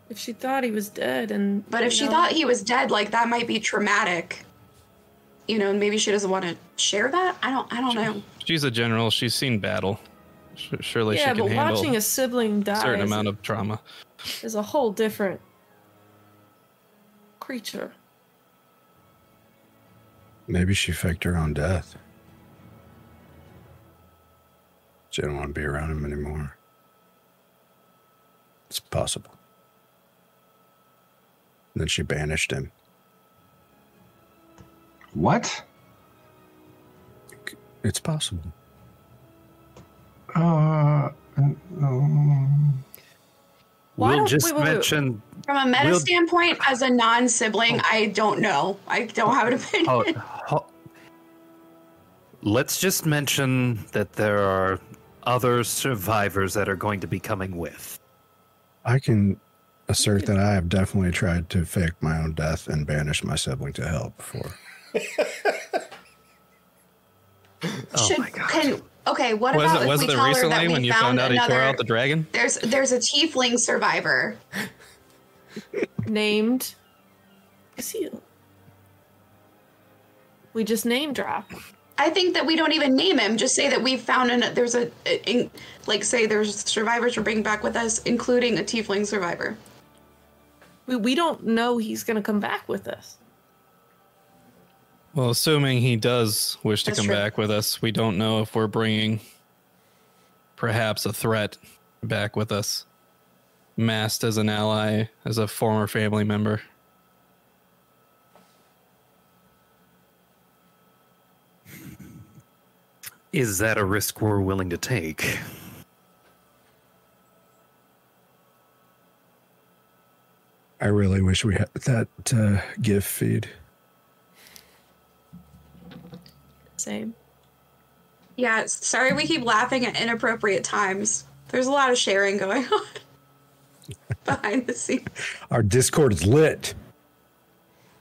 if she thought he was dead, and But if you she know, thought he was dead, like that might be traumatic. You know, and maybe she doesn't want to share that. I don't. I don't know. She's a general. She's seen battle. Sh- Surely yeah, she can handle. Yeah, but handle watching a a sibling die A certain is, amount of trauma. is a whole different creature. Maybe she faked her own death. She didn't want to be around him anymore. It's possible. And then she banished him. what? It's possible. Uh, um, Why we'll just wait, wait, wait. mention. From a meta We'll- standpoint, as a non-sibling, I don't know. I don't have an opinion. Oh, ho- let's just mention that there are other survivors that are going to be coming with. I can assert that I have definitely tried to fake my own death and banish my sibling to hell before. [LAUGHS] Oh Should, my god! Can, okay, what Was about it, was if we it tell her that recently we when you found found out he another? tore out the dragon? there's there's a tiefling survivor. Named Seal. We just name drop. I think that we don't even name him. Just say that we found an there's a, in, like say there's survivors we're bringing back with us, including a tiefling survivor. We, we don't know he's going to come back with us. Well, assuming he does wish to That's come true. back with us, we don't know if we're bringing perhaps a threat back with us, masked as an ally, as a former family member. Is that a risk we're willing to take? I really wish we had that uh, gift feed. Same. Yeah, sorry we keep laughing at inappropriate times. There's a lot of sharing going [LAUGHS] on [LAUGHS] behind the scenes. Our Discord is lit.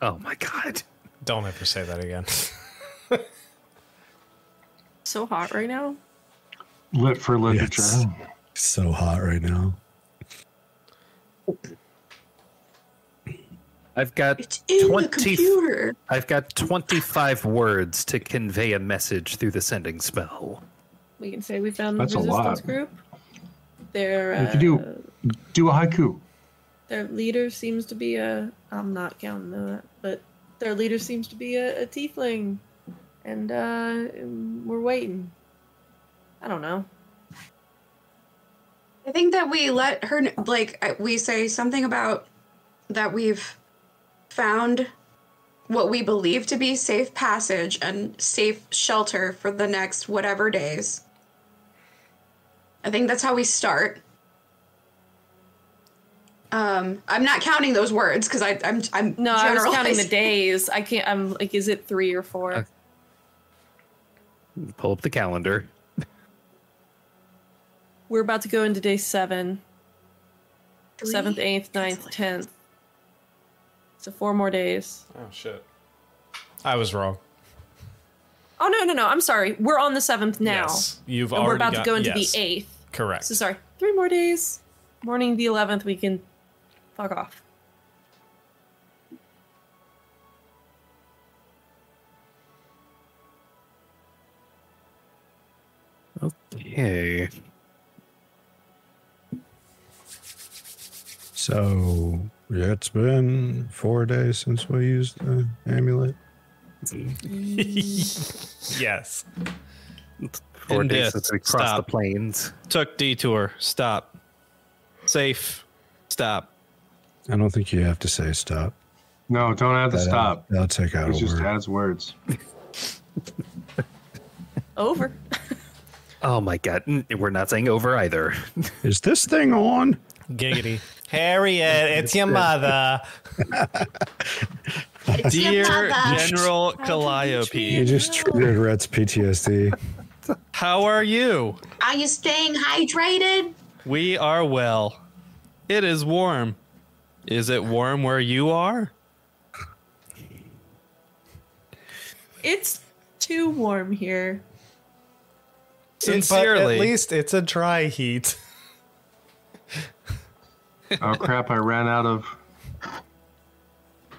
Oh my god! Don't ever say that again. [LAUGHS] So hot right now. lit for literature. Yes. So hot right now. I've got It's in the 20 computer. I've got 25 words to convey a message through the sending spell. We can say we found the That's a resistance lot. group. Their You uh, could do do a haiku. their leader seems to be a. I'm not counting that, but their leader seems to be a, a tiefling, and uh, we're waiting. I don't know. I think that we let her kn- like we say something about that we've found what we believe to be safe passage and safe shelter for the next whatever days. I think that's how we start. Um, I'm not counting those words because I'm I'm No, I was counting the [LAUGHS] days. I can't. I'm like, is it three or four? Okay. Pull up the calendar. We're about to go into day seven, Three. seventh, eighth, ninth, tenth. So four more days. Oh shit. I was wrong. Oh no, no, no! I'm sorry. We're on the seventh now, Yes, you've and already we're about got, to go into yes, the eighth. Correct. So sorry, three more days. Morning the eleventh, we can fuck off. Okay. So yeah, it's been four days since we used the amulet. [LAUGHS] yes. Four And days this, since we crossed stop. the plains. Took detour. Stop. Safe. Stop. I don't think you have to say stop. No, don't have to That- uh, stop. That'll take out It a just word. adds words. [LAUGHS] Over. Oh my god, n- we're not saying over either. Is this thing on? Giggity. Harriet, it's your mother. [LAUGHS] Dear General Calliope, You just triggered Rhett's PTSD. how are you? Are you staying hydrated? We are well. It is warm. Is it warm where you are? It's too warm here. But Sincerely. at least it's a dry heat. [LAUGHS] Oh crap! I ran out of.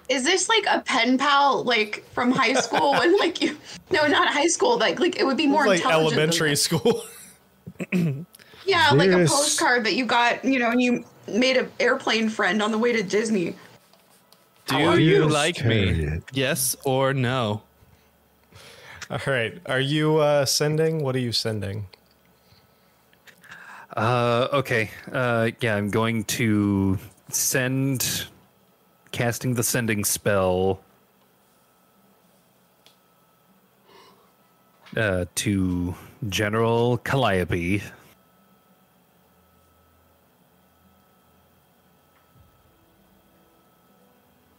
Is this like a pen pal like from high school when like you [LAUGHS] no not high school like like it would be more like intelligent elementary this. school. [LAUGHS] Yeah, like a postcard that you got, you know, and you made an airplane friend on the way to Disney. Do are you you? like me? Harriet. Yes or no? All right. Are you uh, sending? What are you sending? Uh, okay. Uh, yeah, I'm going to send casting the sending spell uh, to General Calliope.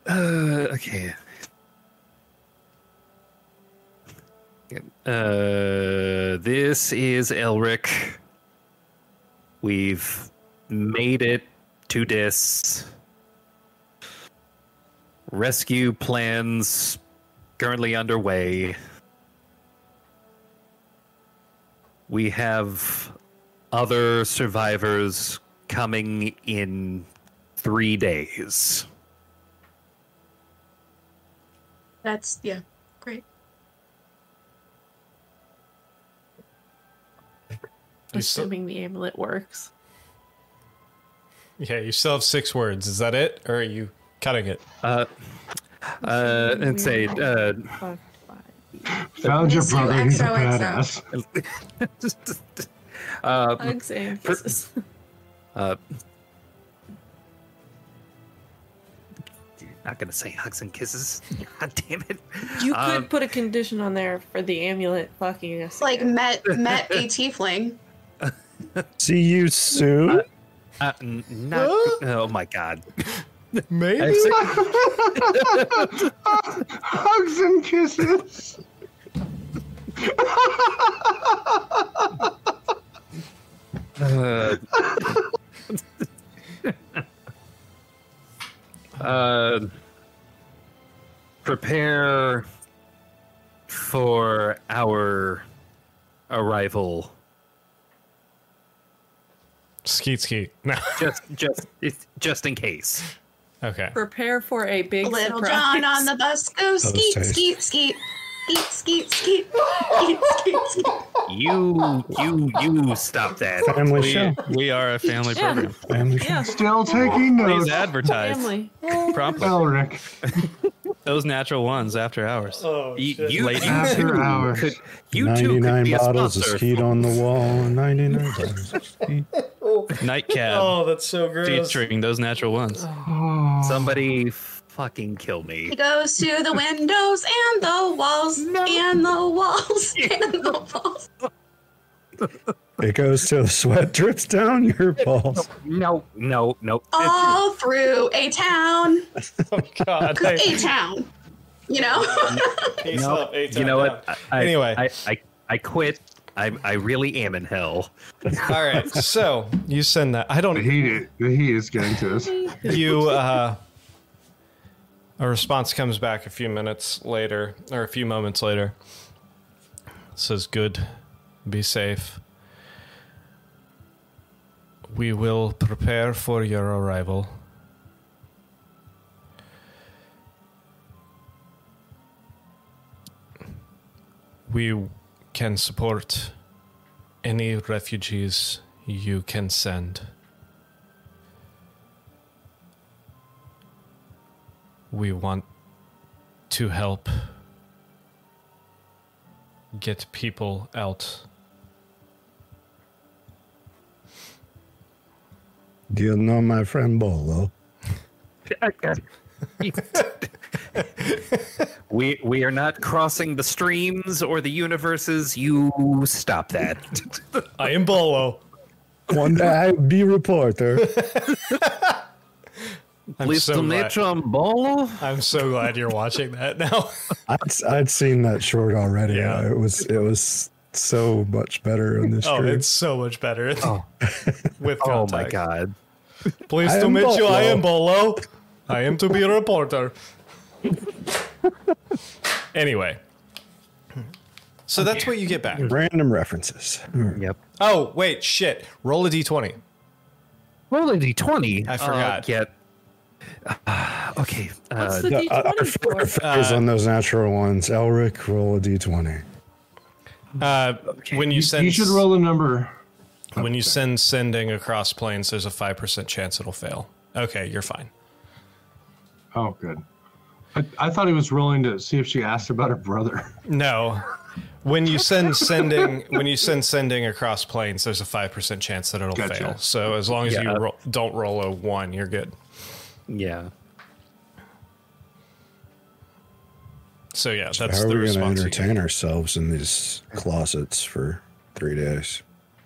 Uh, okay. Uh, this is Elric. We've made it to Dis. Rescue plans currently underway. We have other survivors coming in three days. That's yeah, great. You still, Assuming the amulet works. yeah, you still have six words. Is that it, or are you cutting it? Uh, uh, and say, uh, Found your brother. He's a XOXO. badass. [LAUGHS] uh, hugs and kisses. uh, not gonna say hugs and kisses. [LAUGHS] God damn it! You could Um, put a condition on there for the amulet fucking us. Like met met [LAUGHS] a tiefling. [LAUGHS] See you soon. Uh, n- not. oh my god! Maybe. I say- [LAUGHS] Hugs and kisses. Uh, [LAUGHS] uh, prepare for our arrival. Skeet skeet. No. Just, [LAUGHS] just, just in case. Okay. Prepare for a big Little surprise. John on the bus goes Those skeet, taste. skeet, skeet, skeet, skeet, skeet, skeet, skeet, skeet. You, you, you stop that. Family We, show. we are a family Yeah. program. Family show. Yeah, Still taking notes. Please advertise family. promptly. Elric. [LAUGHS] Those natural ones after hours. Oh, You, you Lady. After too hours. could, you too could 99 be bottles of sponsor. skeet on the wall 99 [LAUGHS] bottles of skeet. Nightcap Oh, that's so gross. featuring those natural ones. Oh, Somebody fucking kill me. He goes to the windows and the walls and the walls [LAUGHS] and the walls. [LAUGHS] It goes till the sweat [LAUGHS] drips down your balls. No, no, no. All through a town, [LAUGHS] Oh, God. [LAUGHS] a town. You know, peace No, you know what? I, Anyway. I, I, I quit. I, I really am in hell. All right. So you send that. I don't. heat, the heat is getting to us. You. uh A response comes back a few minutes later, or a few moments later. says, "Good. Be safe. We will prepare for your arrival." We can support any refugees you can send. We want to help get people out. Do you know my friend Bolo? we we are not crossing the streams or the universes. You stop that. [LAUGHS] I am Bolo. One day I'll be reporter. [LAUGHS] I'm Please so, to glad, you on Bolo. I'm so glad you're watching that now. I'd, I'd seen that short already. Yeah. It was it was so much better in this oh, stream. it's so much better Oh. [LAUGHS] with Oh context. my god. Pleased I to am meet you. I am Bolo. I am to be a reporter. anyway. So that's what you get back. Random references. Yep. Oh, wait, shit. Roll a d20. Roll a d20. I forgot. Uh, get. Uh, [SIGHS] okay. What's Uh, the uh, our, D20 our for? figures on those natural ones. Elric, roll a d20. Uh, when you send You should roll a number. when you send sending across planes, there's a five percent chance it'll fail. Okay, you're fine. Oh, good. I, I thought he was rolling to see if she asked about her brother. No. When you send [LAUGHS] sending when you send sending across planes, there's a five percent chance that it'll Gotcha. fail. So as long as Yeah. you ro- don't roll a one, you're good. yeah. So yeah, that's How are the we going to response. you entertain ourselves in these closets for three days?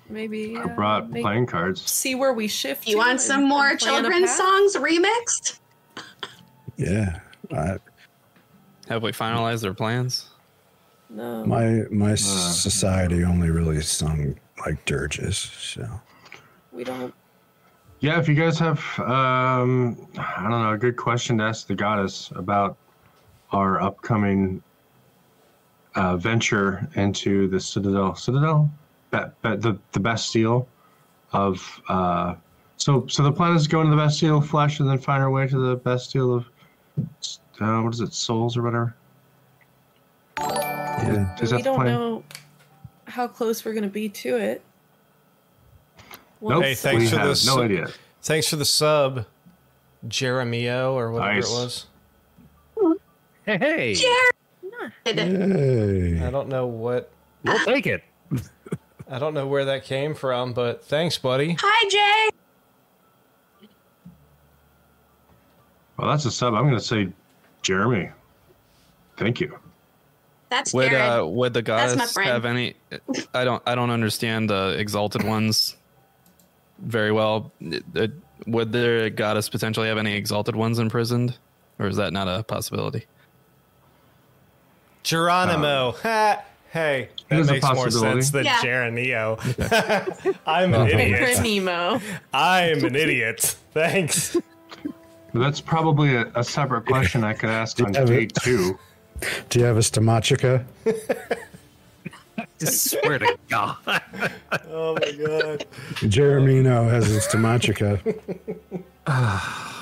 Maybe I uh, brought make- playing cards. see where we shift. you want some more and plan a children's songs remixed? Yeah, I, Have we finalized our plans? No. my my Uh. society only really sung like dirges. So we don't. Yeah, if you guys have, um, I don't know, a good question to ask the goddess about our upcoming uh, venture into the Citadel. Citadel? That, that the the Bastille of. Uh, so so the plan is to go into the Bastille flesh and then find our way to the Bastille of. Uh, what is it, souls or whatever? yeah, Is that we the don't plan? know how close we're going to be to it. Nope, Hey, thanks we for have this. No idea. Thanks for the sub, Jeremio or whatever Nice. it was. Hey, hey. Yay. I don't know what We'll take it. I don't know where that came from, but thanks, buddy. Hi, Jay. Well, that's a sub. I'm going to say Jeremy. Thank you. That's Would Jared. uh, would the That's my goddess have any? I don't I don't understand the exalted ones very well. Uh, Would the goddess potentially have any exalted ones imprisoned, or is that not a possibility? Geronimo. Um, ha! Hey, It that is a makes more sense than Yeah. Geronimo. [LAUGHS] I'm an uh-huh. idiot. Nemo. I'm an idiot. Thanks. That's probably a, a separate question I could ask on day it. two. Do you have a stomachica? I swear to God. Oh my god. Jeremino has a stomachica. [SIGHS] [SIGHS] [SIGHS]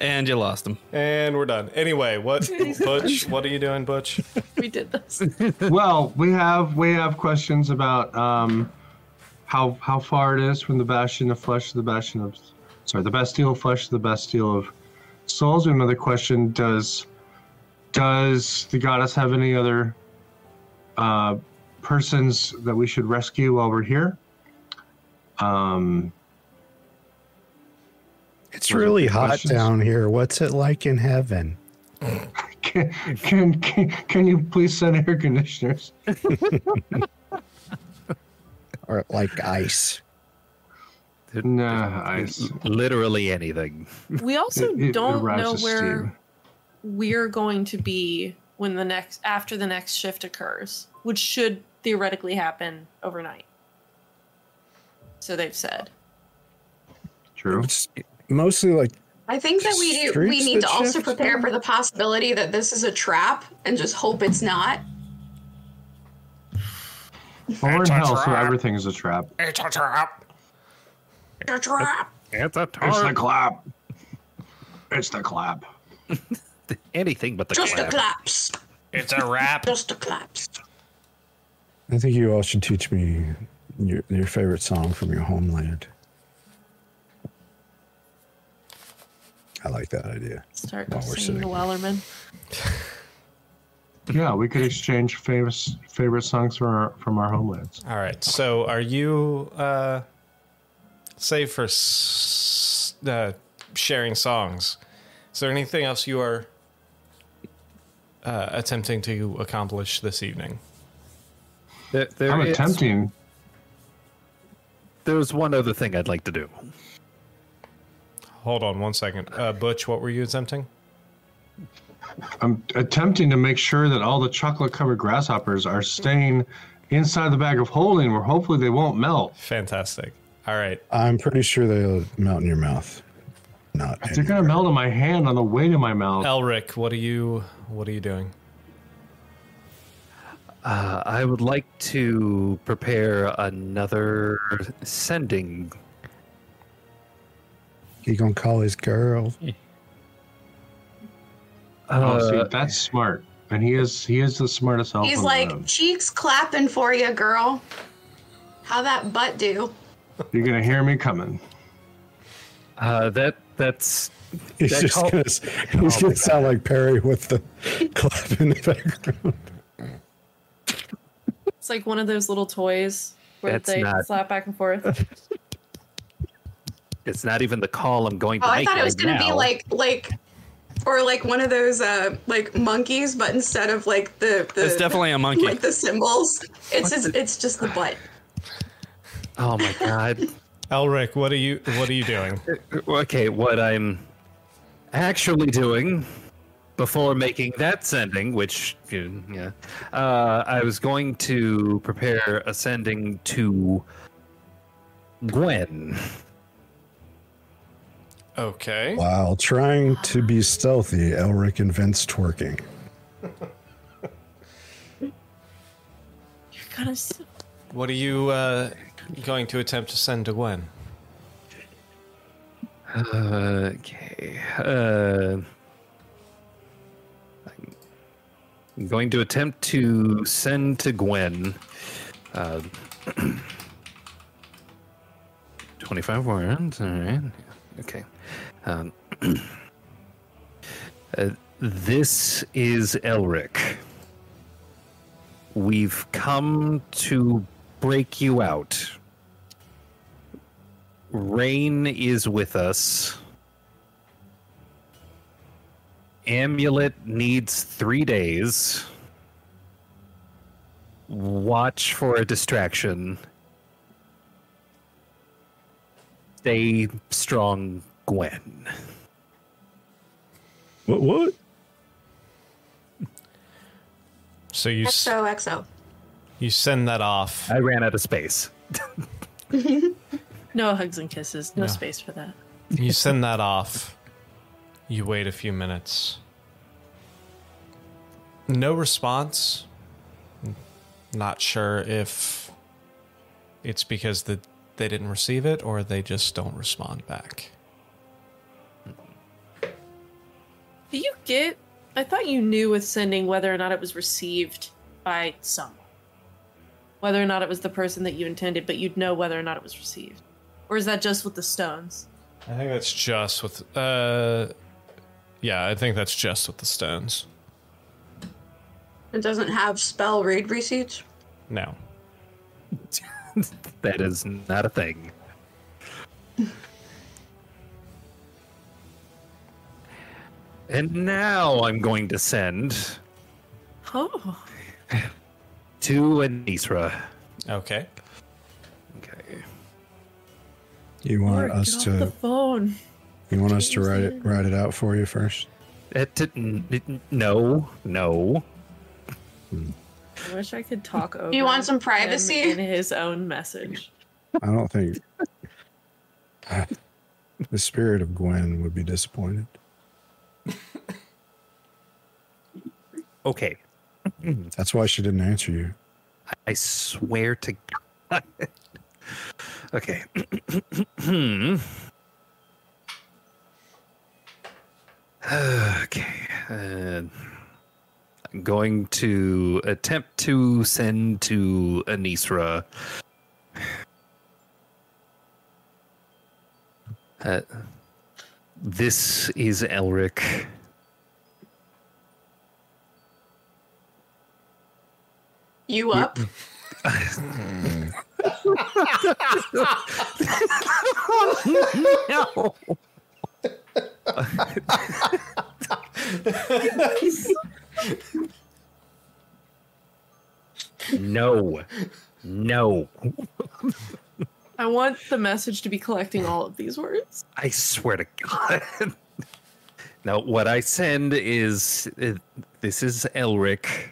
And you lost him. And we're done. Anyway, what [LAUGHS] Butch? What are you doing, Butch? [LAUGHS] We did this. [LAUGHS] well, we have we have questions about um, how how far it is from the bastion of flesh to the bastion of sorry the bastille of flesh to the bastille of souls. We have another question: Does does the goddess have any other uh, persons that we should rescue while we're here? Um, It's really hot questions? down here. What's it like in heaven? can, can can can you please send air conditioners? [LAUGHS] Or like ice? Nah, ice. Literally anything. We also It- it don't know where steam. we're going to be when the next after the next shift occurs, which should theoretically happen overnight. So they've said. True. It's mostly like I think that we do, we need to also shift? prepare for the possibility that this is a trap and just hope it's not. Well, we're in hell, so everything is a trap. It's a trap. It's a trap. It's a trap. It's the clap. It's the clap. [LAUGHS] Anything but the Just a clap. claps. It's a rap. Just a claps. I think you all should teach me your, your favorite song from your homeland. I like that idea. Start While we're singing the sitting. Wellerman. [LAUGHS] Yeah, we could exchange famous favorite songs from our from our homelands. All right. So, are you, uh, save for s- uh, sharing songs? Is there anything else you are uh, attempting to accomplish this evening? There, there I'm is- attempting. There's one other thing I'd like to do. Hold on one second. Uh, Butch, what were you attempting? I'm attempting to make sure that all the chocolate covered grasshoppers are staying inside the bag of holding, where hopefully they won't melt. Fantastic. All right. I'm pretty sure they'll melt in your mouth. Not They're gonna melt in my hand on the way to my mouth. Elric, what are you what are you doing? Uh, I would like to prepare another sending. He gonna call his girl. oh, see, Uh, that's smart, and he is he is the smartest elf. He's in the like, cheeks clapping for you, girl. How that butt do? You're gonna hear me coming. uh, that that's He's That just call- gonna, he's Oh gonna my sound like Perry with the [LAUGHS] clap in the background. It's like one of those little toys where That's they not- slap back and forth. [LAUGHS] it's not even the call I'm going to Oh, I make thought it was right gonna be like like or like one of those uh like monkeys, but instead of like the, the It's definitely a monkey. like the cymbals, it's just, it's just the butt. Oh my god. [LAUGHS] Elric, what are you what are you doing? okay, what I'm actually doing before making that sending, which yeah, uh, I was going to prepare a sending to Gwen. Okay. While trying to be stealthy, Elric invents twerking. You're gonna. s- What are you uh, going to attempt to send to Gwen? Okay. Uh, I'm going to attempt to send to Gwen. Uh, [CLEARS THROAT] 25 words. All right. Okay. Um, [CLEARS THROAT] uh, this is Elric. We've come to break you out. Rain is with us. Amulet needs three days. Watch for a distraction. Stay strong, Gwen. What? What? So you s- XOXO. you send that off. I ran out of space. No hugs and kisses. No No. space for that. You send that off. You wait a few minutes. No response. Not sure if it's because the, they didn't receive it or they just don't respond back. Get? I thought you knew with sending whether or not it was received by someone. Whether or not it was the person that you intended, but you'd know whether or not it was received. Or is that just with the stones? I think that's just with. Uh, yeah, I think that's just with the stones. It doesn't have spell read receipts. No. [LAUGHS] That is not a thing. [LAUGHS] and now I'm going to send Oh. to Anisra. Okay. Okay. You want Lord, us get off the to? phone. You want us to write it write it out for you first? It didn't. it- no, no. I wish I could talk over. You want some privacy? in his own message? I don't think [LAUGHS] the spirit of Gwen would be disappointed. Okay. [CLEARS THROAT] That's why she didn't answer you. I swear to God. [LAUGHS] okay. [CLEARS THROAT] Okay. Uh, I'm going to attempt to send to Anisra. Uh, this is Elric. You up? [LAUGHS] no. no. No. [LAUGHS] I want the message to be collecting all of these words. I swear to God. [LAUGHS] now, what I send is uh, this is Elric.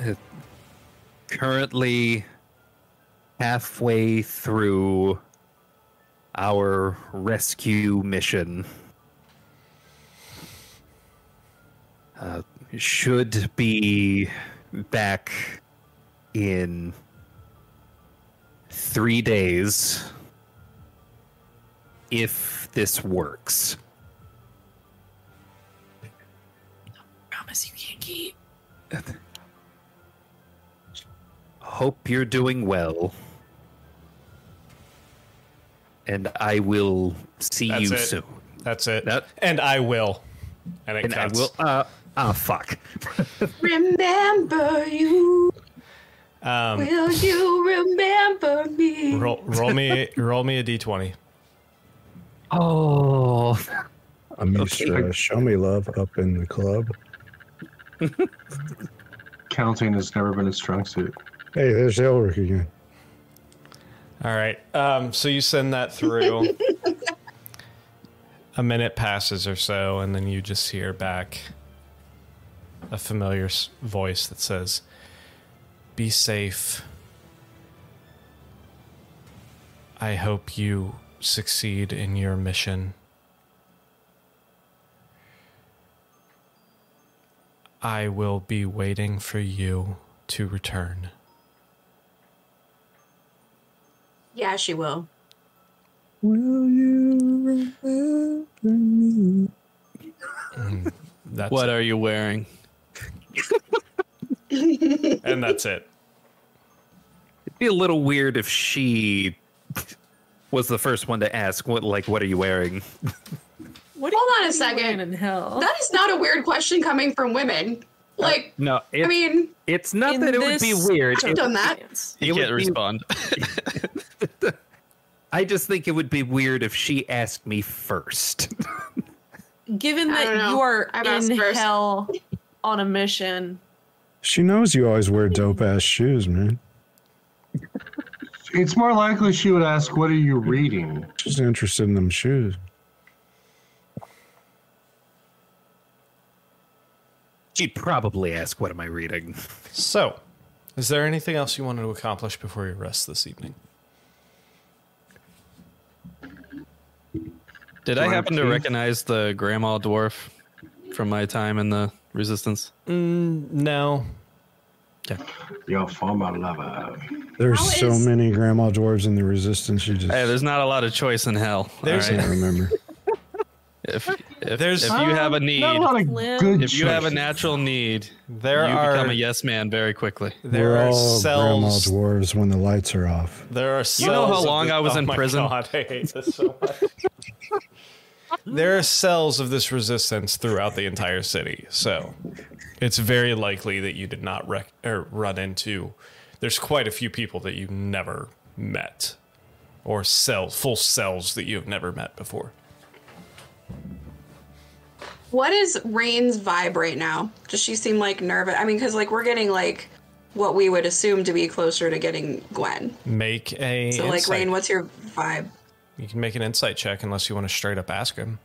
Uh, currently halfway through our rescue mission. Uh, should be back in three days if this works. Promise you can't keep. Hope you're doing well. And I will see That's you it. soon. That's it. That- and I will. And it And I cuts. will. Uh, ah, fuck. [LAUGHS] Remember you. Um, Will you remember me? roll, roll me roll me a d20. Oh, Amistra, show me love up in the club. Counting has never been a strong suit. Hey, there's Elric again. All right. Um, so you send that through. [LAUGHS] a minute passes or so, and then you just hear back a familiar voice that says, Be safe. I hope you succeed in your mission. I will be waiting for you to return. Yeah, she will. Will you remember me? Mm, that's What are you wearing? [LAUGHS] [LAUGHS] and that's it. it'd be a little weird if she was the first one to ask, "What, like, what are you wearing?" What do Hold you on a think you're wearing second. In hell. That is not a weird question coming from women. Uh, like, No, it, I mean, it's not that it would be weird. I've It- done that. circumstance. You can't be- respond. [LAUGHS] I just think it would be weird if she asked me first. [LAUGHS] Given that you are I've in first. hell on a mission, She knows you always wear dope ass shoes, man. It's more likely she would ask, "What are you reading?" She's interested in them shoes. She'd probably ask, "What am I reading?" [LAUGHS] So, is there anything else you wanted to accomplish before your rest this evening? Did I happen to recognize the grandma dwarf from my time in the resistance? Mm, no. Yeah. Your former lover. There's How so is- many grandma dwarves in the resistance. You just Hey, there's not a lot of choice in hell. There's all can't remember. [LAUGHS] If if, There's- if you have a need, a lot of good if you have a natural need, There you are become a yes man very quickly. there We're are all grandma dwarves when the lights are off. There are cells. You know how long this- I was oh in my prison? God, I hate this so much. There are cells of this resistance throughout the entire city, so it's very likely that you did not rec- or run into. There's quite a few people that you never met, or cells, full cells that you have never met before. What is Rain's vibe right now? Does she seem like nervous? I mean, because like we're getting like what we would assume to be closer to getting Gwen. Make a So like insight- Rain, what's your vibe? You can make an insight check unless you want to straight up ask him,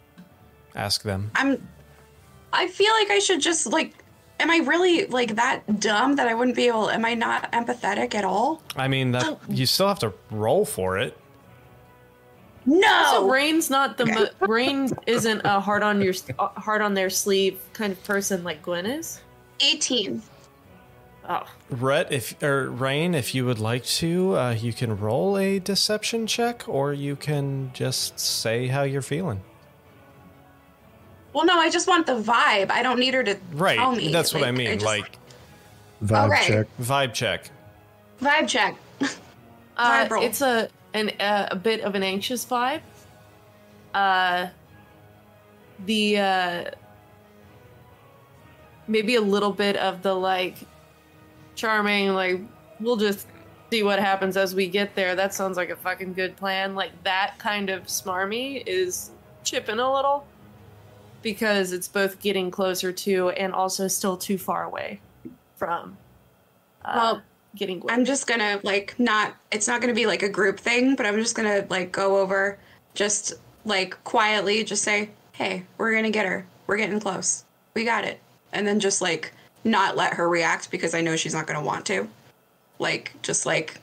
ask them. I'm. I feel like I should just like. Am I really like that dumb that I wouldn't be able? Am I not empathetic at all? I mean that you still have to roll for it. No. So Rain's not the mo- Rain isn't a hard on your uh, hard on their sleeve kind of person like Gwen is. 18. Oh, Rhett, if or Rain, if you would like to, uh, you can roll a deception check, or you can just say how you're feeling. Well, no, I just want the vibe. I don't need her to Right, tell me. that's what I Like, mean. just- like Vibe Okay. check. vibe check. vibe check. uh, Vibe roll. it's a an uh, a bit of an anxious vibe. Uh, the uh, maybe a little bit of the like charming, like we'll just see what happens as we get there. That sounds like a fucking good plan. Like that kind of smarmy is chipping a little because it's both getting closer to and also still too far away from. Uh, Well, getting. I'm just gonna like not. It's not gonna be like a group thing, but I'm just gonna like go over, just like quietly, just say, "Hey, we're gonna get her. We're getting close. We got it." And then just like not let her react because I know she's not gonna want to. Like just like,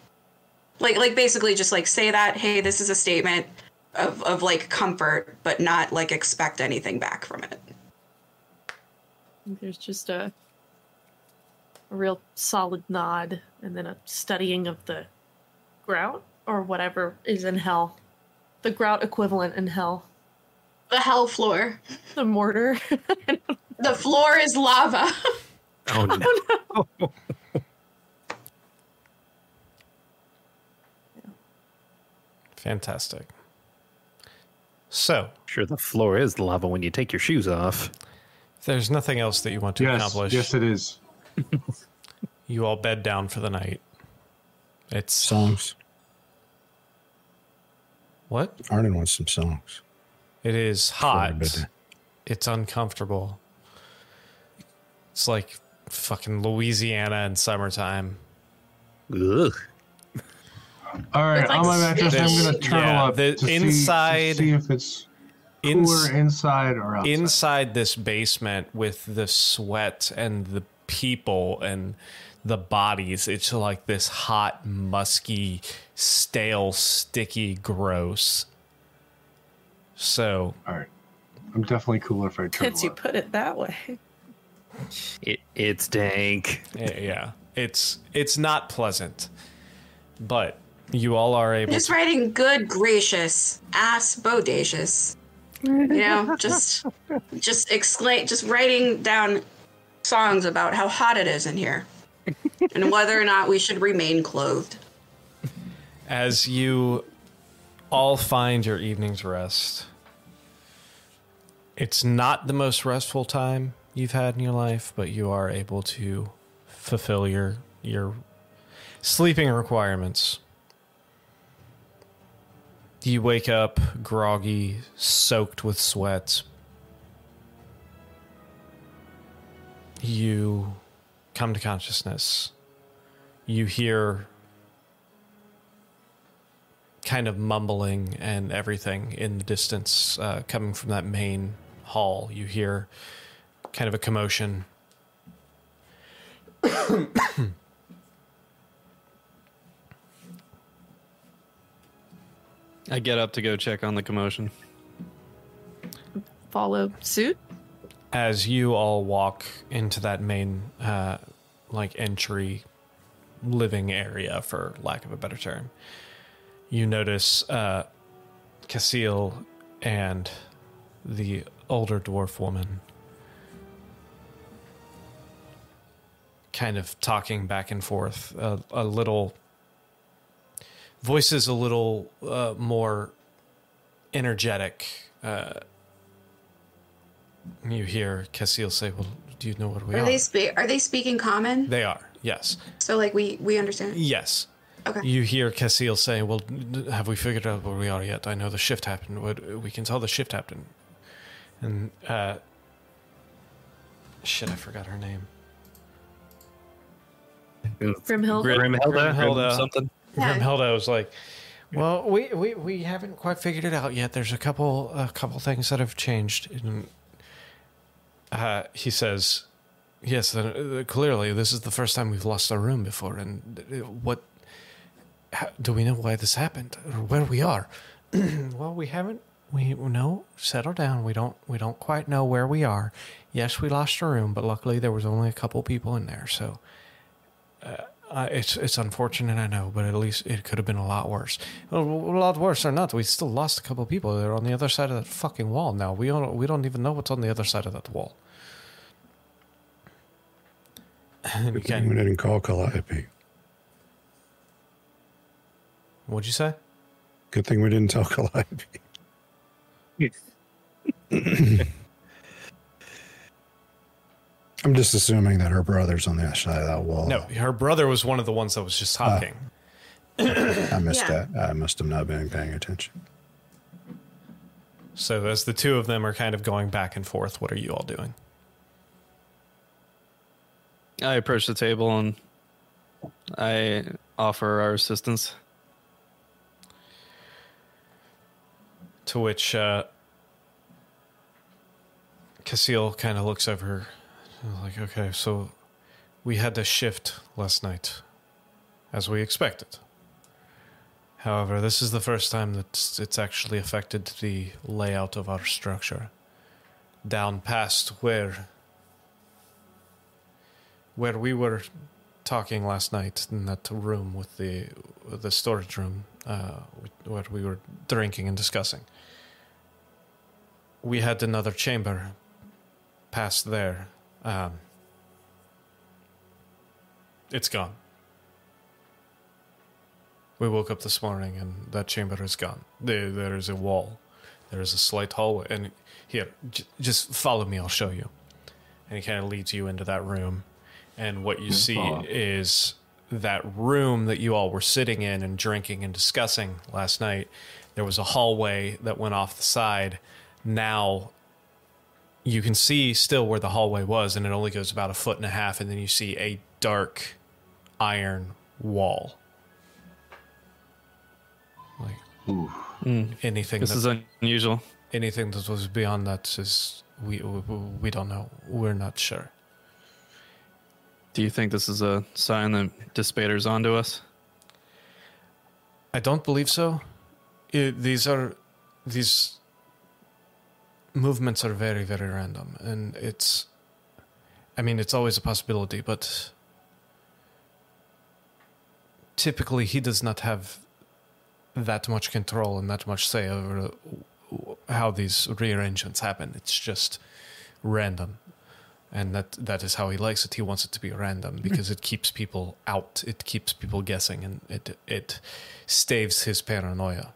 like like basically just like say that, "Hey, this is a statement of of like comfort, but not like expect anything back from it." There's just a a real solid nod and then a studying of the grout or whatever is in hell. The grout equivalent in hell. The hell floor. The mortar. [LAUGHS] The floor is lava. [LAUGHS] Oh no! Oh, [LAUGHS] Fantastic. So, Sure, the floor is lava when you take your shoes off. if there's nothing else that you want to Yes, accomplish. yes, it is. [LAUGHS] you all bed down for the night. It's Songs. what? Arnon wants some songs. It is before we hot. bed down. It's uncomfortable. It's like fucking Louisiana in summertime. Ugh. All right, like on my mattress, I'm gonna turtle yeah, up the to, see, inside- to see if it's Ins- cooler inside or outside. inside this basement with the sweat and the people and the bodies it's like this hot musky stale sticky gross so All right, I'm definitely cooler if I turtle Since you up. put it that way. It, it's dank. yeah it's it's not pleasant but you all are able just to writing good gracious ass bodacious you know just just exclaim just writing down songs about how hot it is in here and whether or not we should remain clothed as you all find your evening's rest. It's not the most restful time you've had in your life, but you are able to fulfill your your sleeping requirements. You wake up groggy, soaked with sweat. You come to consciousness. You hear kind of mumbling and everything in the distance uh, coming from that main hall. You hear kind of a commotion. [COUGHS] I get up to go check on the commotion. Follow suit. as you all walk into that main uh, like entry living area for lack of a better term you notice uh Casil and the older dwarf woman, kind of talking back and forth, a, a little voices a little uh, more energetic. Uh, you hear Cassil say, "Well, do you know what we Are are?" they spe- are they speaking common? They are, yes, So like we we understand. yes. Okay. You hear Cassil say, "Well, have we figured out where we are yet? I know the shift happened. What we can tell the shift happened." And uh, shit, I forgot her name. Grimhild. Grimhilda, Grimhilda. something. Yeah. Grimhilda was like, "Well, we, we, we haven't quite figured it out yet. There's a couple a couple things that have changed." And uh, he says, "Yes, then, uh, clearly this is the first time we've lost our room before. And uh, what how, do we know why this happened or where we are?" [CLEARS THROAT] well, we haven't. We no settle down. We don't. We don't quite know where we are. Yes, we lost a room, but luckily there was only a couple people in there, so. Uh, it's it's unfortunate, I know, but at least it could have been a lot worse. A lot worse or not, we still lost a couple of people. They're on the other side of that fucking wall now. We don't we don't even know what's on the other side of that wall. And you Good thing can, we didn't call Calliope. what'd you say? Good thing we didn't talk tell Calliope. [LAUGHS] I'm just assuming that her brother's on the other side of that wall. No, her brother was one of the ones that was just talking. [COUGHS] I missed Yeah. that. I must have not been paying attention. so as the two of them are kind of going back and forth, what are you all doing? I approach the table and I offer our assistance. To which uh, Cassil kind of looks over, like, okay, so we had to shift last night, as we expected. However, this is the first time that it's actually affected the layout of our structure. Down past where where we were talking last night in that room with the the storage room uh, where we were drinking and discussing. We had another chamber past there. Um, it's gone. We woke up this morning and that chamber is gone. There, there is a wall. There is a slight hallway. And here, j- just follow me. I'll show you. And he kind of leads you into that room. And what you see follow. is that room that you all were sitting in and drinking and discussing last night. There was a hallway that went off the side. Now you can see still where the hallway was, and it only goes about a foot and a half, and then you see a dark iron wall. Like Ooh. anything This that, is unusual. anything that was beyond that is we, we we don't know. We're not sure. Do you think this is a sign that Dispater's onto us? I don't believe so. It, these are these movements are very very random, and it's. I mean, it's always a possibility, but typically he does not have that much control and that much say over how these rearrangements happen. It's just random. And that that is how he likes it. He wants it to be random mm-hmm. because it keeps people out. It keeps people guessing and it it staves his paranoia.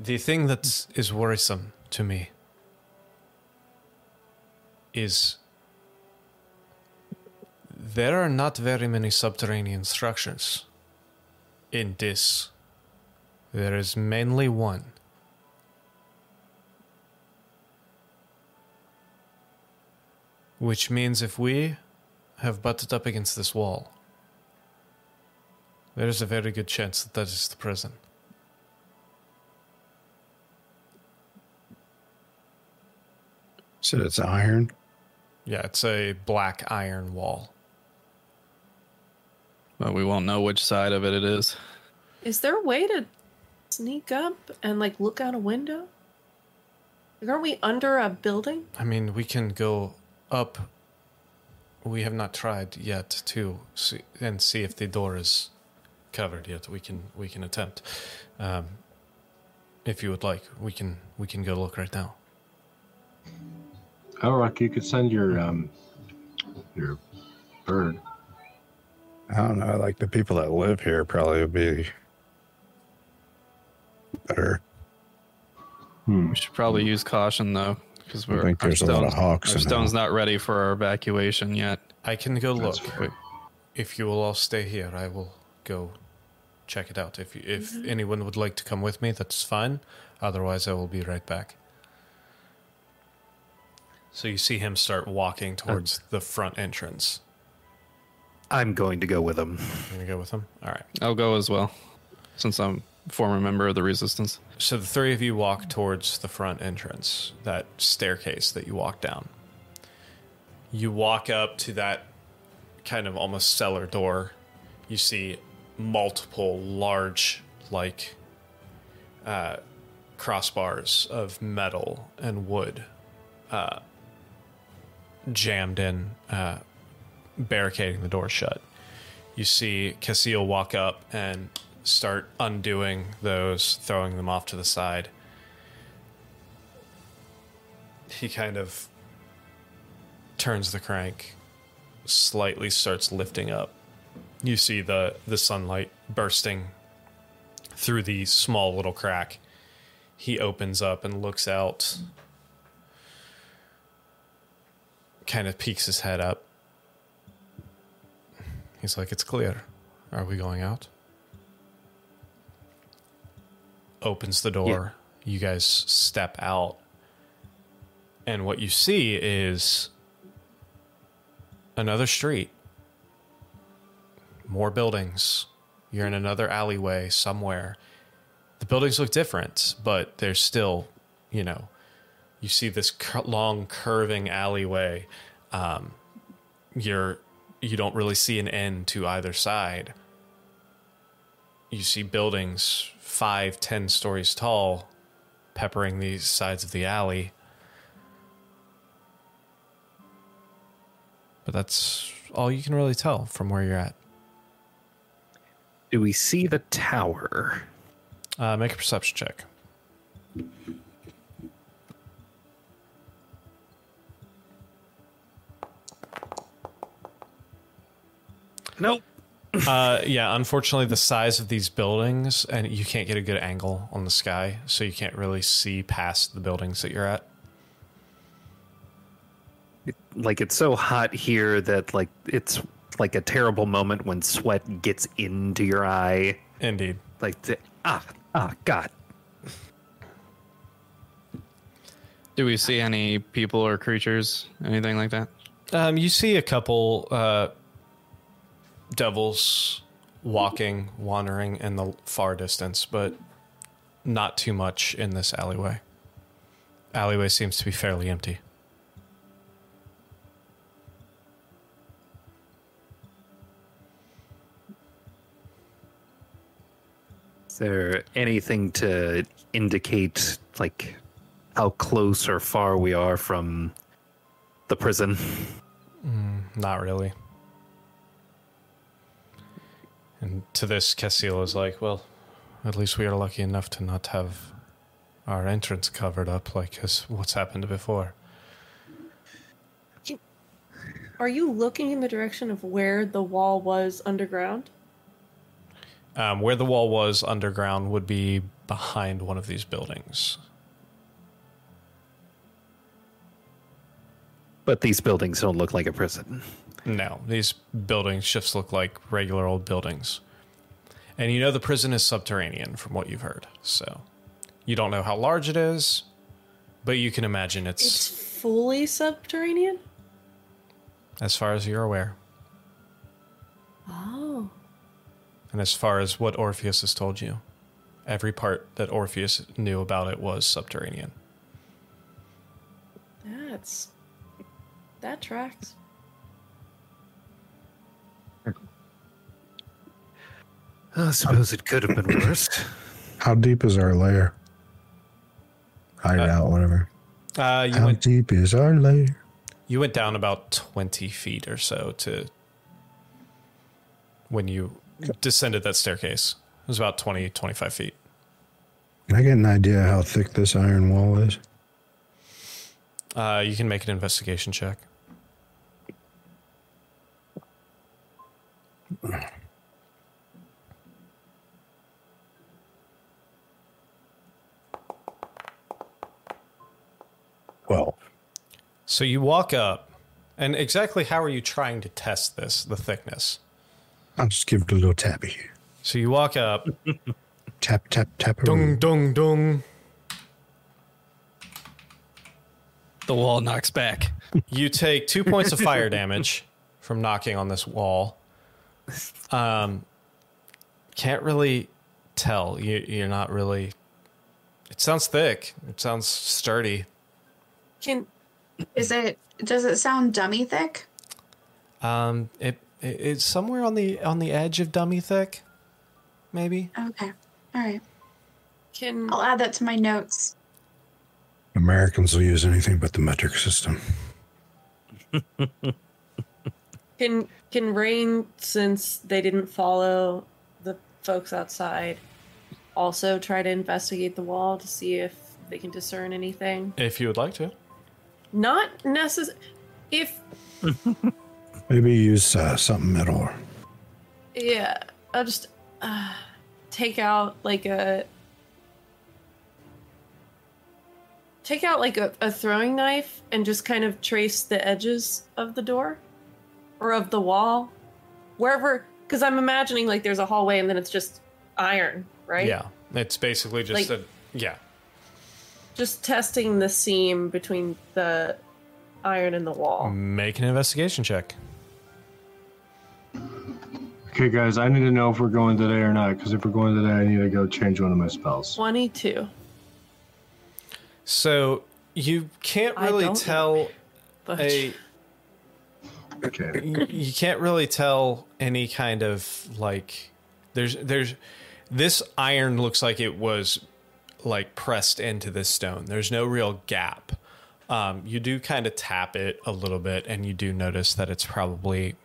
The thing that is worrisome to me is there are not very many subterranean structures in this. There is mainly one. Which means if we have butted up against this wall, there is a very good chance that that is the prison. So it's iron. Yeah, it's a black iron wall. But we won't know which side of it it is. Is there a way to sneak up and like look out a window? Like, aren't we under a building? I mean, we can go up. We have not tried yet to see and see if the door is covered yet. We can we can attempt. Um, if you would like, we can we can go look right now. Elrock, you could send your um your bird. I don't know. Like the people that live here probably would be better. Hmm. We should probably use caution though, because we're think our there's a lot of hawks Our stone's hell. not ready for our evacuation yet. I can go look. Fair. If you will all stay here, I will go check it out. If you, if anyone would like to come with me, that's fine. Otherwise, I will be right back. So you see him start walking towards the front entrance. I'm going to go with him. You gonna go with him? All right. I'll go as well, since I'm a former member of the resistance. So the three of you walk towards the front entrance, that staircase that you walk down. You walk up to that kind of almost cellar door. You see multiple large, like, uh, crossbars of metal and wood uh, jammed in, uh, barricading the door shut. You see Casil walk up and start undoing those, throwing them off to the side. He kind of turns the crank, slightly starts lifting up. You see the, the sunlight bursting through the small little crack. He opens up and looks out, kind of peeks his head up. He's like, It's clear. Are we going out? Opens the door. You guys step out. And what you see is another street, more buildings. You're in another alleyway somewhere. The buildings look different, but they're still, you know, you see this cur- long curving alleyway. Um, you're you don't really see an end to either side. You see buildings five, ten stories tall, peppering the sides of the alley. But that's all you can really tell from where you're at. Do we see the tower? Uh, make a perception check. Nope. Uh, yeah, unfortunately, the size of these buildings, and you can't get a good angle on the sky, so you can't really see past the buildings that you're at. Like it's so hot here that like it's like a terrible moment when sweat gets into your eye. Indeed. Like the, ah ah God. Do we see any people or creatures, anything like that? Um, you see a couple uh, devils walking, wandering in the far distance, but not too much in this alleyway. Alleyway seems to be fairly empty. Is there anything to indicate like how close or far we are from the prison? Mm, not really. And to this, Cassil is like, well, at least we are lucky enough to not have our entrance covered up like as what's happened before. Are you looking in the direction of where the wall was underground? Um, where the wall was underground would be behind one of these buildings. But these buildings don't look like a prison. No, these buildings just look like regular old buildings. And you know the prison is subterranean from what you've heard. So you don't know how large it is, but you can imagine it's, It's fully subterranean? as far as you're aware. Oh. And as far as what Orpheus has told you, every part that Orpheus knew about it was subterranean. That's. That tracks. I suppose it could have been [COUGHS] worse. How deep is our lair? Hideout, whatever. Uh, you How went deep is our lair? you went down about twenty feet or so to when you descended that staircase. It was about 20, 25 feet. Can I get an idea how thick this iron wall is? Uh, you can make an investigation check. [SIGHS] [CLEARS THROAT] Well, So you walk up, and exactly how are you trying to test this, the thickness? I'll just give it a little tappy. So you walk up, [LAUGHS] Tap, tap, tap. dung, dung, dung. The wall knocks back. You take two points of fire damage from knocking on this wall. Um, can't really tell. You, you're not really. It sounds thick. It sounds sturdy. Can Is it? Does it sound dummy thick? Um, it, it it's somewhere on the on the edge of dummy thick, maybe. Okay. All right. can I'll add that to my notes. Americans will use anything but the metric system. [LAUGHS] can can Rain, since they didn't follow the folks outside, also try to investigate the wall to see if they can discern anything? If you would like to. Not necessary. If [LAUGHS] Maybe use uh, something metal. yeah, I'll just uh, take out like a take out like a, a throwing knife and just kind of trace the edges of the door or of the wall wherever because i'm imagining like there's a hallway and then it's just iron right Yeah, it's basically just Like- a yeah. Just testing the seam between the iron and the wall Make an investigation check. Okay, guys, I need to know if we're going today or not. Because if we're going today, I need to go change one of my spells. 22 So you can't I really don't tell but a Okay. you you can't really tell any kind of like there's there's this iron looks like it was like pressed into this stone. There's no real gap. Um, you do kind of tap it a little bit and you do notice that it's probably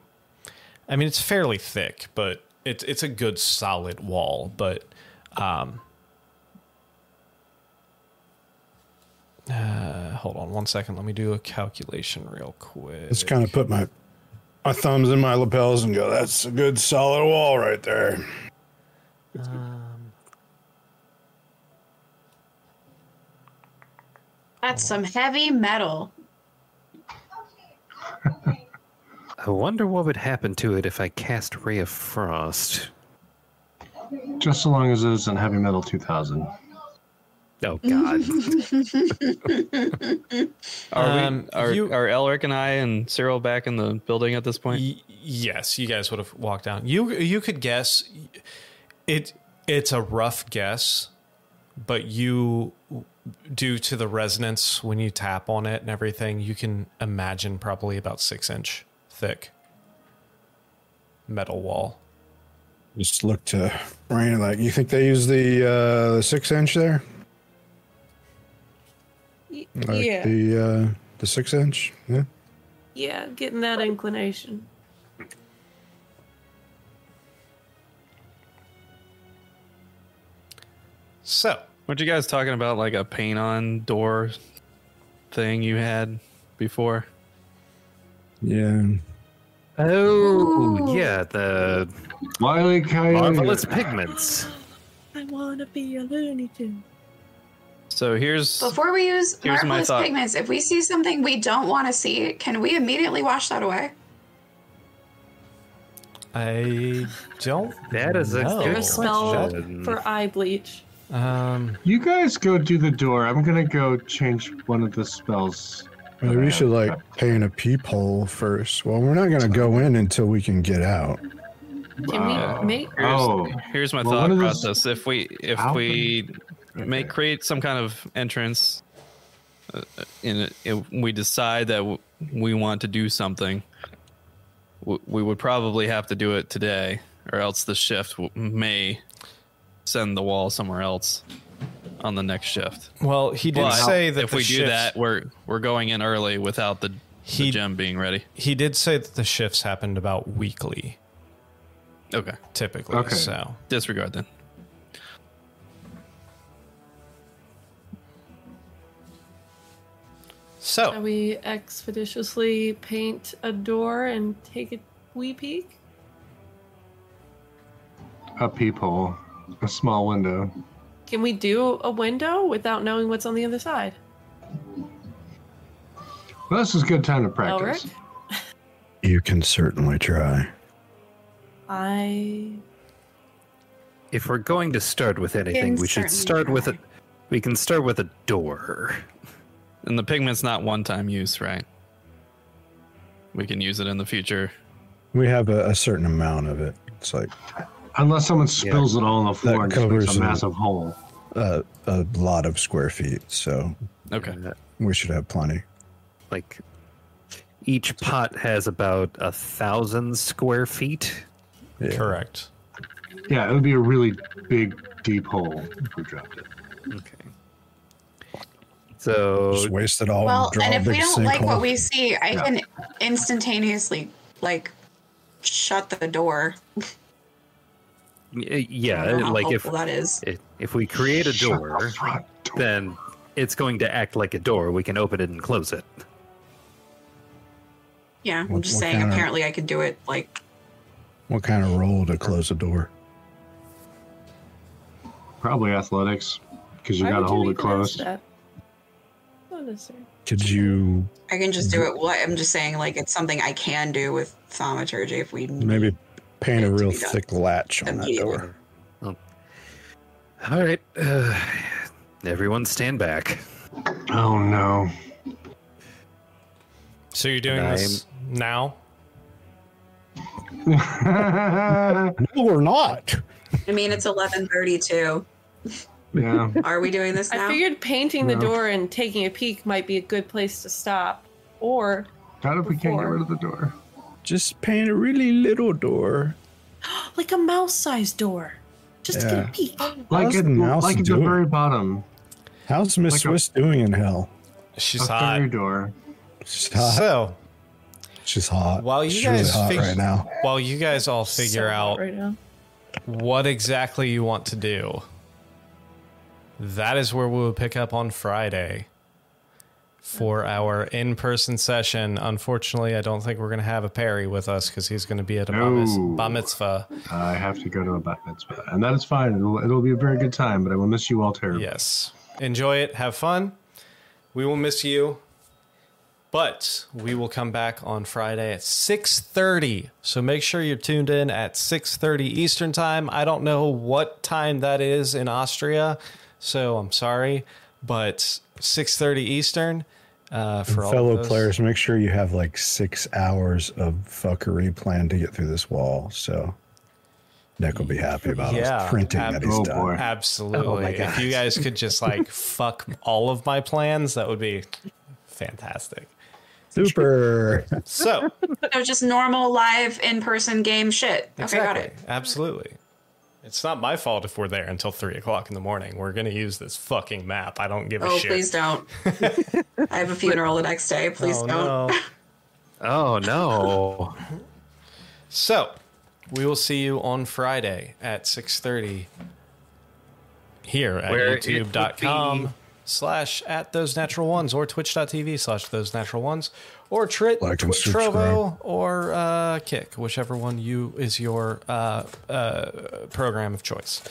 i mean it's fairly thick but it's it's a good solid wall but um uh, hold on one second. Let me do a calculation real quick. Just kind of put my my thumbs in my lapels and go, that's a good solid wall right there. That's some heavy metal. I wonder what would happen to it if I cast Ray of Frost. Just so long as it isn't heavy metal 2000. Oh God! [LAUGHS] Are Um, we? Are, you- are Elric and I and Cyril back in the building at this point? Y- yes, you guys would have walked down. You you could guess it. It's a rough guess, but you, due to the resonance when you tap on it and everything, you can imagine probably about six inch thick metal wall. Just look to Rain like, you think they use the uh, six inch there? Y- Like yeah the uh, the six inch? Yeah. yeah getting that inclination So Weren't you guys talking about like a paint on door thing you had before? Yeah. Oh yeah, the Wiley Coyote. marvelous pigments. i want to be a looney tune So here's Before we use Here's my marvelous thought. pigments, if we see something we don't want to see, can we immediately wash that away? I don't. That is a know. good there's a spell question. for eye bleach Um, You guys go do the door. I'm gonna go change one of the spells. Maybe we should like paint a peephole first. Well, we're not going to go in until we can get out. can Wow. we make here's, Oh. here's my Well, thought one of process. If we if How we make create some kind of entrance, uh, in it, if we decide that w- we want to do something, w- we would probably have to do it today, or else the shift w- may send the wall somewhere else on the next shift. Well, he did but say that if we shifts, do that, we're we're going in early without the, he, the being ready. He did say that the shifts happened about weekly. Okay. Typically. Okay. So disregard then. So Shall we expeditiously paint a door and take a wee peek? A peephole a small window. Can we do a window without knowing what's on the other side? Well, this is a good time to practice. You can certainly try. I If we're going to start with anything, Can we should certainly start with a. We can start with a door. And the pigment's not one time use, right? We can use it in the future. We have a, a certain amount of it. It's like Unless someone spills it all on the floor That and covers a it. massive hole. a, a lot of square feet, so Okay. Uh, we should have plenty. Like each pot has about a thousand square feet. Yeah. correct. Yeah, it would be a really big, deep hole if we dropped it. Okay. So Just waste it all. Well, and, draw and a if we don't like what we see, I Yeah. can instantaneously like shut the door. [LAUGHS] y- uh, I yeah, don't know how like if that is. if if we create a Shut the door, then it's going to act like a door. We can open it and close it. Yeah, I'm What- just what saying. kind of- Apparently, I could do it like What kind of roll to close a door? Probably athletics, because you why got to hold it even ask closed. that? Not necessary. Could you I can just do it. What I'm just saying, like it's something I can do with thaumaturgy if we maybe paint a real be done thick latch on that immediately. door? All right, uh, everyone, stand back. Oh no! So you're doing this now? [LAUGHS] No, we're not. I mean, it's 11:32. yeah, Are we doing this now? I figured painting the door and taking a peek might be a good place to stop. Or not if we can't get rid of the door. Just paint a really little door. [GASPS] like a mouse-sized door. Just to get a peek. Like How's at, the mouse like at the very bottom, How's Miss Like a- Swiss doing in hell? She's a hot. door. She's hot. So, She's hot. While you She's guys really hot fig- right now. while you guys all figure So out right what exactly you want to do, that is where we will pick up on Friday for our in-person session. Unfortunately, I don't think we're going to have a Perry with us because he's going to be at a bar, No. bar mitzvah. I have to go to a bat mitzvah, and that is fine. It'll, it'll be a very good time, but I will miss you all terribly. Yes. Enjoy it. Have fun. We will miss you. But we will come back on Friday at 6:30. So make sure you're tuned in at 6:30 Eastern Time. I don't know what time that is in Austria, so I'm sorry, but 6:30 Eastern uh, for all Fellow those. players, make sure you have like six hours of fuckery planned to get through this wall. So Nick will be happy about Yeah, us printing that he's ab- oh, done. boy. Absolutely. Oh my if you guys could just like [LAUGHS] fuck all of my plans, that would be fantastic. Super. So, [LAUGHS] So just normal live in-person game shit. Okay, Exactly. got it. Absolutely. It's not my fault if we're there until three o'clock in the morning. We're gonna use this fucking map. I don't give a Oh, shit. Oh, please don't. [LAUGHS] I have a funeral the next day. Please Oh, don't. no. Oh no! so, we will see you on Friday at six thirty here at Where it would youtube.com be- slash at those natural ones or twitch.tv slash those natural ones or Trit, Like and Tw- Trovo or uh, Kick, whichever one you is your uh, uh, program of choice.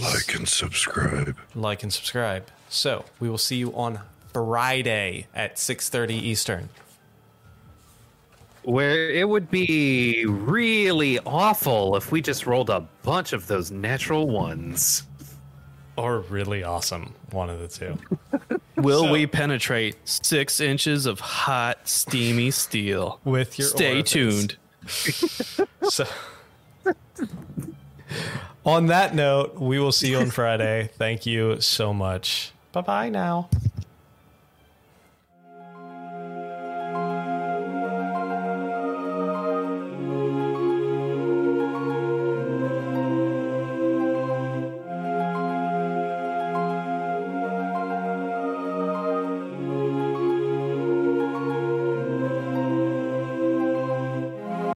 like and subscribe. like and subscribe. So we will see you on Friday at 6:30 Eastern. Where it would be really awful if we just rolled a bunch of those natural ones. Or really awesome, one of the two. [LAUGHS] Will So- we penetrate six inches of hot, steamy steel? With your Stay orifice. tuned. [LAUGHS] So on that note, we will see you on Friday. Thank you so much. Bye bye now.